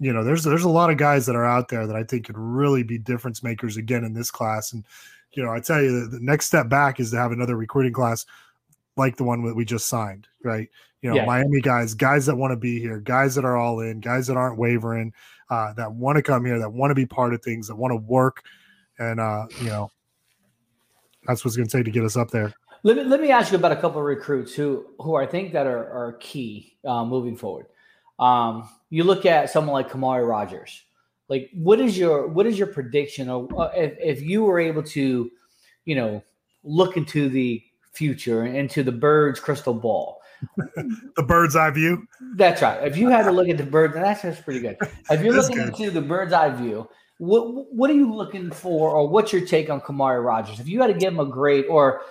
you know, there's there's a lot of guys that are out there that I think could really be difference makers again in this class. And you know, I tell you, the next step back is to have another recruiting class like the one that we just signed, right? You know, Yeah. Miami guys, guys that want to be here, guys that are all in, guys that aren't wavering, uh, that want to come here, that want to be part of things, that want to work, and uh, you know, that's what's going to take to get us up there. Let me let me ask you about a couple of recruits who who I think that are are key uh, moving forward. Um, you look at someone like Khamauri Rogers. Like, what is your what is your prediction of uh, if if you were able to, you know, look into the future into the bird's crystal ball? The bird's eye view. That's right. If you had to look at the bird, that's that's pretty good. If you're looking good. into the bird's eye view, what what are you looking for, or what's your take on Khamauri Rogers? If you had to give him a grade or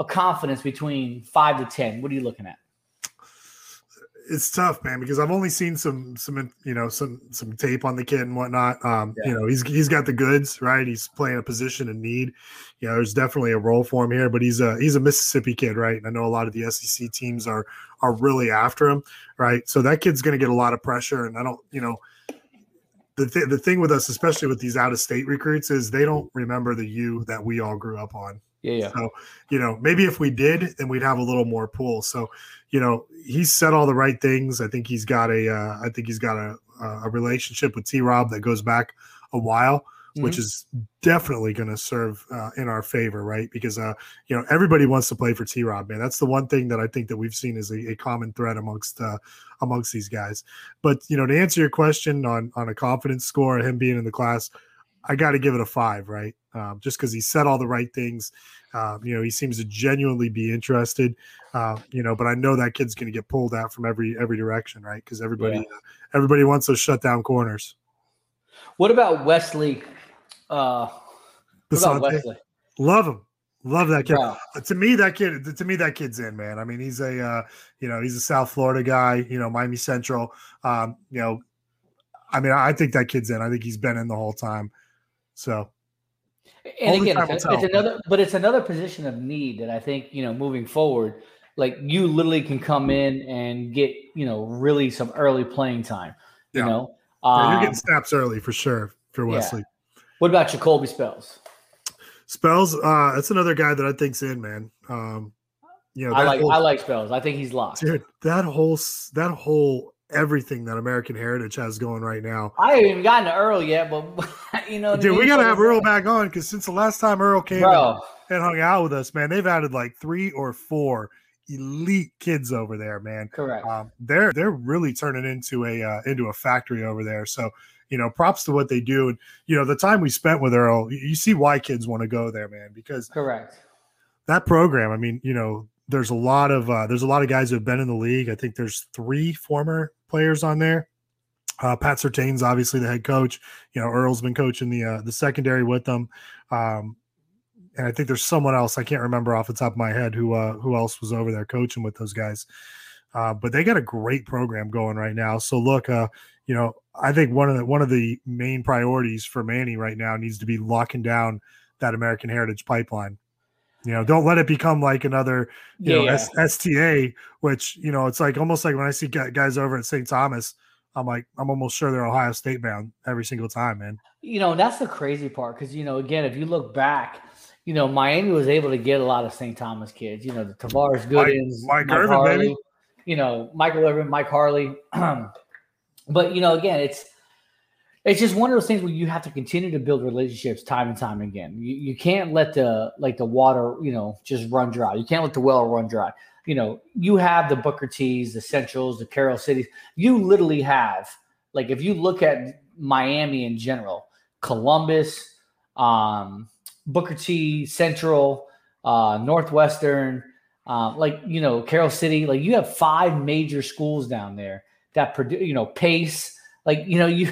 a confidence between five to ten, what are you looking at? It's tough, man, because I've only seen some some you know some some tape on the kid and whatnot. Um, Yeah. you know, he's he's got the goods, right? He's playing a position in need. You know, there's definitely a role for him here, but he's a he's a Mississippi kid, right? And I know a lot of the SEC teams are are really after him, right? So that kid's going to get a lot of pressure, and I don't, you know. The, th- the thing with us, especially with these out of state recruits, is they don't remember the you that we all grew up on. Yeah, yeah. So, you know, maybe if we did, then we'd have a little more pull. So, you know, he's said all the right things. I think he's got a, uh, I think he's got a, a relationship with T Rob that goes back a while, which Mhm. is definitely going to serve uh, in our favor, right? Because, uh, you know, everybody wants to play for T Rob, man. That's the one thing that I think that we've seen is a, a common thread amongst, uh, amongst these guys. But, you know, to answer your question on, on a confidence score, him being in the class, I got to give it a five, right? Um, just because he said all the right things. Um, you know, he seems to genuinely be interested. Uh, you know, but I know that kid's going to get pulled out from every every direction, right? Because everybody uh, everybody wants those shutdown corners. What about Wesley? Uh, what about Wesley? Love him. Love that kid. Bro. Uh, To me, that kid. To me, that kid's in, man. I mean, he's a, uh, you know, he's a South Florida guy. You know, Miami Central. Um, you know, I mean, I think that kid's in. I think he's been in the whole time. So, And only again, it's, it's another, but it's another position of need that I think you know moving forward, like you literally can come in and get you know really some early playing time. You Yeah. know, Yeah, you're Um, getting snaps early for sure for yeah. Wesley. What about Jacoby Spells? Spells, uh, that's another guy that I think's in, man. Um, you know, I like whole- I like Spells. I think he's locked. dude, that whole that whole everything that American Heritage has going right now. I haven't even gotten to Earl yet, but *laughs* you know, Dude, we mean? gotta have Earl back on because since the last time Earl came and, and hung out with us, man, they've added like three or four elite kids over there, man. Correct. Um, they're they're really turning into a uh, into a factory over there. So you know, props to what they do, and you know, the time we spent with Earl, you, you see why kids want to go there, man, because Correct. that program. I mean, you know, there's a lot of uh, there's a lot of guys who have been in the league. I think there's three former players on there. Uh, Pat Surtain's obviously the head coach. You know, Earl's been coaching the uh, the secondary with them, um, and I think there's someone else I can't remember off the top of my head who uh, who else was over there coaching with those guys. Uh, but they got a great program going right now. So look, uh, you know, I think one of the one of the main priorities for Manny right now needs to be locking down that American Heritage pipeline. You know, don't let it become like another, you Yeah, know, yeah. S- STA, which you know, it's like almost like when I see guys over at St. Thomas, I'm like, I'm almost sure they're Ohio State bound every single time, man. You know, that's the crazy part because you know, again, if you look back, you know, Miami was able to get a lot of St. Thomas kids. You know, the Tavares Mike- Goodins, Mike Irvin, baby. You know, Michael Irvin, Mike Harley. *clears throat* but you know, again, it's it's just one of those things where you have to continue to build relationships time and time again. You, you can't let the like the water, you know, just run dry. You can't let the well run dry. You know, you have the Booker T's, the Centrals, the Carol Cities. You literally have like if you look at Miami in general, Columbus, um, Booker T, Central, uh, Northwestern, um, like you know, Carol City. Like you have five major schools down there that produce, you know, Pace. Like you know, *laughs* you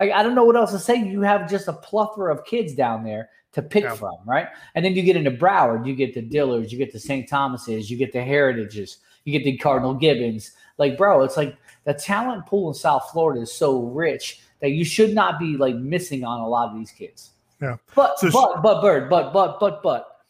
I, I don't know what else to say. You have just a plethora of kids down there to pick from, right? And then you get into Broward, you get the Dillards, you get the St. Thomas's, you get the Heritages, you get the Cardinal Gibbons. Like, bro, it's like the talent pool in South Florida is so rich that you should not be like missing on a lot of these kids. Yeah. But So but but bird, but but but but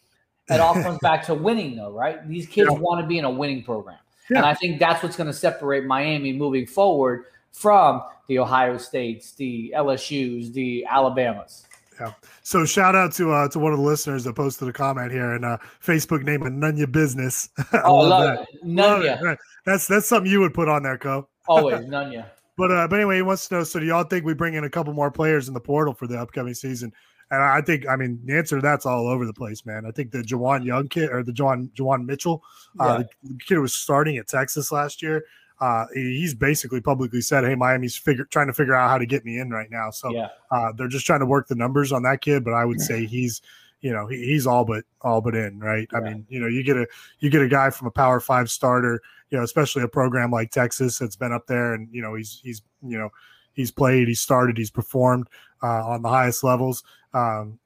it all comes *laughs* back to winning though, right? These kids Yeah. want to be in a winning program. Yeah. And I think that's what's going to separate Miami moving forward from the Ohio States, the LSUs, the Alabamas. Yeah. So shout out to uh to one of the listeners that posted a comment here and uh Facebook name it None Your Business. *laughs* I Oh, love it. None Love ya. Right. That's that's something you would put on there, Co. *laughs* Always, none yeah. But uh, but anyway, he wants to know. So do y'all think we bring in a couple more players in the portal for the upcoming season? And I think, I mean, the answer to that's all over the place, man. I think the Jawan Young kid or the Jawan Juwan Mitchell, uh, Yeah. the kid who was starting at Texas last year. Uh, he's basically publicly said, "Hey, Miami's figure trying to figure out how to get me in right now." So Yeah. uh, they're just trying to work the numbers on that kid. But I would say he's, you know, he, he's all but all but in, right? I mean, you know, you get a you get a guy from a Power Five starter, you know, especially a program like Texas that's been up there, and you know, he's he's you know, he's played, he's started, he's performed uh, on the highest levels. Um,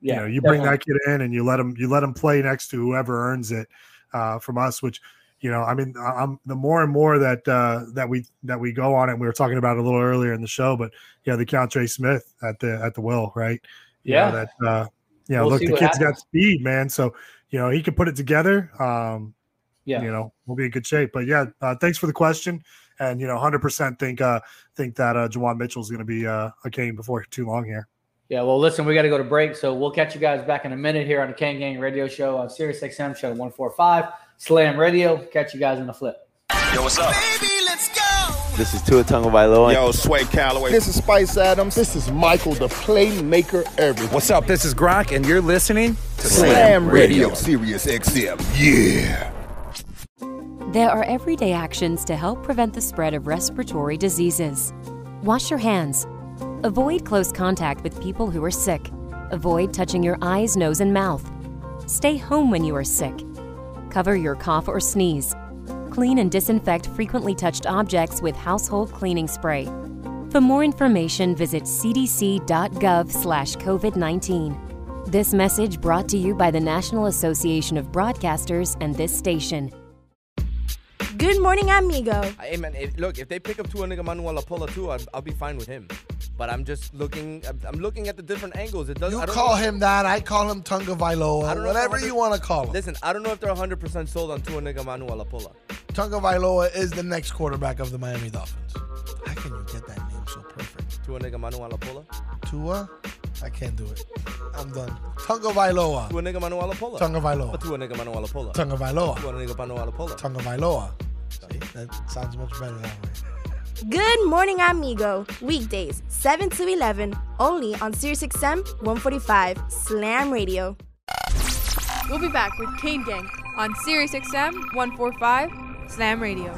you Yeah, know, you bring that kid in and you let him you let him play next to whoever earns it uh, from us, which. You know, I mean, I'm the more and more that uh, that we that we go on it. We were talking about it a little earlier in the show, but yeah, the Keontra Smith at the at the will, right? You know, Yeah. that uh, know, We'll look, the kid's kid's got speed, man. So you know, he can put it together. Um, Yeah. you know, we'll be in good shape. But yeah, uh, thanks for the question. And you know, hundred percent think uh think that uh Juwan Mitchell's going to be uh, a Kane before too long here. Yeah, well, listen, we got to go to break, so we'll catch you guys back in a minute here on the Kane Gang Radio Show on Sirius XM Channel 145, Slam Radio. Catch you guys in the flip. Yo, what's up? This is Tua Tagovailoa. Yo, Sway Calloway. This is Spice Adams. This is Michael, the playmaker everything. What's up? This is Gronk, and you're listening to Slam Radio, Sirius XM. Yeah. There are everyday actions to help prevent the spread of respiratory diseases. Wash your hands. Avoid close contact with people who are sick. Avoid touching your eyes, nose, and mouth. Stay home when you are sick. Cover your cough or sneeze. Clean and disinfect frequently touched objects with household cleaning spray. For more information, visit cdc.gov/covid19. This message brought to you by the National Association of Broadcasters and this station. Good morning, amigo. Hey man, if, look, if they pick up Tuanigamanuolepola too, I'll, I'll be fine with him. But I'm just looking, I'm, I'm looking at the different angles. It does. You I don't call know- him that. I call him Tunga I Vailoa. don't know if they're Whatever you want to call him. Listen, I don't know if they're 100% sold on Tuanigamanuolepola. Tunga Vailoa is the next quarterback of the Miami Dolphins. How can you get that name so perfect? Tuanigamanuolepola. Tua? I can't do it. I'm done. Tunga Vailoa. Tuanigamanuolepola. Tunga Vailoa. Tuanigamanuolepola. Tunga Vailoa. Tuanigamanuolepola. Tunga Vailoa. See, that sounds much better that way. Good morning, amigo. Weekdays, 7 to 11, only on SiriusXM 145 Slam Radio. We'll be back with Kane Gang on Sirius XM 145 Slam Radio.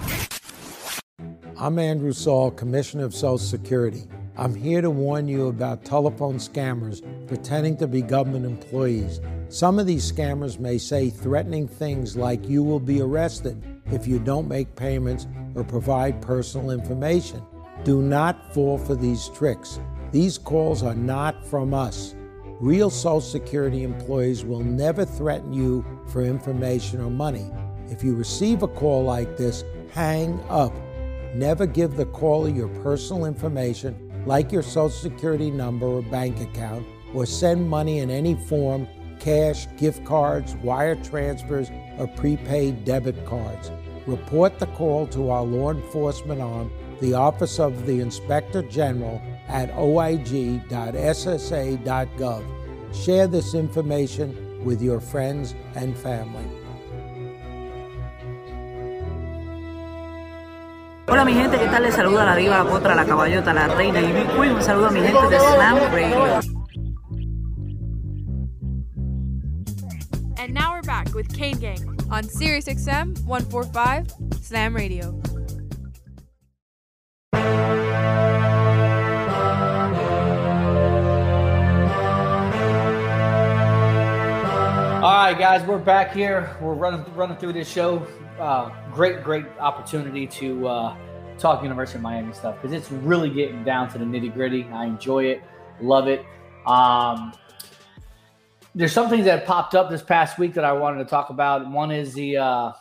I'm Andrew Saul, Commissioner of Social Security. I'm here to warn you about telephone scammers pretending to be government employees. Some of these scammers may say threatening things like you will be arrested if you don't make payments or provide personal information. Do not fall for these tricks. These calls are not from us. Real Social Security employees will never threaten you for information or money. If you receive a call like this, hang up. Never give the caller your personal information, like your Social Security number or bank account, or send money in any form cash, gift cards, wire transfers, or prepaid debit cards. Report the call to our law enforcement arm, the Office of the Inspector General, at oig.ssa.gov. Share this information with your friends and family. Hola mi gente, ¿qué tal? Les saluda la diva, la potra, la caballota, la reina y Big. Un saludo a mi gente de Slam Radio. And now we're back with Kane Gang on Sirius XM 145 Slam Radio. Right, guys, we're back here. We're running running through this show. Uh, great, great opportunity to uh, talk University of Miami stuff because it's really getting down to the nitty gritty. I enjoy it, love it. Um, there's some things that popped up this past week that I wanted to talk about. One is the uh,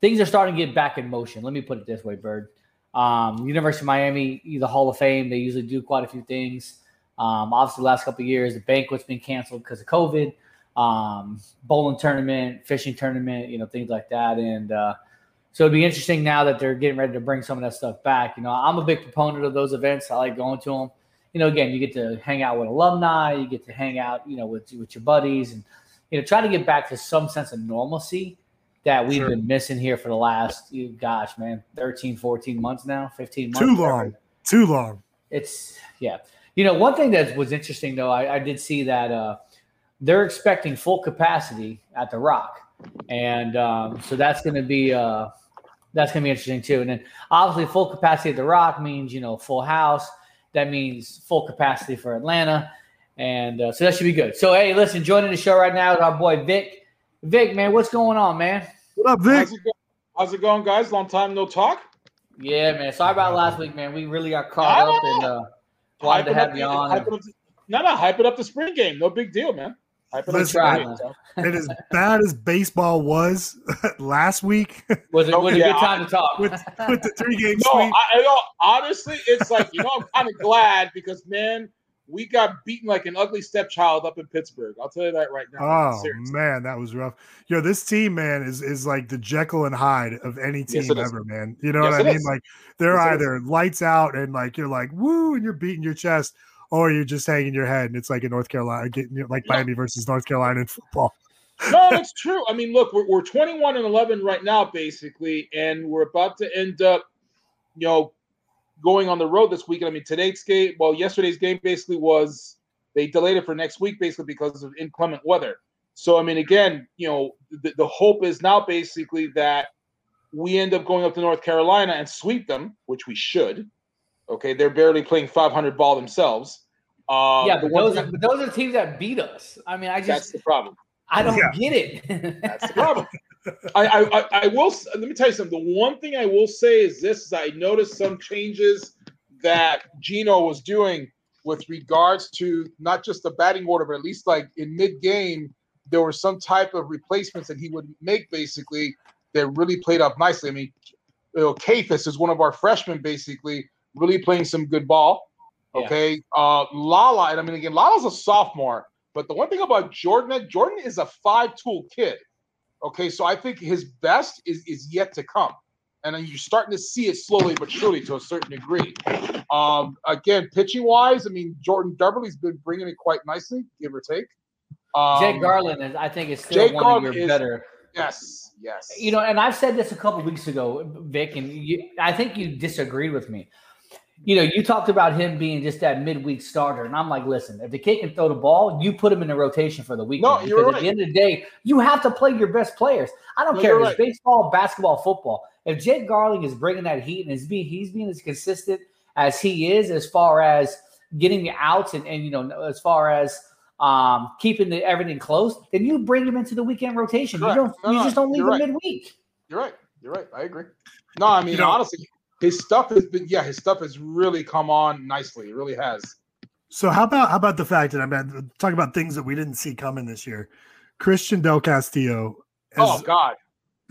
things are starting to get back in motion. Let me put it this way, Bird. Um, University of Miami, the Hall of Fame, they usually do quite a few things. Um, obviously, the last couple years, the banquet's been canceled because of COVID. Um, bowling tournament, fishing tournament, you know, things like that. And uh, so it'd be interesting now that they're getting ready to bring some of that stuff back. You know, I'm a big proponent of those events. I like going to them. You know, again, you get to hang out with alumni, you get to hang out, you know, with with your buddies, and you know, try to get back to some sense of normalcy that we've Sure. been missing here for the last, you- gosh, man, 13, 14 months now, 15 months. Too long. Too long. It's yeah. You know, one thing that was interesting though, I, I did see that uh, they're expecting full capacity at the Rock, and um, so that's going to be uh, that's going to be interesting too. And then obviously, full capacity at the Rock means you know full house. That means full capacity for Atlanta, and uh, so that should be good. So hey, listen, joining the show right now is our boy Vic. Vic, man, what's going on, man? What up, How's it, go- how's it going, guys? Long time no talk. Yeah, man. Sorry about last week, man. We really got caught up no, and no. uh, wanted to have you on. hyping up the- no, no, hype it up the spring game. No big deal, man. Hype it on Listen, and as bad as baseball was *laughs* last week, Was it, was it a good time to talk? with with the three games? *laughs* No. I, I know, honestly, it's like you know, I'm kind of glad because man, we got beaten like an ugly stepchild up in Pittsburgh. I'll tell you that right now. Oh Seriously. man, that was rough. Yo, this team, man, is is like the Jekyll and Hyde of any team Yes, it is. ever, man. You know Yes, what I mean? is. Like they're Yes, either lights out and like you're like woo, and you're beating your chest, or you're just hanging your head, and it's like in North Carolina, getting like Miami versus North Carolina in football. no, *laughs* it's true. I mean, look, we're, we're 21 and 11 right now, basically, and we're about to end up, you know, going on the road this weekend. I mean, today's game, well, yesterday's game basically was they delayed it for next week, basically because of inclement weather. So, I mean, again, you know, the, the hope is now basically that we end up going up to North Carolina and sweep them, which we should. Okay, they're barely playing 500 ball themselves. Uh, yeah, but those, are, but those are teams that beat us. I mean, I just that's the problem. I don't Yeah. get it. That's the problem. I, I, I, I will. Let me tell you something. The one thing I will say is this: is I noticed some changes that Gino was doing with regards to not just the batting order, but at least like in mid-game, there were some type of replacements that he would make basically that really played up nicely. I mean, you know, Kafis is one of our freshmen, basically, really playing some good ball. Yeah. Okay, uh, Lala, and I mean again, Lala's a sophomore, but the one thing about Jordan, Jordan is a five-tool kid. Okay, so I think his best is is yet to come, and then you're starting to see it slowly but surely to a certain degree. Um, again, pitching wise, I mean Jordan Beverly's been bringing it quite nicely, give or take. Um, Jake Garland, is, I think, is still Jake one Garland of your is- better. Yes, yes. You know, and I've said this a couple weeks ago, Vic, and you, I think you disagreed with me. You know, you talked about him being just that midweek starter, and I'm like, listen, if the kid can throw the ball, you put him in the rotation for the weekend. No, you're because right. at the end of the day, you have to play your best players. I don't No, care if it's baseball, basketball, football. If Jake Garland is bringing that heat and is being he's being as consistent as he is, as far as getting the outs and, and you know, as far as um, keeping the, everything close, then you bring him into the weekend rotation. Correct. You don't, No, you no, just don't leave him right. midweek. You're right. You're right. I agree. No, I mean You know- honestly, his stuff has been yeah, his stuff has really come on nicely. It really has. So how about how about the fact that I'm mean, talking about things that we didn't see coming this year? Christian Del Castillo Oh is God.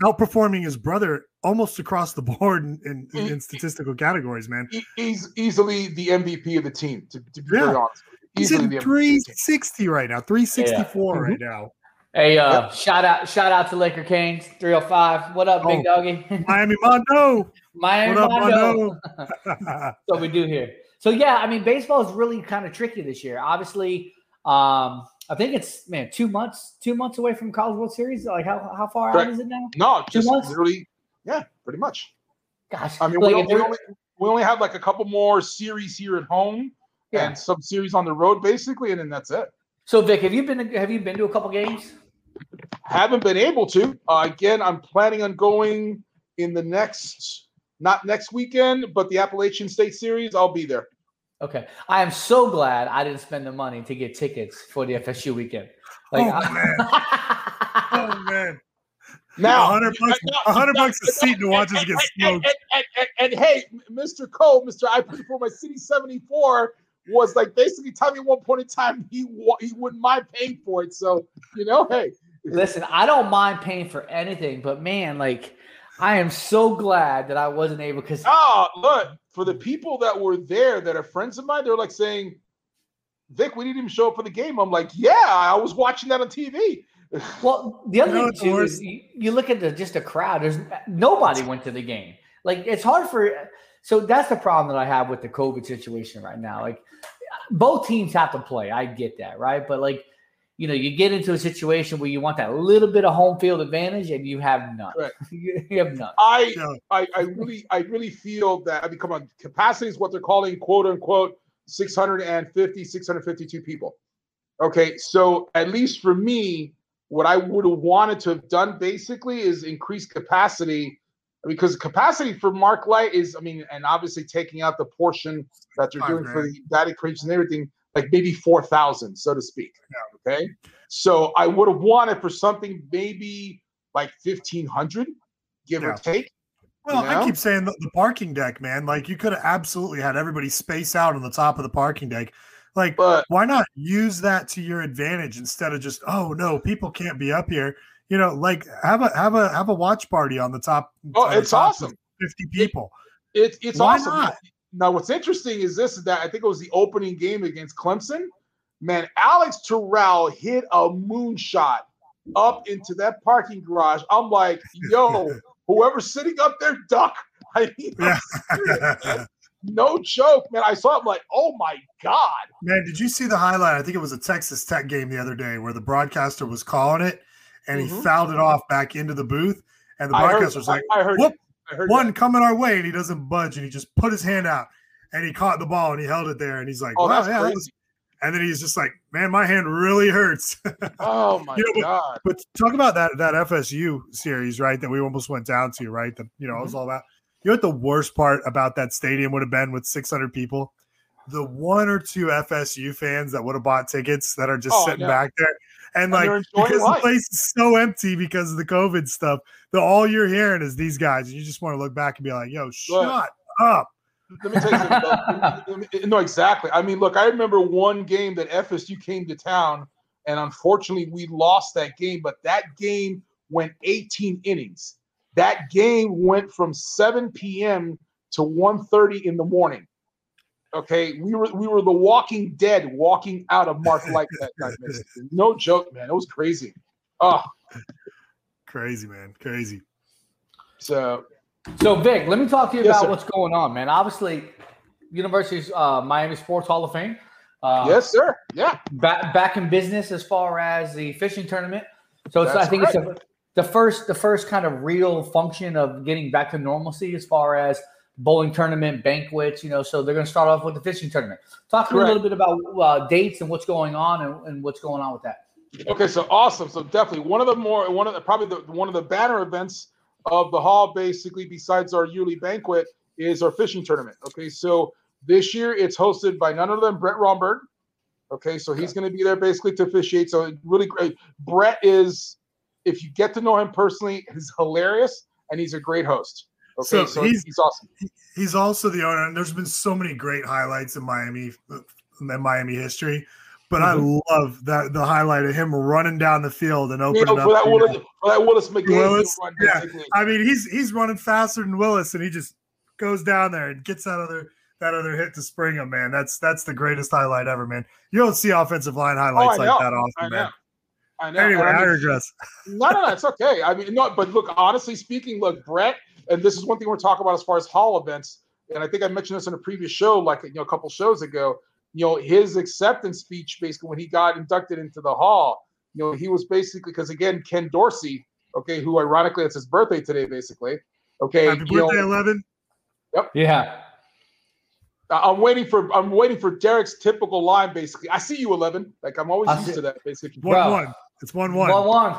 outperforming his brother almost across the board in, in, Mm. in statistical categories, man. He's easily the MVP of the team, to, to be Yeah. very honest. He's in the MVP of the team. 360 right now, 364 Mhm. right now. Hey, uh, shout out, shout out to Laker Canes, 305. What up, big Oh, doggy? *laughs* Miami Mondo. Miami What up, Mondo. *laughs* *laughs* What we do here. So yeah, I mean, baseball is really kind of tricky this year. Obviously, um, I think it's man two months, two months away from College World Series. Like how how far out is it now? No, Two just months? literally, yeah, pretty much. Gosh, I mean, like, we, we only we only have like a couple more series here at home Yeah. and some series on the road, basically, and then that's it. So Vic, have you been have you been to a couple games? Haven't been able to. Uh, again, I'm planning on going in the next, not next weekend, but the Appalachian State Series. I'll be there. Okay, I am so glad I didn't spend the money to get tickets for the FSU weekend. Like, oh I- man, *laughs* oh man. Now, a hundred bucks, a hundred bucks a seat to watch us get and, smoked. and, and, and, and hey, Mr. Cole, Mr. I put for my City 74 was like basically telling me at one point in time he wa- he wouldn't mind paying for it. So, you know, hey, Listen, I don't mind paying for anything, but man, like I am so glad that I wasn't able because Oh, look, for the people that were there that are friends of mine, they're like saying, Vic, we didn't even show up for the game. I'm like, yeah, I was watching that on TV. well, the other You know thing too worse? is you, you look at the just a crowd. There's nobody went to the game. Like it's hard for. So that's the problem that I have with the COVID situation right now. Like both teams have to play. I get that, right? But like you know, you get into a situation where you want that little bit of home field advantage, and you have none. Right. *laughs* you have none. I, No. I I really I really feel that I mean come on capacity is what they're calling quote unquote 650 652 people. Okay, so at least for me, what I would have wanted to have done basically is increase capacity because capacity for Mark Light is I mean and obviously taking out the portion that they're Five doing for the data creation and everything like maybe 4000 so to speak. Okay? So I would have wanted for something maybe like 1500 give Yeah. or take. Well, you I keep saying the, the parking deck, man. Like you could have absolutely had everybody space out on the top of the parking deck. Like, but, why not use that to your advantage instead of just, oh no, people can't be up here. You know, like have a have a have a watch party on the top. Oh, it's top awesome. Fifty people. It's it's Why awesome. not? Now, what's interesting is this: is that I think it was the opening game against Clemson. Man, Alex Toral hit a moonshot up into that parking garage. I'm like, yo, *laughs* whoever's sitting up there, duck. *laughs* I mean, serious, *laughs* no joke, man. I saw it, I'm like, oh my god. Man, did you see the highlight? I think it was a Texas Tech game the other day where the broadcaster was calling it and he Mhm. fouled it off back into the booth. And the broadcaster was like, I- I heard Whoop, it. One that. coming our way. And he doesn't budge and he just put his hand out and he caught the ball and he held it there. And he's like, Oh, wow, that's yeah. that crazy. was-" And then he's just like, man, my hand really hurts. *laughs* Oh my You know, god. But talk about that that FSU series, right? That we almost went down to, right? That you know, it was Mm-hmm. all about. You know what the worst part about that stadium would have been with 600 people? The one or two FSU fans that would have bought tickets that are just Oh, sitting know. back there, and, And like because life. the place is so empty because of the COVID stuff, that all you're hearing is these guys, and you just want to look back and be like, "Yo, shut up." Let me tell you something. though. *laughs* Let me- no, exactly. I mean, look, I remember one game that FSU came to town, and unfortunately, we lost that game. But that game went 18 innings. That game went from 7 p.m. to 1:30 in the morning. Okay, we were we were the Walking Dead walking out of Mark *laughs* like that night. No joke, man. It was crazy. Oh, Crazy man, crazy. so So Vic, let me talk to you Yes, about sir. what's going on, man. Obviously, University's uh, Miami Sports Hall of Fame. Uh, yes, sir. Yeah. back back in business as far as the fishing tournament. So it's, I That's think it's right. the, the first the first kind of real function of getting back to normalcy as far as bowling tournament banquets. You know, so they're going to start off with the fishing tournament. Talk to me a little bit about uh, dates and what's going on and, and what's going on with that. Okay, so awesome. So definitely one of the more one of the probably the one of the banner events of the hall, basically, besides our yearly banquet, is our fishing tournament. Okay, so this year it's hosted by none other than Brett Romberg. Okay, so he's going to be there basically to officiate. So really great. Brett is, if you get to know him personally, he's hilarious and he's a great host. Okay, so, he's, awesome. He's also the owner, and there's been so many great highlights in Miami, in Miami history. But Mhm. I love that the highlight of him running down the field and opening know, up for that Willis, for that Willis McGahee Willis. run, Yeah. I mean he's he's running faster than Willis, and he just goes down there and gets that other that other hit to spring him. Man, that's that's the greatest highlight ever, man. You don't see offensive line highlights Oh, like that often, I man. know. I know. Anyway, I I mean- digress. No, no, no, it's okay. I mean, no, but look, honestly speaking, look, Brett, and this is one thing we're talking about as far as hall events, and I think I mentioned this in a previous show, like you know, a couple shows ago. You know, his acceptance speech, basically, when he got inducted into the hall, you know, he was basically because again, Ken Dorsey, okay, who ironically it's his birthday today, basically. Okay, Happy you know, birthday, eleven. Yep. Yeah. I- I'm waiting for I'm waiting for Derek's typical line. Basically, I see you, eleven. Like I'm always I used see- to that. Basically, One one. It's one one. One one.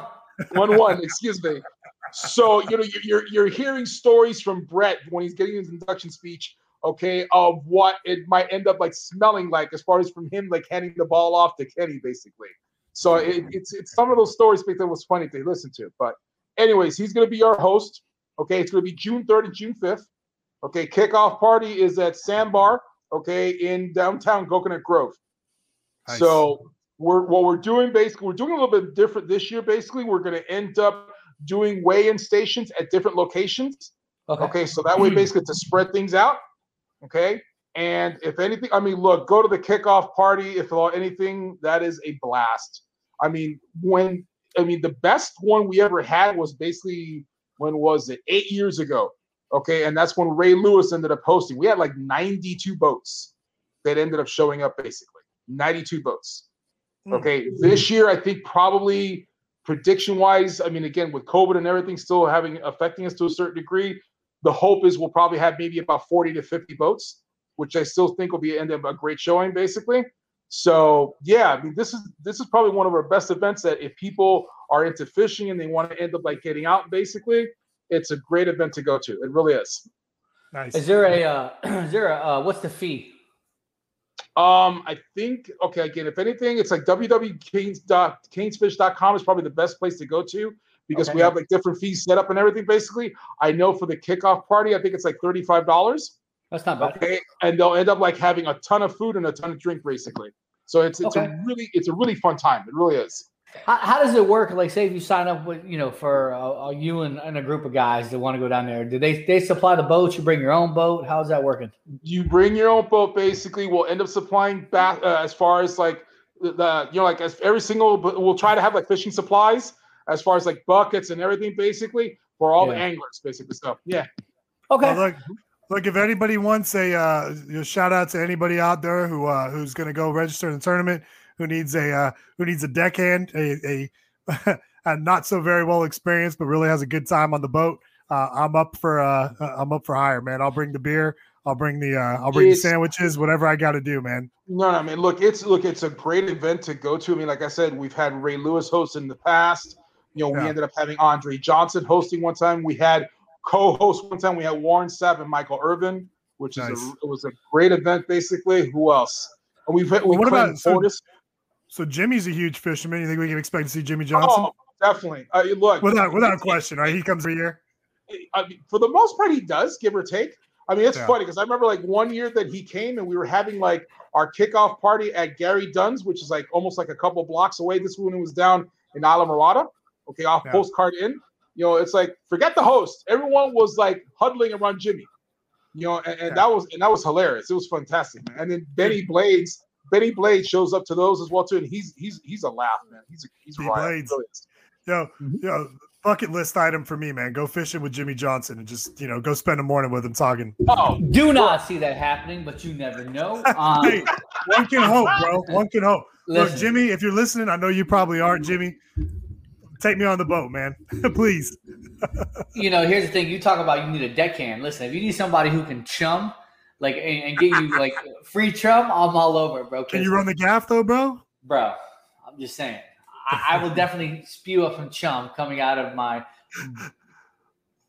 one one. *laughs* Excuse me. So you know you're- you're hearing stories from Brett when he's getting his induction speech. Okay, of what it might end up like smelling like as far as from him like handing the ball off to Kenny, basically. So it, mm-hmm. it's it's some of those stories that was funny to listen to. But anyways, he's going to be our host. Okay, it's going to be June third and June fifth. Okay, kickoff party is at Sandbar. Okay, in downtown Coconut Grove. Nice. So we're what we're doing basically we're doing a little bit different this year. Basically, we're going to end up doing weigh-in stations at different locations. Okay. so that way mm. basically to spread things out. Okay. And if anything, I mean, look, go to the kickoff party. If anything, that is a blast. I mean, when I mean the best one we ever had was basically when was it? Eight years ago. Okay, and that's when Ray Lewis ended up hosting. We had like 92 boats that ended up showing up, basically 92 boats. Mm. Okay, this year I think probably prediction wise, I mean, again with COVID and everything still having affecting us to a certain degree, the hope is we'll probably have maybe about 40 to 50 boats, which I still think will be end up a great showing, basically. So yeah, I mean, this is this is probably one of our best events that if people are into fishing and they want to end up like getting out, basically, it's a great event to go to. It really is. Nice. Is there a uh, *clears throat* is there a uh, what's the fee? Um, I think okay. Again, if anything, it's like www.canesfish.com is probably the best place to go to because Okay. we have like different fees set up and everything. Basically, I know for the kickoff party, I think it's like thirty-five dollars. That's not bad. Okay, and they'll end up like having a ton of food and a ton of drink, basically. So it's it's Okay. a really it's a really fun time. It really is. How, how does it work? Like, say if you sign up with, you know, for uh, uh, you and, and a group of guys that want to go down there, do they they supply the boats? You bring your own boat? How's that working? You bring your own boat. Basically, we'll end up supplying back uh, as far as like the, the you know like as every single we'll try to have like fishing supplies as far as like buckets and everything basically for all the anglers basically. So yeah. Okay. Well, look, look, if anybody wants a uh, you know, shout out to anybody out there who uh, who's going to go register in the tournament, who needs a uh, who needs a deckhand, a a, *laughs* a not so very well experienced, but really has a good time on the boat. Uh, I'm up for uh, uh, I'm up for hire, man. I'll bring the beer. I'll bring the uh, I'll bring It's- the sandwiches, whatever I got to do, man. No, no, I mean, look, it's look, it's a great event to go to. I mean, like I said, we've had Ray Lewis host in the past. You know, we ended up having Andre Johnson hosting one time. We had co-host one time. We had Warren Sapp and Michael Irvin, which is a, it was a great event. Basically, who else? And we've we what about so, Fortis. So Jimmy's a huge fisherman. You think we can expect to see Jimmy Johnson? Oh, definitely. Uh, look, without without question, right? He comes every year. I mean, for the most part, he does, give or take. I mean, it's Yeah. funny because I remember like one year that he came and we were having like our kickoff party at Gary Dunn's, which is like almost like a couple blocks away. This one was down in Islamorada, okay, off Yeah. Postcard Inn. You know, it's like forget the host. Everyone was like huddling around Jimmy. You know, and, and that was and that was hilarious. It was fantastic, man. And then Bennie Blades, Bennie Blade shows up to those as well too, and he's he's he's a laugh, man. He's a he's a B riot. Blades. Really is. Yo, yo, bucket list item for me, man. Go fishing with Jimmy Johnson and just you know go spend a morning with him talking. Oh, Do not see that happening, but you never know. *laughs* Um, Hey, one can hope, bro. One can hope. Look, Jimmy, if you're listening, I know you probably aren't, Jimmy. Take me on the boat, man. *laughs* Please. you know, here's the thing: you talk about you need a deckhand. Listen, if you need somebody who can chum, like and, and get you like free chum, I'm all over, bro. Can you run the gaff though, bro? bro? I'm just saying. I, I will definitely spew up some chum coming out of my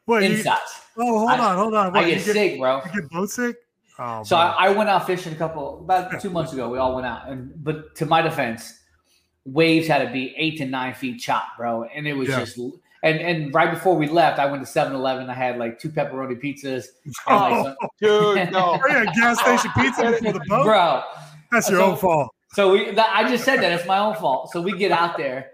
you- insides. Oh, hold I- on, hold on. I What, get sick, bro. You get boat sick? Oh, So. I, I went out fishing a couple about two months ago. We all went out, and but to my defense, waves had to be eight to nine feet chop, bro, and it was Yeah. just. And and right before we left, I went to 7-Eleven. I had like two pepperoni pizzas. and, like, oh, some- *laughs* Dude, *laughs* no. Oh, yeah, gas station pizza before the boat? bro. That's your So- own fault. So we, that, I just said that it's my own fault. So we get out there,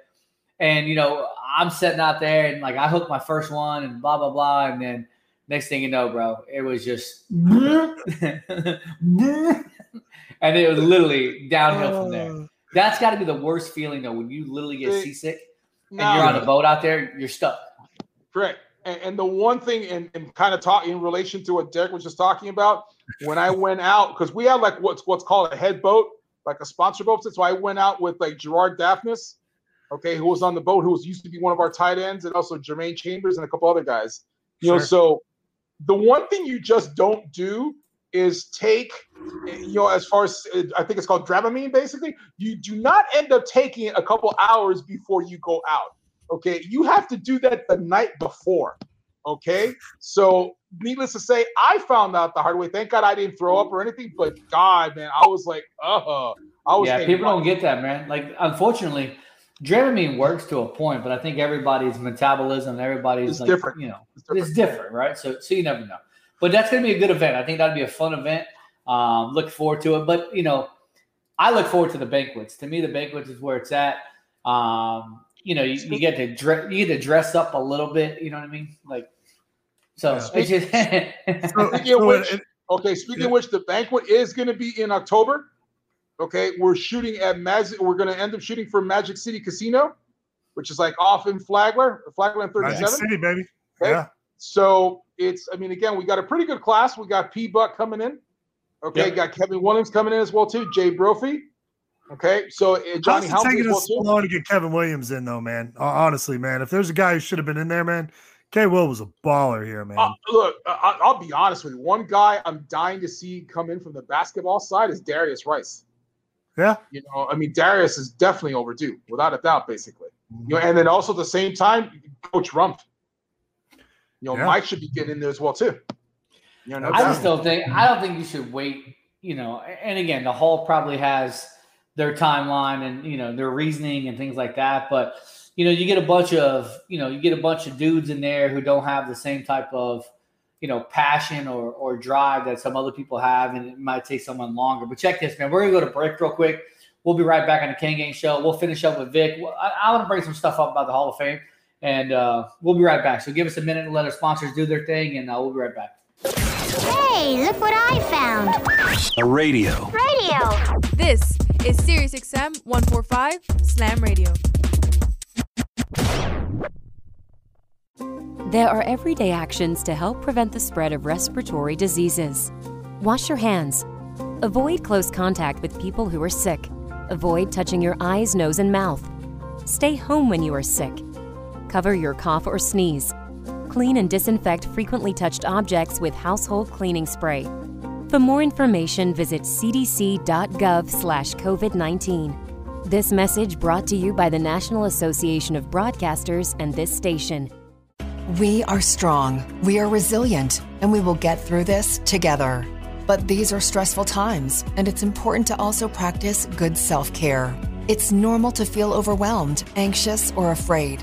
and you know, I'm sitting out there, and like I hooked my first one, and blah blah blah, and then next thing you know, bro, it was just, *laughs* and it was literally downhill from there. Uh. That's got to be the worst feeling though, when you literally get It- seasick and No. you're on a boat out there, you're stuck. Correct. And, and the one thing, and, and kind of talk in relation to what Derek was just talking about, when I went out, because we had like what's what's called a head boat, like a sponsor boat. So I went out with like Gerard Daphnis, okay, who was on the boat, who was used to be one of our tight ends, and also Jermaine Chambers and a couple other guys. You know, so the one thing you just don't do is take, you know, as far as I think it's called Dramamine, basically, you do not end up taking it a couple hours before you go out. Okay, you have to do that the night before. Okay, so needless to say, I found out the hard way. Thank God I didn't throw up or anything, but God, man, I was like, uh, I was. yeah, people don't get that, man. Like, unfortunately, Dramamine works to a point, but I think everybody's metabolism, everybody's It's like, different. You know, It's it's different. right? So, so you never know. But that's going to be a good event. I think that'd be a fun event. Um, look forward to it. But you know, I look forward to the banquets. To me, the banquets is where it's at. Um, you know, you, you get to dress, you get to dress up a little bit. You know what I mean? Like, so it's just *laughs* Speaking of which, okay, speaking of which, the banquet is going to be in October. Okay, we're shooting at Magic. We're going to end up shooting for Magic City Casino, which is like off in Flagler, Flagler and Magic 37. City, baby. Okay. Yeah. So it's, I mean, again, we got a pretty good class. We got P Buck coming in. Okay, Yep. got Kevin Williams coming in as well too. Jay Brophy. Okay, so uh, Johnny How's it taking as well us so long to get Kevin Williams in, though, man? Hon- Honestly, man, if there's a guy who should have been in there, man, K. Will was a baller here, man. Uh, look, I, I'll be honest with you. One guy I'm dying to see come in from the basketball side is Darius Rice. yeah, You know, I mean, Darius is definitely overdue, without a doubt, basically. You Mm-hmm. know, and then also at the same time, Coach Rumph. You know, Yeah. Mike should be getting in there as well too. You know, no I just don't think I don't think you should wait. You know, and again, the Hall probably has their timeline and you know their reasoning and things like that. But you know, you get a bunch of you know you get a bunch of dudes in there who don't have the same type of you know, passion or or drive that some other people have, and it might take someone longer. But check this, man. We're gonna go to break real quick. We'll be right back on the Kane Gang Show. We'll finish up with Vic. I, I want to bring some stuff up about the Hall of Fame, and uh, we'll be right back. So give us a minute and let our sponsors do their thing, and uh, we'll be right back. Hey, look what I found. A radio. Radio. This is SiriusXM 145 Slam Radio. There are everyday actions to help prevent the spread of respiratory diseases. Wash your hands. Avoid close contact with people who are sick. Avoid touching your eyes, nose, and mouth. Stay home when you are sick. Cover your cough or sneeze. Clean and disinfect frequently touched objects with household cleaning spray. For more information, visit cdc.gov/covid19. This message brought to you by the National Association of Broadcasters and this station. We are strong, we are resilient, and we will get through this together. But these are stressful times, and it's important to also practice good self care. It's normal to feel overwhelmed, anxious, or afraid,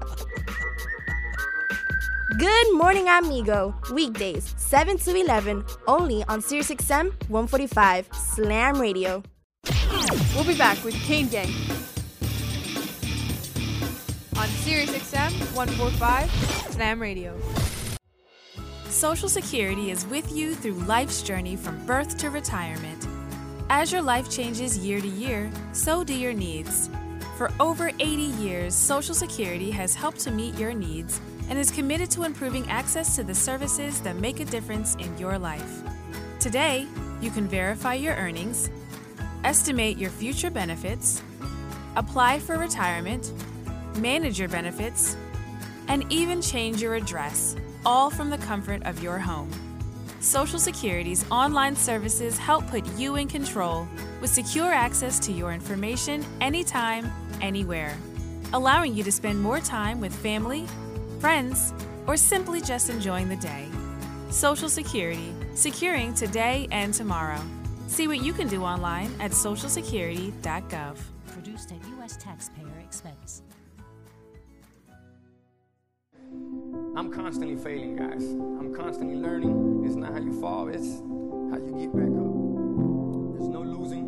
Good morning, amigo. Weekdays, 7 to 11, only on SiriusXM 145 Slam Radio. We'll be back with Kane Gang on SiriusXM 145 Slam Radio. Social Security is with you through life's journey from birth to retirement. As your life changes year to year, so do your needs. For over 80 years, Social Security has helped to meet your needs and is committed to improving access to the services that make a difference in your life. Today, you can verify your earnings, estimate your future benefits, apply for retirement, manage your benefits, and even change your address, all from the comfort of your home. Social Security's online services help put you in control with secure access to your information anytime, anywhere, allowing you to spend more time with family, friends, or simply just enjoying the day. Social Security, securing today and tomorrow. See what you can do online at socialsecurity.gov. Produced at U.S. taxpayer expense. I'm constantly failing, guys. I'm constantly learning. It's not how you fall, it's how you get back up. There's no losing,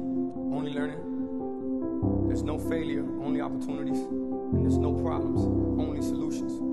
only learning. There's no failure, only opportunities. And there's no problems, only solutions.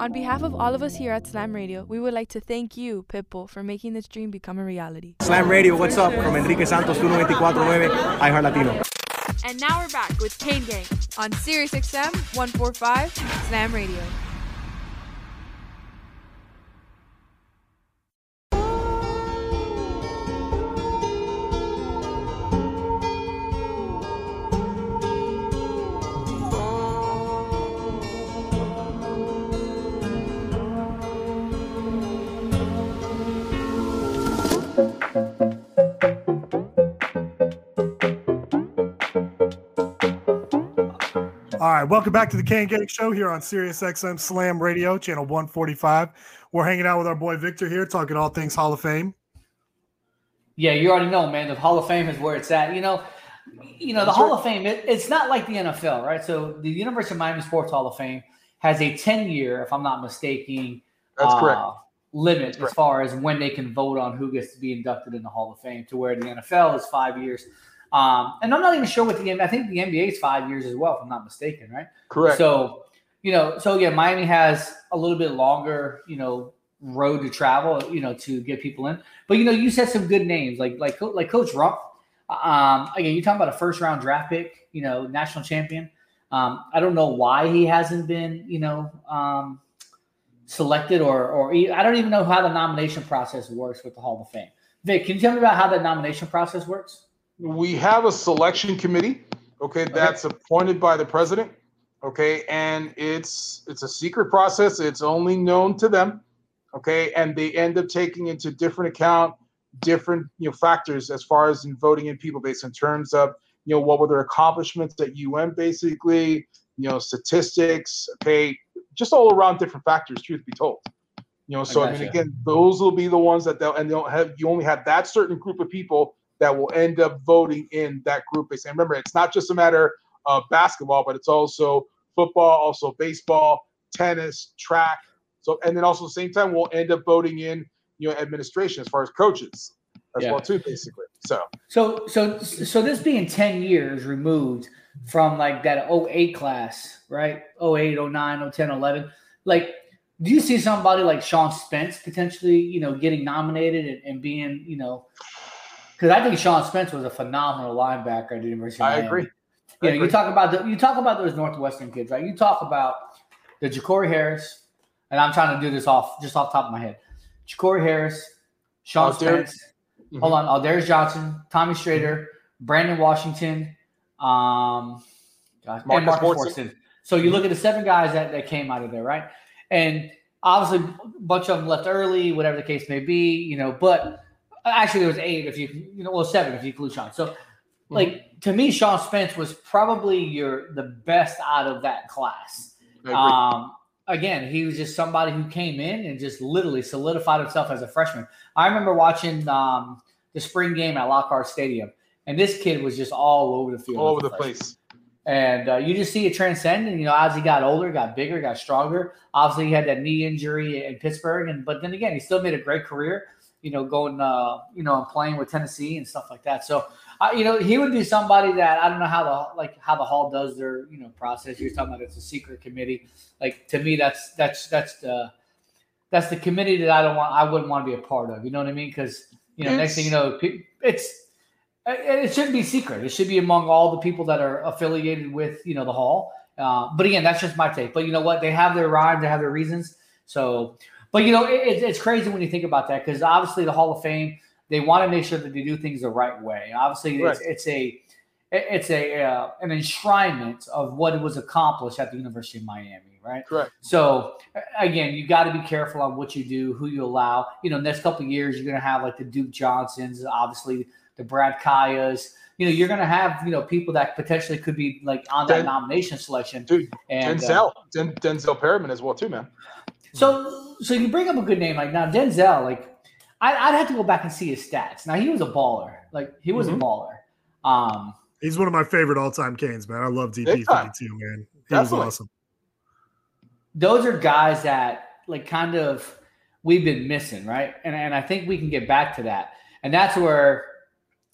On behalf of all of us here at Slam Radio, we would like to thank you, Pitbull, for making this dream become a reality. Slam Radio, what's up? From Enrique Santos, 294.9, iHeart Latino. And now we're back with Kane Gang on SiriusXM 145 Slam Radio. All right, welcome back to the Kane Gang Show here on Sirius XM Slam Radio, channel 145. We're hanging out with our boy Victor here, talking all things Hall of Fame. Yeah, you already know, man. The Hall of Fame is where it's at. You know, you know the Hall of Fame. It, it's not like the NFL, right? So the University of Miami Sports Hall of Fame has a ten-year, if I'm not mistaken, That's uh, correct. limit as far as when they can vote on who gets to be inducted in the Hall of Fame. To where the NFL is five years, um, and I'm not even sure what the I think the NBA is five years as well, if I'm not mistaken, right? Correct. So, you know, so yeah, Miami has a little bit longer, you know, road to travel, you know, to get people in. But you know, you said some good names like like like Coach Rumph. Um, again, you talking about a first round draft pick, you know, national champion. Um, I don't know why he hasn't been, you know, um, selected or or I don't even know how the nomination process works with the Hall of Fame. Vic, can you tell me about how the nomination process works? We have a selection committee, okay, that's appointed by the president, okay, and it's it's a secret process. It's only known to them, okay, and they end up taking into different account different you know factors as far as in voting in people based in terms of you know what were their accomplishments at UN basically, you know statistics, okay, just all around different factors. Truth be told, you know. So I, mean, gotcha. again, those will be the ones that they'll and they'll have. You only have that certain group of people that will end up voting in that group. And remember, it's not just a matter of basketball, but it's also football, also baseball, tennis, track. So and then also at the same time, we'll end up voting in you know administration as far as coaches as Yeah. well too, basically. So So so so this being 10 years removed from like that 08 class, right? 08, 09, 010, 11. Like, do you see somebody like Sean Spence potentially, you know, getting nominated and, and being, you know, because I think Sean Spence was a phenomenal linebacker at the University of I Miami. agree. I You know, you talk about the you talk about those Northwestern kids, right? You talk about the Jacory Harris, and I'm trying to do this off just off the top of my head. Jacory Harris, Sean Aldarius- Spence, hold on, Aldarius Johnson, Tommy Streeter, Brandon Washington, um, gosh, and Marcus Marcus Morrison. So you look at the seven guys that, that came out of there, right? And obviously, a bunch of them left early, whatever the case may be, you know. But actually, there was eight if you, you know, well, seven if you include Sean. So, like to me, Sean Spence was probably your the best out of that class. Um, again, he was just somebody who came in and just literally solidified himself as a freshman. I remember watching um, the spring game at Lockhart Stadium, and this kid was just all over the field, all over the freshman. place. And uh, you just see it transcend. And you know, as he got older, got bigger, got stronger. Obviously, he had that knee injury in Pittsburgh, and but then again, he still made a great career. You know, going, uh, you know, and playing with Tennessee and stuff like that. So, uh, you know, he would be somebody that I don't know how the like how the hall does their you know process. You're talking about it's a secret committee. Like to me, that's that's that's the that's the committee that I don't want. I wouldn't want to be a part of. You know what I mean? Because you know, next thing you know, it's it it shouldn't be secret. It should be among all the people that are affiliated with you know the hall. Uh, but again, that's just my take. But you know what? They have their rhyme. They have their reasons. So, but you know, it, it's- it's crazy when you think about that because obviously the Hall of Fame they want to make sure that they do things the right way. Obviously, it's, Right. it's a it's a uh, an enshrinement of what was accomplished at the University of Miami, right? Correct. So again, you got to be careful on what you do, who you allow. You know, next couple of years, you're going to have like the Duke Johnsons, obviously the Brad Kaayas. You know, you're going to have you know people that potentially could be like on that Den- nomination selection. Dude, and, uh, Denzel, Den- Denzel Perryman as well too, man. So, so you bring up a good name like now Denzel. Like, I, I'd have to go back and see his stats. Now he was a baller. Like he was Mhm. a baller. Um, He's one of my favorite all-time Canes, man. I love DP Big 52, man. He was awesome. those are guys that like kind of we've been missing, right? And and I think we can get back to that. And that's where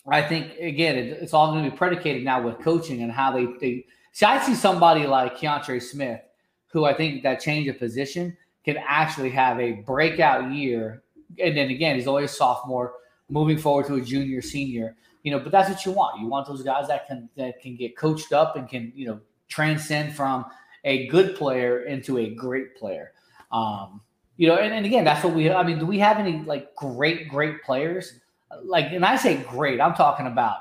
I think again it, it's all going to be predicated now with coaching and how they they see. I see somebody like Keontra Smith, who I think that change of position can actually have a breakout year. And then again, he's always sophomore, moving forward to a junior, senior. You know, but that's what you want. You want those guys that can that can get coached up and can you know transcend from a good player into a great player. Um, you know, and, and again, that's what we. I mean, do we have any like great, great players? Like, and I say great, I'm talking about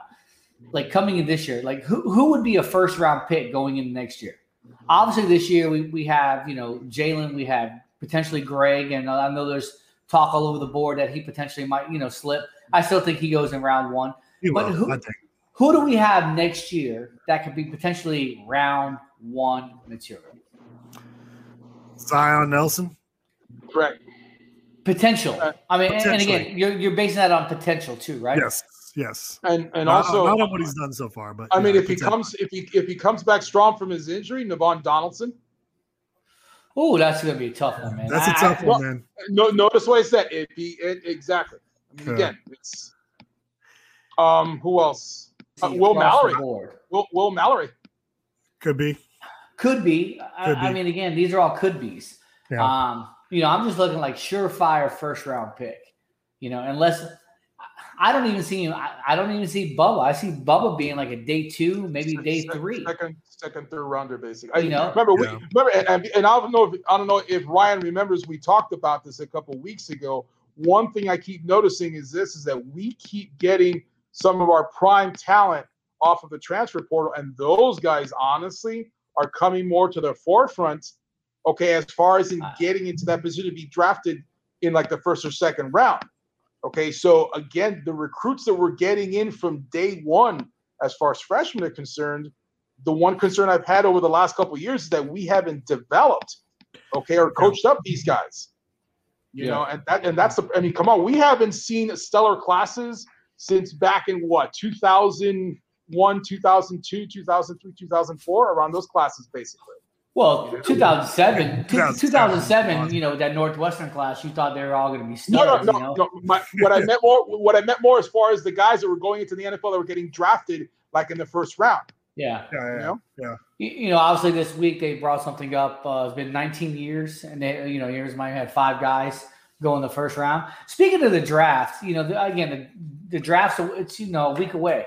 like coming in this year. Like, who who would be a first round pick going in next year? Obviously, this year we we have you know Jaelan, we have potentially Greg, and I know there's talk all over the board that he potentially might you know slip. I still think he goes in round one. He but will, who I think. who do we have next year that could be potentially round one material. Zion Nelson. Correct. Potential. I mean, and- and again, you're you're basing that on potential too, right? Yes, yes. And and Not- also not on what he's done so far, but I mean, if he comes if he if he comes back strong from his injury, Navaughn Donaldson. Oh, that's gonna be a tough one, man. That's a tough I- one, man. No, notice what I said. If he it, exactly. I mean, again, it's um who else? Uh, Will Mallory. Will, Will Mallory. Could be. Could be. I, Could I be. mean, again, these are all could be's. Yeah. Um, you know, I'm just looking like surefire first round pick. You know, unless I don't even see him. I, I don't even see Bubba. I see Bubba being like a day two, maybe day three. Second, second, third rounder, basically. You I, know? remember, we, remember, and, and, and I don't know if I don't know if Ryan remembers. We talked about this a couple weeks ago. One thing I keep noticing is this: is that we keep getting some of our prime talent off of the transfer portal, and those guys, honestly, are coming more to the forefront. Okay, as far as in uh. getting into that position to be drafted in like the first or second round. Okay, so again, the recruits that we're getting in from day one, as far as freshmen are concerned, the one concern I've had over the last couple of years is that we haven't developed, okay, or coached up these guys. You Yeah. know, and that and that's the I mean, come on, we haven't seen stellar classes since back in what 2001, 2002, 2003, 2004, around those classes basically. Well, 2007, 2007, 2007, you know, that Northwestern class, you thought they were all going to be No, no, no, you know? no. My, what I meant more, what I meant more, as far as the guys that were going into the NFL that were getting drafted, like in the first round. Yeah. Yeah, You yeah, know? yeah. You, you know, obviously this week they brought something up. Uh, it's been 19 years, and they, you know, here's my had five guys go in the first round. Speaking of the draft, you know, the, again, the, the draft's it's you know a week away.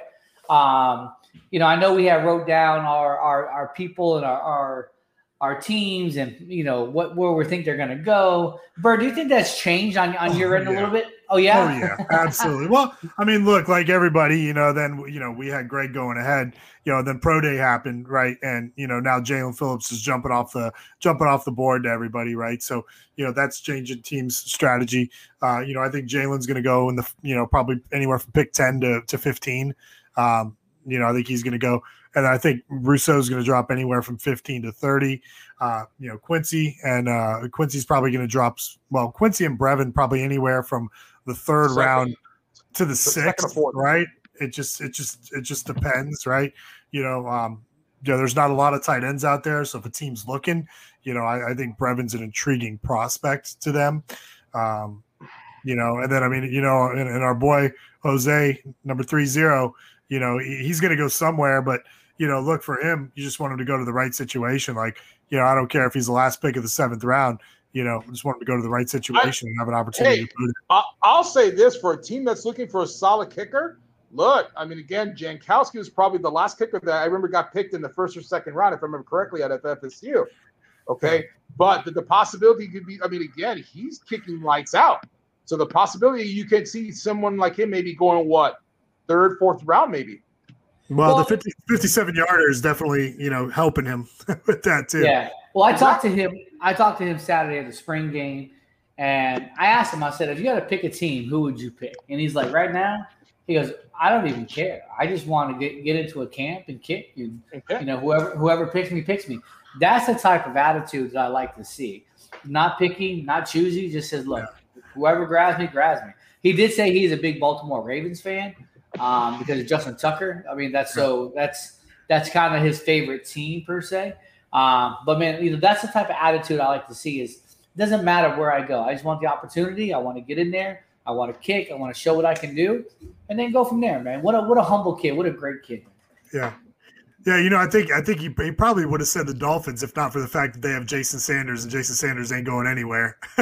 Um, you know, I know we have wrote down our our, our people and our, our our teams and you know what where we think they're going to go. Bird, do you think that's changed on on your Oh, end a little bit? Oh yeah, Oh yeah, absolutely. Well, I mean, look, like everybody, you know, then you know we had Greg going ahead, you know, then pro day happened, right? And you know now Jaelan Phillips is jumping off the jumping off the board to everybody, right? So you know that's changing teams' strategy. Uh, you know, I think Jaelan's going to go in the you know probably anywhere from pick ten to to fifteen. Um, you know, I think he's going to go, and I think Rousseau's going to drop anywhere from fifteen to thirty. Uh, you know, Quincy and uh, Quincy's probably going to drop. Well, Quincy and Brevin probably anywhere from the third Second. round to the or sixth, right? It just it just it just depends, right? You know, um, you know, there's not a lot of tight ends out there, so if a team's looking, you know, I, I think Brevin's an intriguing prospect to them. Um, you know, and then I mean, you know, and, and our boy Jose, number three zero, you know, he- he's going to go somewhere, but you know, look for him. You just want him to go to the right situation. Like, you know, I don't care if he's the last pick of the seventh round. You know, just want him to go to the right situation and have an opportunity. Hey, to boot it. I, I'll say this for a team that's looking for a solid kicker. Look, I mean, again, Janikowski was probably the last kicker that I remember got picked in the first or second round, if I remember correctly, at FFSU. Okay, but the, the possibility could be. I mean, again, he's kicking lights out. So the possibility you could see someone like him maybe going what third, fourth round, maybe. Well, Well- the 50, 57 yarder is definitely, you know, helping him *laughs* with that too. Yeah. Well, I talked to him. I talked to him Saturday at the spring game, and I asked him. I said, "If you had to pick a team, who would you pick?" And he's like, "Right now," he goes, "I don't even care. I just want to get get into a camp and kick. And you know, whoever whoever picks me picks me." That's the type of attitude that I like to see. Not picky, not choosy. Just says, "Look, whoever grabs me, grabs me." He did say he's a big Baltimore Ravens fan um, because of Justin Tucker. I mean, that's so that's that's kind of his favorite team per se. Um, but man, you know, that's the type of attitude I like to see. Is it doesn't matter where I go. I just want the opportunity. I want to get in there. I want to kick. I want to show what I can do, and then go from there, man. What a what a humble kid. What a great kid. Yeah. Yeah, you know, I think I think he, he probably would have said the Dolphins if not for the fact that they have Jason Sanders and Jason Sanders ain't going anywhere. *laughs*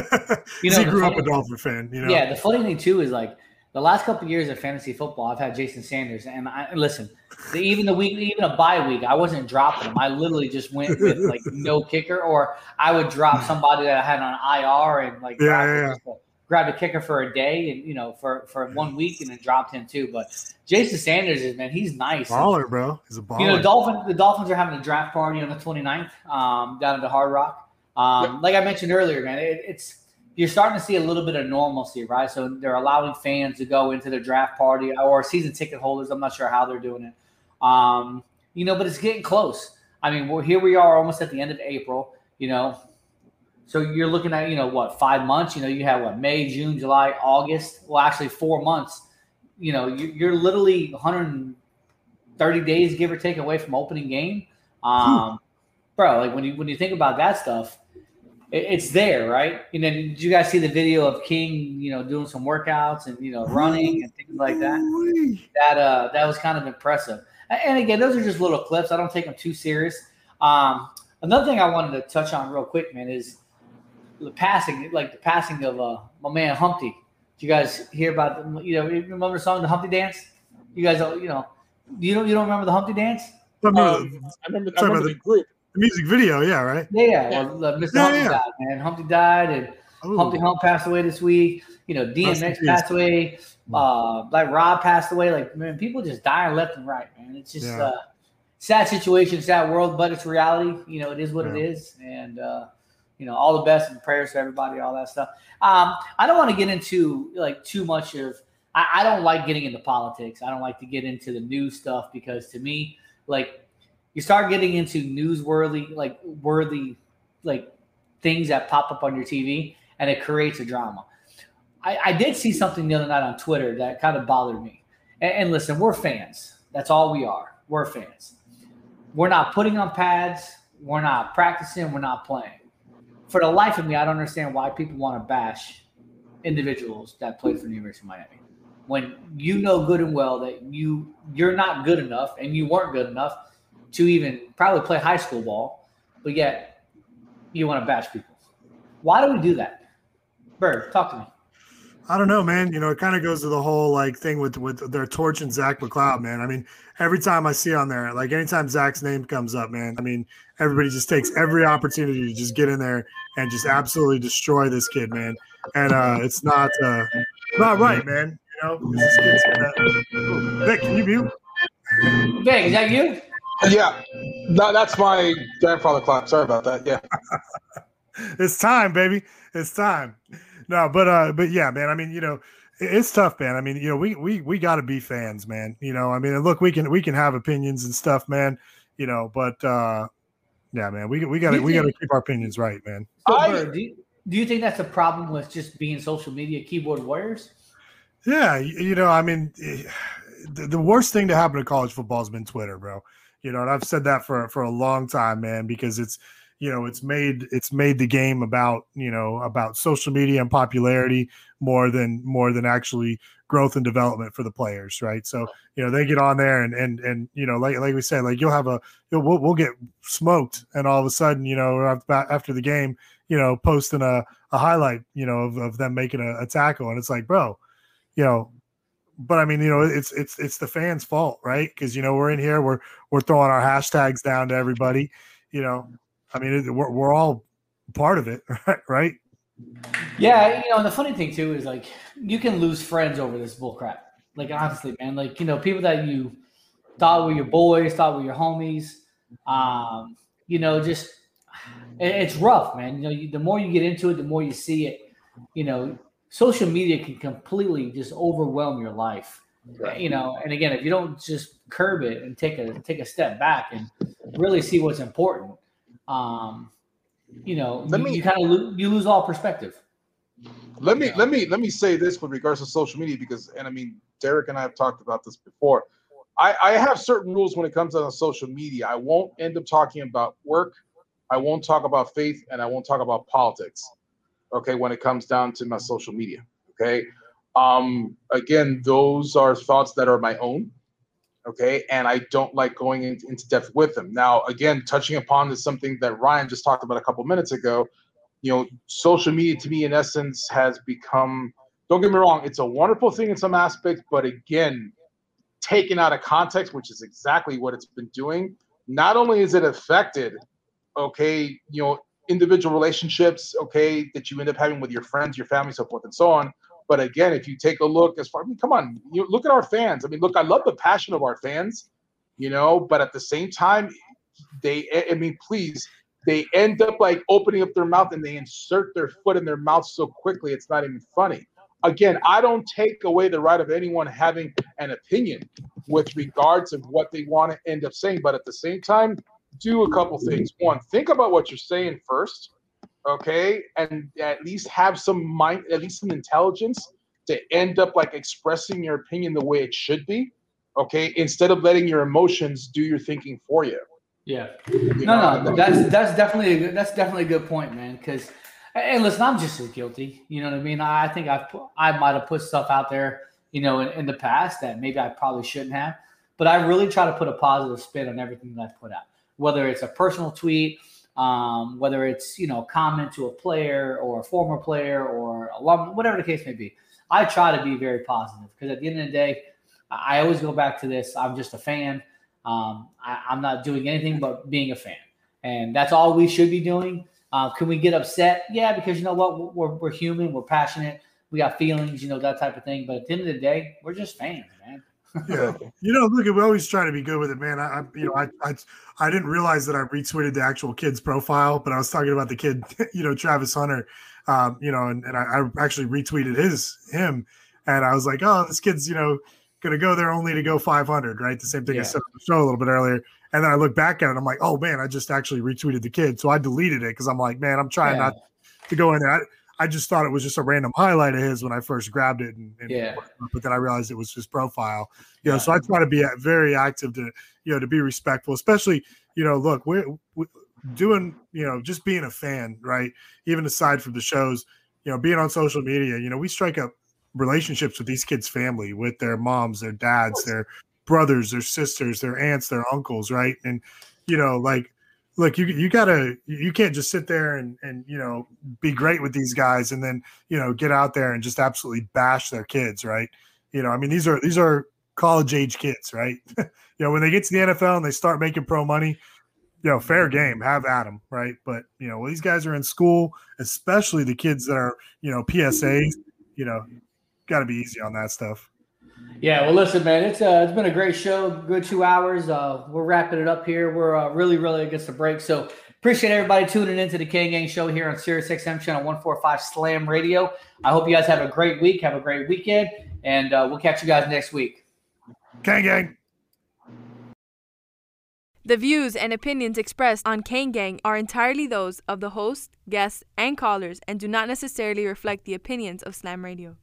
you know, he grew up a Dolphin fan. You know, Yeah, the funny thing too is like the last couple of years of fantasy football, I've had Jason Sanders, and I listen. The, even the week, even a bye week, I wasn't dropping him. I literally just went with like *laughs* no kicker, or I would drop somebody that I had on IR and like Yeah, grab, yeah, grab a kicker for a day, and you know for for one week, and then dropped him too. But Jason Sanders is man, he's nice. baller, bro. He's a baller. You know, Dolphin, the Dolphins are having a draft party on the 29th um, down at the Hard Rock. Um, Like I mentioned earlier, man, it, it's you're starting to see a little bit of normalcy, right? So they're allowing fans to go into the draft party or season ticket holders. I'm not sure how they're doing it. Um, you know, but it's getting close. I mean, we're here. We are almost at the end of April. You know, so you're looking at you know what five months. You know, you have what May, June, July, August. Well, actually, four months. You know, you- you're literally 130 days, give or take, away from opening game. Um, bro, like when you when you think about that stuff, it's there, right? And then did you guys see the video of King, you know, doing some workouts and you know running and things like that? That uh, that was kind of impressive. And again, those are just little clips. I don't take them too serious. Um, another thing I wanted to touch on real quick, man, is the passing, like the passing of uh, my man Humpty. Did you guys hear about? The, you know, you remember the song, the Humpty Dance? You guys, uh, you know, you don't you don't remember the Humpty Dance? I Um, I remember, I talking remember about the group. The music video, yeah, right? Yeah, yeah. Well, uh, Mr. Yeah, Humpty yeah. died, man. Humpty died, and Ooh. Humpty Hump passed away this week. You know, DMX peace. passed away. Uh, like Rob passed away. Like man, people just dying left and right, man. It's just Yeah. uh, sad situation, sad world, but it's reality. You know, it is what it Yeah. is, and uh, you know, all the best and prayers to everybody, all that stuff. Um, I don't want to get into like too much of. I, I don't like getting into politics. I don't like to get into the news stuff because to me, like, you start getting into newsworthy, like worthy, like things that pop up on your TV, and it creates a drama. I, I did see something the other night on Twitter that kind of bothered me. And, and listen, we're fans. That's all we are. We're fans. We're not putting on pads. We're not practicing. We're not playing. For the life of me, I don't understand why people want to bash individuals that play for the University of Miami. When you know good and well that you you're not good enough and you weren't good enough to even probably play high school ball, but yet you want to bash people. Why do we do that? Bird, talk to me. I don't know, man. You know, it kind of goes to the whole like thing with with their torching Zach McCloud, man. I mean, every time I see on there, like anytime Zach's name comes up, man. I mean, everybody just takes every opportunity to just get in there and just absolutely destroy this kid, man. And uh it's not uh not right, man. You know, this kid's Vic, can you mute? Vic, is that you? Yeah, no, that's my grandfather clock. Sorry about that. Yeah. *laughs* it's time, baby. It's time. No, but uh, but yeah, man. I mean, you know, it's tough, man. I mean, you know, we we we got to be fans, man. You know, I mean, look, we can we can have opinions and stuff, man. You know, but uh, yeah, man, we we got to we got to keep our opinions right, man. So, Bird, do, you, do you think that's a problem with just being social media keyboard warriors? Yeah, you, you know, I mean, *sighs* the, the worst thing to happen to college football has been Twitter, bro. You know, and I've said that for for a long time, man, because it's you know it's made it's made the game about you know about social media and popularity more than more than actually growth and development for the players, right? So you know they get on there and and and you know like like we said, like you'll have a you'll, we'll, we'll get smoked, and all of a sudden you know after the game, you know posting a a highlight, you know of, of them making a, a tackle, and it's like, bro, you know but I mean, you know, it's it's it's the fans' fault, right? Because you know we're in here, we're we're throwing our hashtags down to everybody. You know, I mean, it, we're we're all part of it, *laughs* right? Yeah, you know, and the funny thing too is like you can lose friends over this bullcrap. Like honestly, man, like you know, people that you thought were your boys, thought were your homies. Um, you know, just it- it's rough, man. You know, you, the more you get into it, the more you see it. You know, social media can completely just overwhelm your life. You know, and again, if you don't just curb it and take a take a step back and really see what's important, um, you know, Let you, me- you kind of lo- you lose all perspective. Let me let me let me say this with regards to social media because and I mean Derek and I have talked about this before. I, I have certain rules when it comes to social media. I won't end up talking about work. I won't talk about faith, and I won't talk about politics. Okay, when it comes down to my social media. Okay. Um, again, those are thoughts that are my own. Okay, and I don't like going in, into depth with them. Now, again, touching upon is something that Ryan just talked about a couple minutes ago you know, social media to me, in essence, has become. Don't get me wrong; it's a wonderful thing in some aspects, but again, taken out of context, which is exactly what it's been doing. Not only is it affected, okay, you know, individual relationships, okay, that you end up having with your friends, your family, so forth and so on. But again, if you take a look, as far, I mean, come on, you look at our fans. I mean, look, I love the passion of our fans, you know, but at the same time, they, I mean, please, they end up like opening up their mouth and they insert their foot in their mouth so quickly it's not even funny. Again, I don't take away the right of anyone having an opinion with regards of what they want to end up saying, but at the same time, do a couple things. One, think about what you're saying first, okay, and at least have some mind, at least some intelligence to end up like expressing your opinion the way it should be, okay, instead of letting your emotions do your thinking for you. Yeah. You No, know, no, that's that's definitely a good, that's definitely a good point, man. Because, and listen, I'm just as guilty. You know what I mean? I think I've put, I might have put stuff out there, you know, in, in the past that maybe I probably shouldn't have. But I really try to put a positive spin on everything that I put out, whether it's a personal tweet, um, whether it's you know comment to a player or a former player or alum, whatever the case may be. I try to be very positive because at the end of the day, I always go back to this. I'm just a fan. Um, I, I'm not doing anything but being a fan, and that's all we should be doing. Uh, can we get upset? Yeah, because you know what? We're, we're human. We're passionate. We got feelings. You know that type of thing. But at the end of the day, we're just fans, man. Yeah, *laughs* you know, look, we always try to be good with it, man. I, I you know, I, I, I didn't realize that I retweeted the actual kid's profile, but I was talking about the kid, *laughs* you know, Travis Hunter, um, you know, and, and I, I actually retweeted his him, and I was like, oh, this kid's, you know, gonna go there only to go 500, right? The same thing I Yeah. said on the show a little bit earlier, and then I look back at it, I'm like, oh man, I just actually retweeted the kid, so I deleted it because I'm like, man, I'm trying Yeah. not to go in there. I, I just thought it was just a random highlight of his when I first grabbed it, and, and Yeah. but then I realized it was his profile. You know, so I try to be very active to you know to be respectful, especially you know, look, we're, we doing you know just being a fan, right? Even aside from the shows, you know, being on social media, you know, we strike up relationships with these kids' family, with their moms, their dads, their brothers, their sisters, their aunts, their uncles, right? And you know, like look, you you gotta you can't just sit there and and you know be great with these guys and then you know get out there and just absolutely bash their kids, right? You know, I mean these are these are college age kids, right? *laughs* you know, when they get to the NFL and they start making pro money, you know, fair game, have at them, right? But you know, when these guys are in school, especially the kids that are you know PSAs, you know, got to be easy on that stuff. Yeah, well, listen, man, it's uh, it's been a great show. Good two hours. Uh, we're wrapping it up here. We're uh, really, really against the break. So appreciate everybody tuning into the Kane Gang Show here on Sirius XM channel one four five Slam Radio. I hope you guys have a great week. Have a great weekend, and uh, we'll catch you guys next week. Gang gang. The views and opinions expressed on Kane Gang are entirely those of the host, guests, and callers and do not necessarily reflect the opinions of Slam Radio.